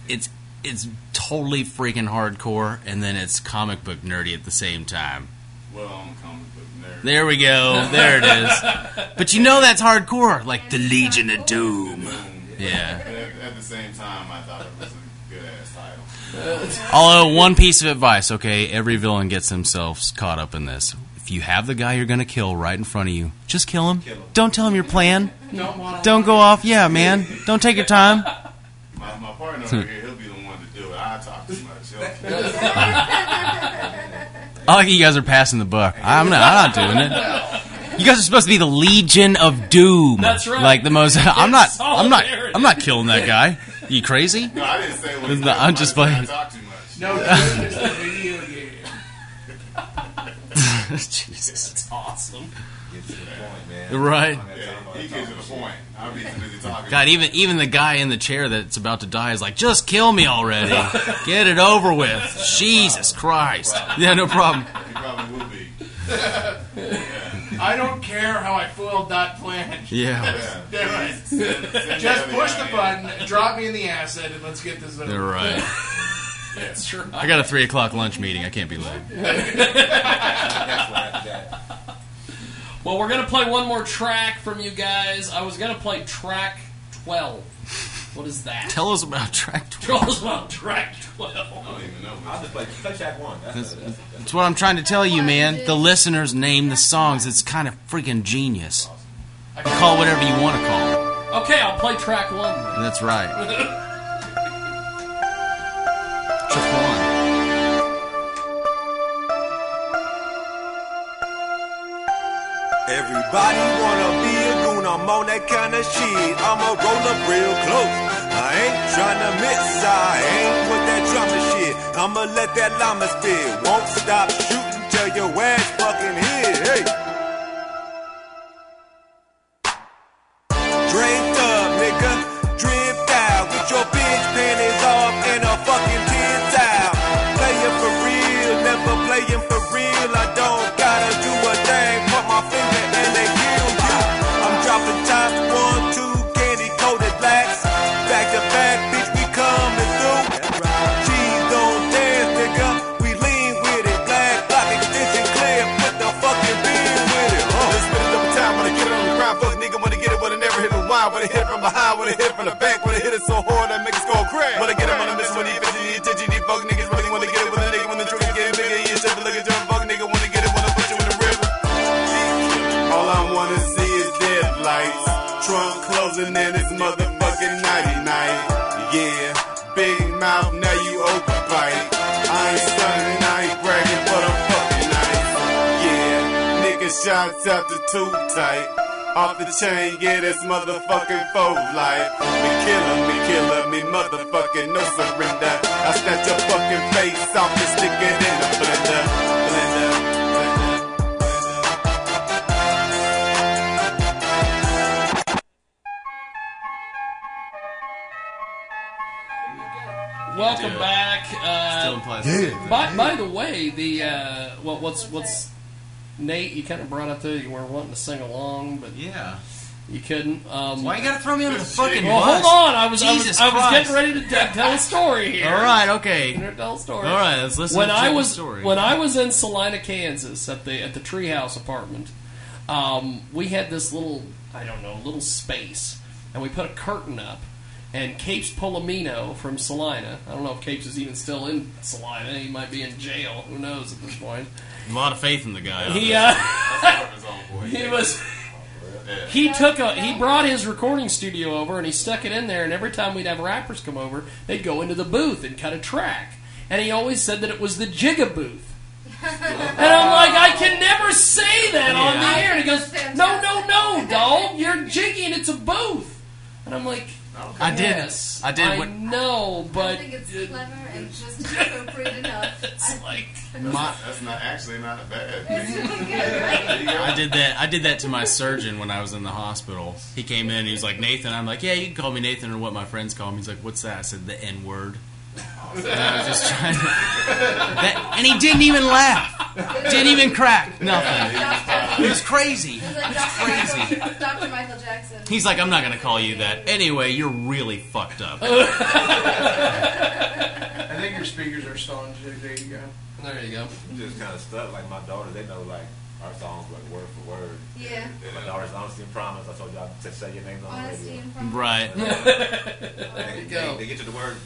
it's it's totally freaking hardcore, and then it's comic book nerdy at the same time. Well, I'm a comic book nerd. There we go. There it is. But you know that's hardcore, like the Legion of Doom. Yeah. But at, at the same time, I thought it was a good ass title. Although one piece of advice, okay, every villain gets themselves caught up in this. If you have the guy you're going to kill right in front of you, just kill him. Don't tell him your plan. Don't Don't go off. Yeah, man. Don't take your time. My, my partner over here, he'll be the one to do it. I talk too much. I like you guys are passing the buck. I'm not. I'm not doing it. You guys are supposed to be the Legion of Doom. That's right. Like the most. I'm not. I'm not. I'm not killing that guy. You crazy? No, I didn't say what No, I'm just playing. talk too much. No, it's a video game. Jesus. That's awesome. Get to the point, man. Right. Yeah, he gets to the point. I'll be busy talking. God, even even the guy in the chair that's about to die is like, just kill me already. Get it over with. Jesus Christ. Yeah, no problem. He probably will be. I don't care how I foiled that plan. Yeah. Damn right. Just push the button, drop me in the acid, and let's get this over. You're right. That's true. I got a three o'clock lunch meeting. I can't be late. Well, we're gonna play one more track from you guys. I was gonna play track twelve. What is that? Tell us about track 12. Tell us about track 12. I don't even know. I'll just play, play track one. That's, That's, that's, that's what I'm trying to tell you, man. The listeners name the songs. It's kind of freaking genius. You call whatever you want to call it. Okay, I'll play track one. then. That's right. Just one. Everybody wanna be a goon, I'm on that kind of shit. I'ma roll up real close. I ain't tryna miss, I ain't with that drama shit. I'ma let that llama spit. Won't stop shooting till your ass fucking hit. Hey. The wine. When I hit from behind, when I hit from the back, when I hit it so hard I make it go crack. I get it, when I miss, when he bitch, he attention, he fuck niggas really wanna get it with a nigga when the trigger get bigger. He shit, look at your fuck nigga wanna get it, wanna put you in the river. All I wanna see is dead lights. Trunk closing in his motherfucking nighty night. Yeah, big mouth, now you open fight. I ain't stunning, I ain't bragging, but I'm fucking nice. Yeah, nigga shots out the too tight. Off the chain, yeah, this motherfucking faux life. Me killing me, killing me, motherfucking no surrender. I snatch your fucking face off and stick it in the blender. Blender, blender. Welcome back. Uh, Still implies the same thing. by, by the way, the uh, well, what's what's Nate? You kind of brought up there. You were wanting to sing along, but yeah, you couldn't. Um, Why you gotta throw me under the fucking Well, bus? hold on. I was Jesus I was, I was Christ. getting ready to t- tell a story here. All right, okay. I'm gonna tell a story. All right, let's listen When to I Jim's was story. when I was in Salina, Kansas, at the at the Treehouse apartment, um, we had this little I don't know little space, and we put a curtain up. And Capes Palomino from Salina, I don't know if Capes is even still in Salina. He might be in jail. Who knows at this point? A lot of faith in the guy. He uh, he was he took a he brought his recording studio over and he stuck it in there. And every time we'd have rappers come over they'd go into the booth and cut a track. And he always said that it was the jigga booth. And I'm like I can never say that on the air. And he goes no no no dog. You're jigging. It's a booth. And I'm like I did. yes, I did I what- know but I think it's clever and just appropriate enough. it's like My- That's not actually not a bad thing. I did that. I did that to my surgeon when I was in the hospital. He came in. He was like Nathan. I'm like, yeah, you can call me Nathan or what my friends call me. He's like, what's that? I said the N word. And I was just trying to. That, and he didn't even laugh. Didn't even crack. Nothing. It was crazy. It's like Dr. Michael, Jackson. He's like, I'm not going to call you that. Anyway, you're really fucked up. I think your speakers are still on jig. There you go. There you go. I'm just kind of stuck. Like my daughter, they know like our songs like word for word. Yeah. My daughter's honesty and promise. I told y'all to say your names on the radio. and promise. Right. There you go. They, they get to the word,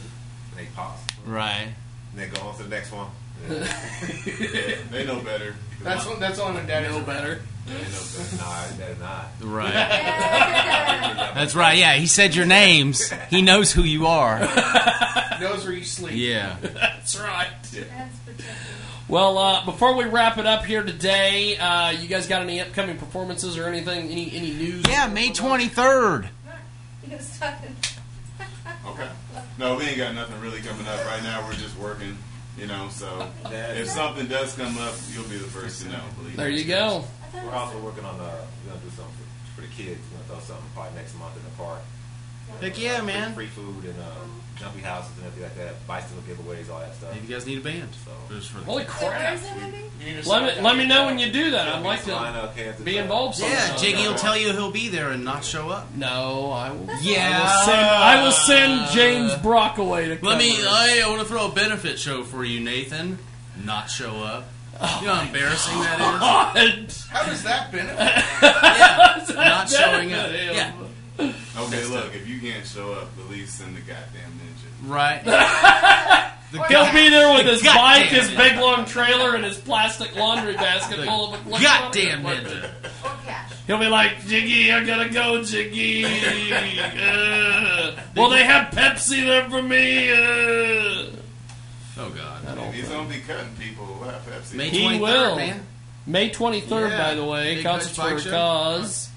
and they pause. Right. And they go on to the next one. They know better. That's what, that's on the daddy. know better They know better. Nah, they're not. Right. That's right. Yeah, he said your names. He knows who you are. Knows where you sleep. Yeah. That's right. That's. Well, uh, before we wrap it up here today, uh, you guys got any upcoming performances or anything? Any any news? Yeah, May 23rd. He was talking. Okay. No, we ain't got nothing really coming up right now. We're just working, you know. So if something does come up, you'll be the first to know. Believe There me. you go. We're also working on uh, we're gonna do something for, for the kids. We're gonna throw something probably next month in the park. Heck yeah, man. Free food and um, jumpy houses and everything like that. Bicycle giveaways, all that stuff. Maybe you guys need a band. So Just for the- Holy crap! You just Let me let me know when you do that. I'd like to up, Kansas, be uh, involved. Yeah, sometime. Jiggy will tell you he'll be there and not show up. No, I will. Yeah. I will send, I will send James Brock away to. Let me. cover it. Hey, I want to throw a benefit show for you, Nathan. Not show up. You know how embarrassing that God. How does that benefit? is. Yeah, not showing up. Yeah. Okay, look, if you can't can't show up, at least send the goddamn ninja. Right. He'll be there with his Goddamn bike, his ninja. big long trailer, and his plastic laundry basket The full of goddamn ninja. He'll be like, Jiggy, I gotta go, Jiggy. Uh, will they have Pepsi there for me? Uh, Oh God. He's gonna be cutting people who have Pepsi. May he 23rd, will. man. May 23rd, Yeah. by the way, Big Concerts Hutch for a Show. Cause.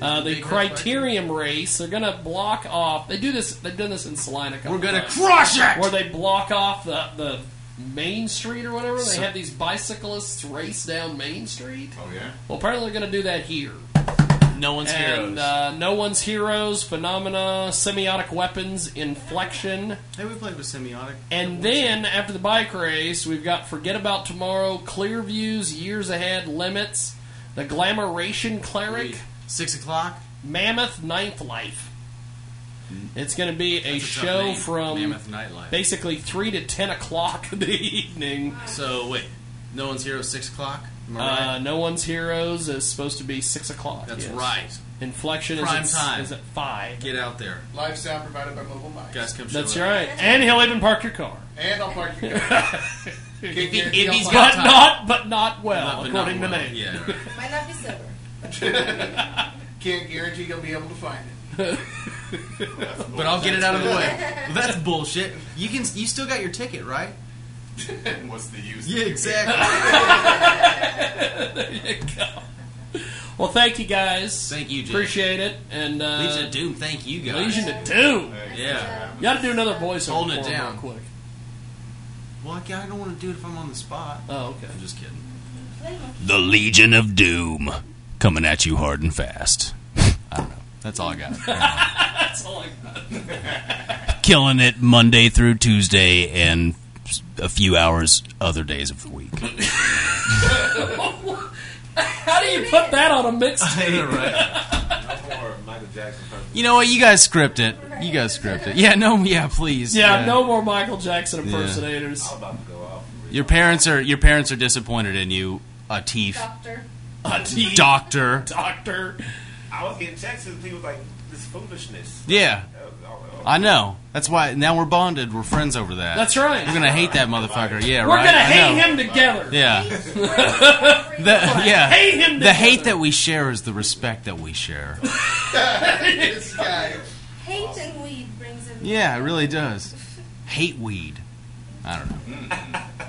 Uh, the Big Hutch Bike Criterium race. They're gonna block off. They do this. They've done this in Salina. a couple We're gonna times, crush it! Where they block off the the main street or whatever. They So- have these bicyclists race down Main Street. Oh yeah. Well, apparently they're gonna do that here. No one's and, heroes. Uh, no one's heroes. Phenomena. Semiotic weapons. Inflection. Hey, we played with semiotic. And then after the bike race, we've got Forget About Tomorrow, Clear Views, Years Ahead, Limits, The Glamoration Cleric, Six o'clock. Mammoth Ninth Life. It's going to be a a show name, from Mammoth Nightlife. basically 3 to 10 o'clock in the evening. So wait, no one's hero six o'clock. Am Uh, right? no One's Heroes is supposed to be 6 o'clock. That's yes. right. Inflection Prime is, at, time. is at 5. Get out there, Live sound provided by Mobile Mic. guys. Come show That's up. right. And he'll even park your car. And I'll park your car. If, he, Can't if he's guarantee got But time. not, but not well, Not- but not according to well. Nate. Yeah. right. Might not be sober. Can't guarantee you'll be able to find it. But I'll get it out of the way. Well, that's bullshit. You can. You still got your ticket, right? What's the use? Yeah, exactly. there you go. Well, thank you guys. Thank you, Jay. Appreciate it. And uh, Legion of Doom. Thank you guys. Legion of Doom. Yeah. You got to do another voiceover. Holding it for 'em down. real quick. Well, I I don't want to do it if I'm on the spot. Oh, okay. I'm just kidding. The Legion of Doom coming at you hard and fast. I don't know. That's all I got. That's all I got. Killing it Monday through Tuesday and a few hours other days of the week. How do you put that on a mixtape? No more Michael Jackson. You know what? You guys script it. You guys script it. Yeah. No. Yeah. Please. Yeah, no more Michael Jackson Yeah. impersonators. I'm about to go off. Your parents are. Your parents are disappointed in you. Atif. Doctor. A T- Doctor. Doctor. I was getting texts and people like this foolishness. Yeah. Oh, oh, oh. I know. That's why now we're bonded. We're friends over that. That's right. We're gonna hate that motherfucker. Yeah, right. We're right. gonna I hate know. him together. Yeah. The, yeah. Hate him The hate that we share is the respect that we share. this guy. Hate and weed brings him. Yeah, it really does. Hate weed. I don't know.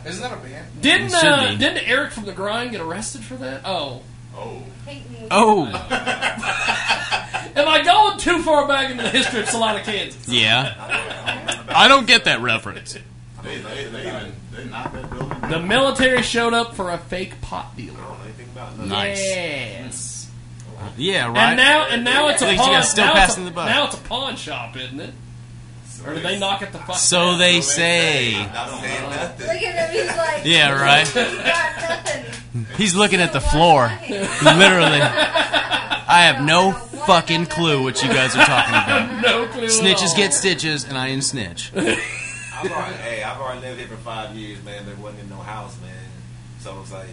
Isn't that a band? Didn't It should uh, be. didn't Eric from the Grind get arrested for that? Oh, Oh. Hate and. Oh, am I going too far back into the history of Salina, Kansas? yeah. I don't get that reference. They, they, they even they knocked that building down. The military showed up for a fake pot dealer. Oh, I don't know anything about nothing. Nice. Yes. Yeah, right. And now, and now it's a At least you pawn. still now, it's a, the buck. now it's a pawn shop, isn't it? Or did they knock it the fuck? So down? they say. Look at him. He's like. Yeah, right. He's got nothing. He's looking at the floor. Literally. I have no fucking clue what you guys are talking about. no clue. Snitches get stitches, and I ain't snitch. I've already, hey, I've already lived here for five years, man. There wasn't in no house, man. So it's like,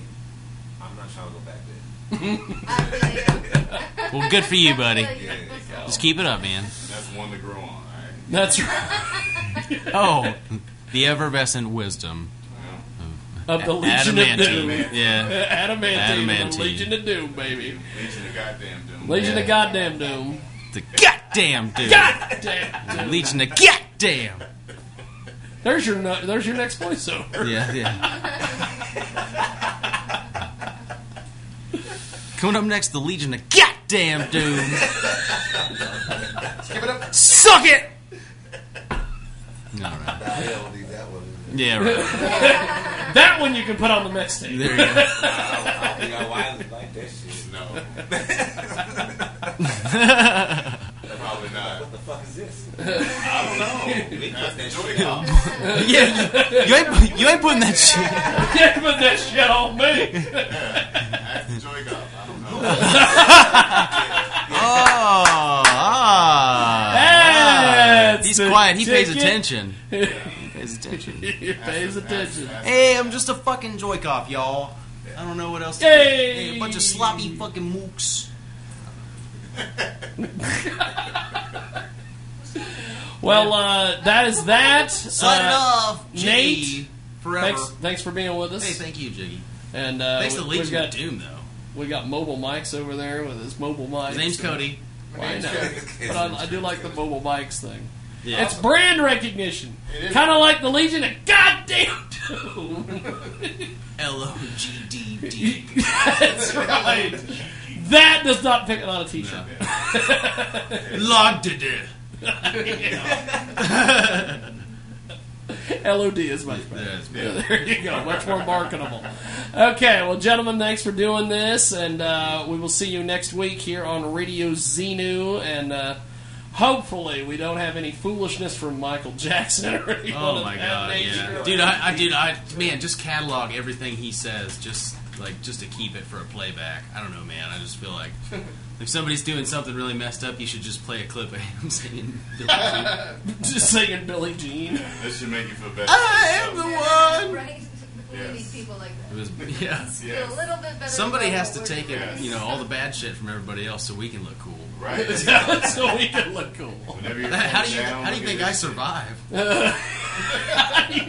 I'm not trying to go back there. Well, good for you, buddy. Yeah, Just keep it up, man. That's one to grow on. All right. That's right. Oh, the effervescent wisdom. Of the Legion of Doom. Yeah. Adamantine. Adamantine. The Legion of Doom, baby. Legion of goddamn doom. Legion Yeah. of Goddamn Doom. The goddamn dude. Goddamn Doom. Legion of goddamn. There's your no- there's your next voiceover. Yeah, yeah. Coming up next, the Legion of goddamn doom. Give it up. Suck it. All right. I'll leave that one. Yeah, right. That one you can put on the mixtape. There you go. I don't think I wisely like that shit. No. Probably not. What the fuck is this? I don't know. We put that Joy shit out. Yeah, you, you ain't you ain't putting that shit. You can't put that shit on me. Ask Joy Cow. I don't know. Oh, ah. That's He's quiet. He pays ticket. attention. He pays attention. he pays attention. Hey, I'm just a fucking joycoff, y'all. I don't know what else. To Hey. do. hey, a bunch of sloppy fucking mooks. Well, uh, that is that. Sign Uh, off, Nate. Forever. Thanks, thanks for being with us. Hey, thank you, Jiggy. And uh, Thanks to we- Legion we've got of Doom, though. We got mobile mics over there with his mobile mics. His name's Cody. Well, I know, but I, I do like the mobile mics thing. Yeah. It's brand recognition, It is. kind of like the Legion of Goddamn Doom. L O G D D. That's right. That does not pick it on a T-shirt. Log to do. LOD is much better. Yes, Yeah, there you go. Much more marketable. Okay, well, gentlemen, thanks for doing this, and uh, we will see you next week here on Radio Xenu, and uh, hopefully we don't have any foolishness from Michael Jackson or anyone Oh of my that god, nature. yeah, dude, I, I, dude, I, man, just catalog everything he says, just like just to keep it for a playback. I don't know, man. I just feel like if somebody's doing something really messed up, you should just play a clip of him singing. Billie Jean. Just singing Billie Jean. This should make you feel better. I am the one. Right? We Yes. need people like that. It was, yeah. Feel a little bit better Somebody about has what to we're take it, doing. you know, all the bad shit from everybody else, so we can look cool. Right. so we can look cool. Whenever you're How do you down, how do you think I survive?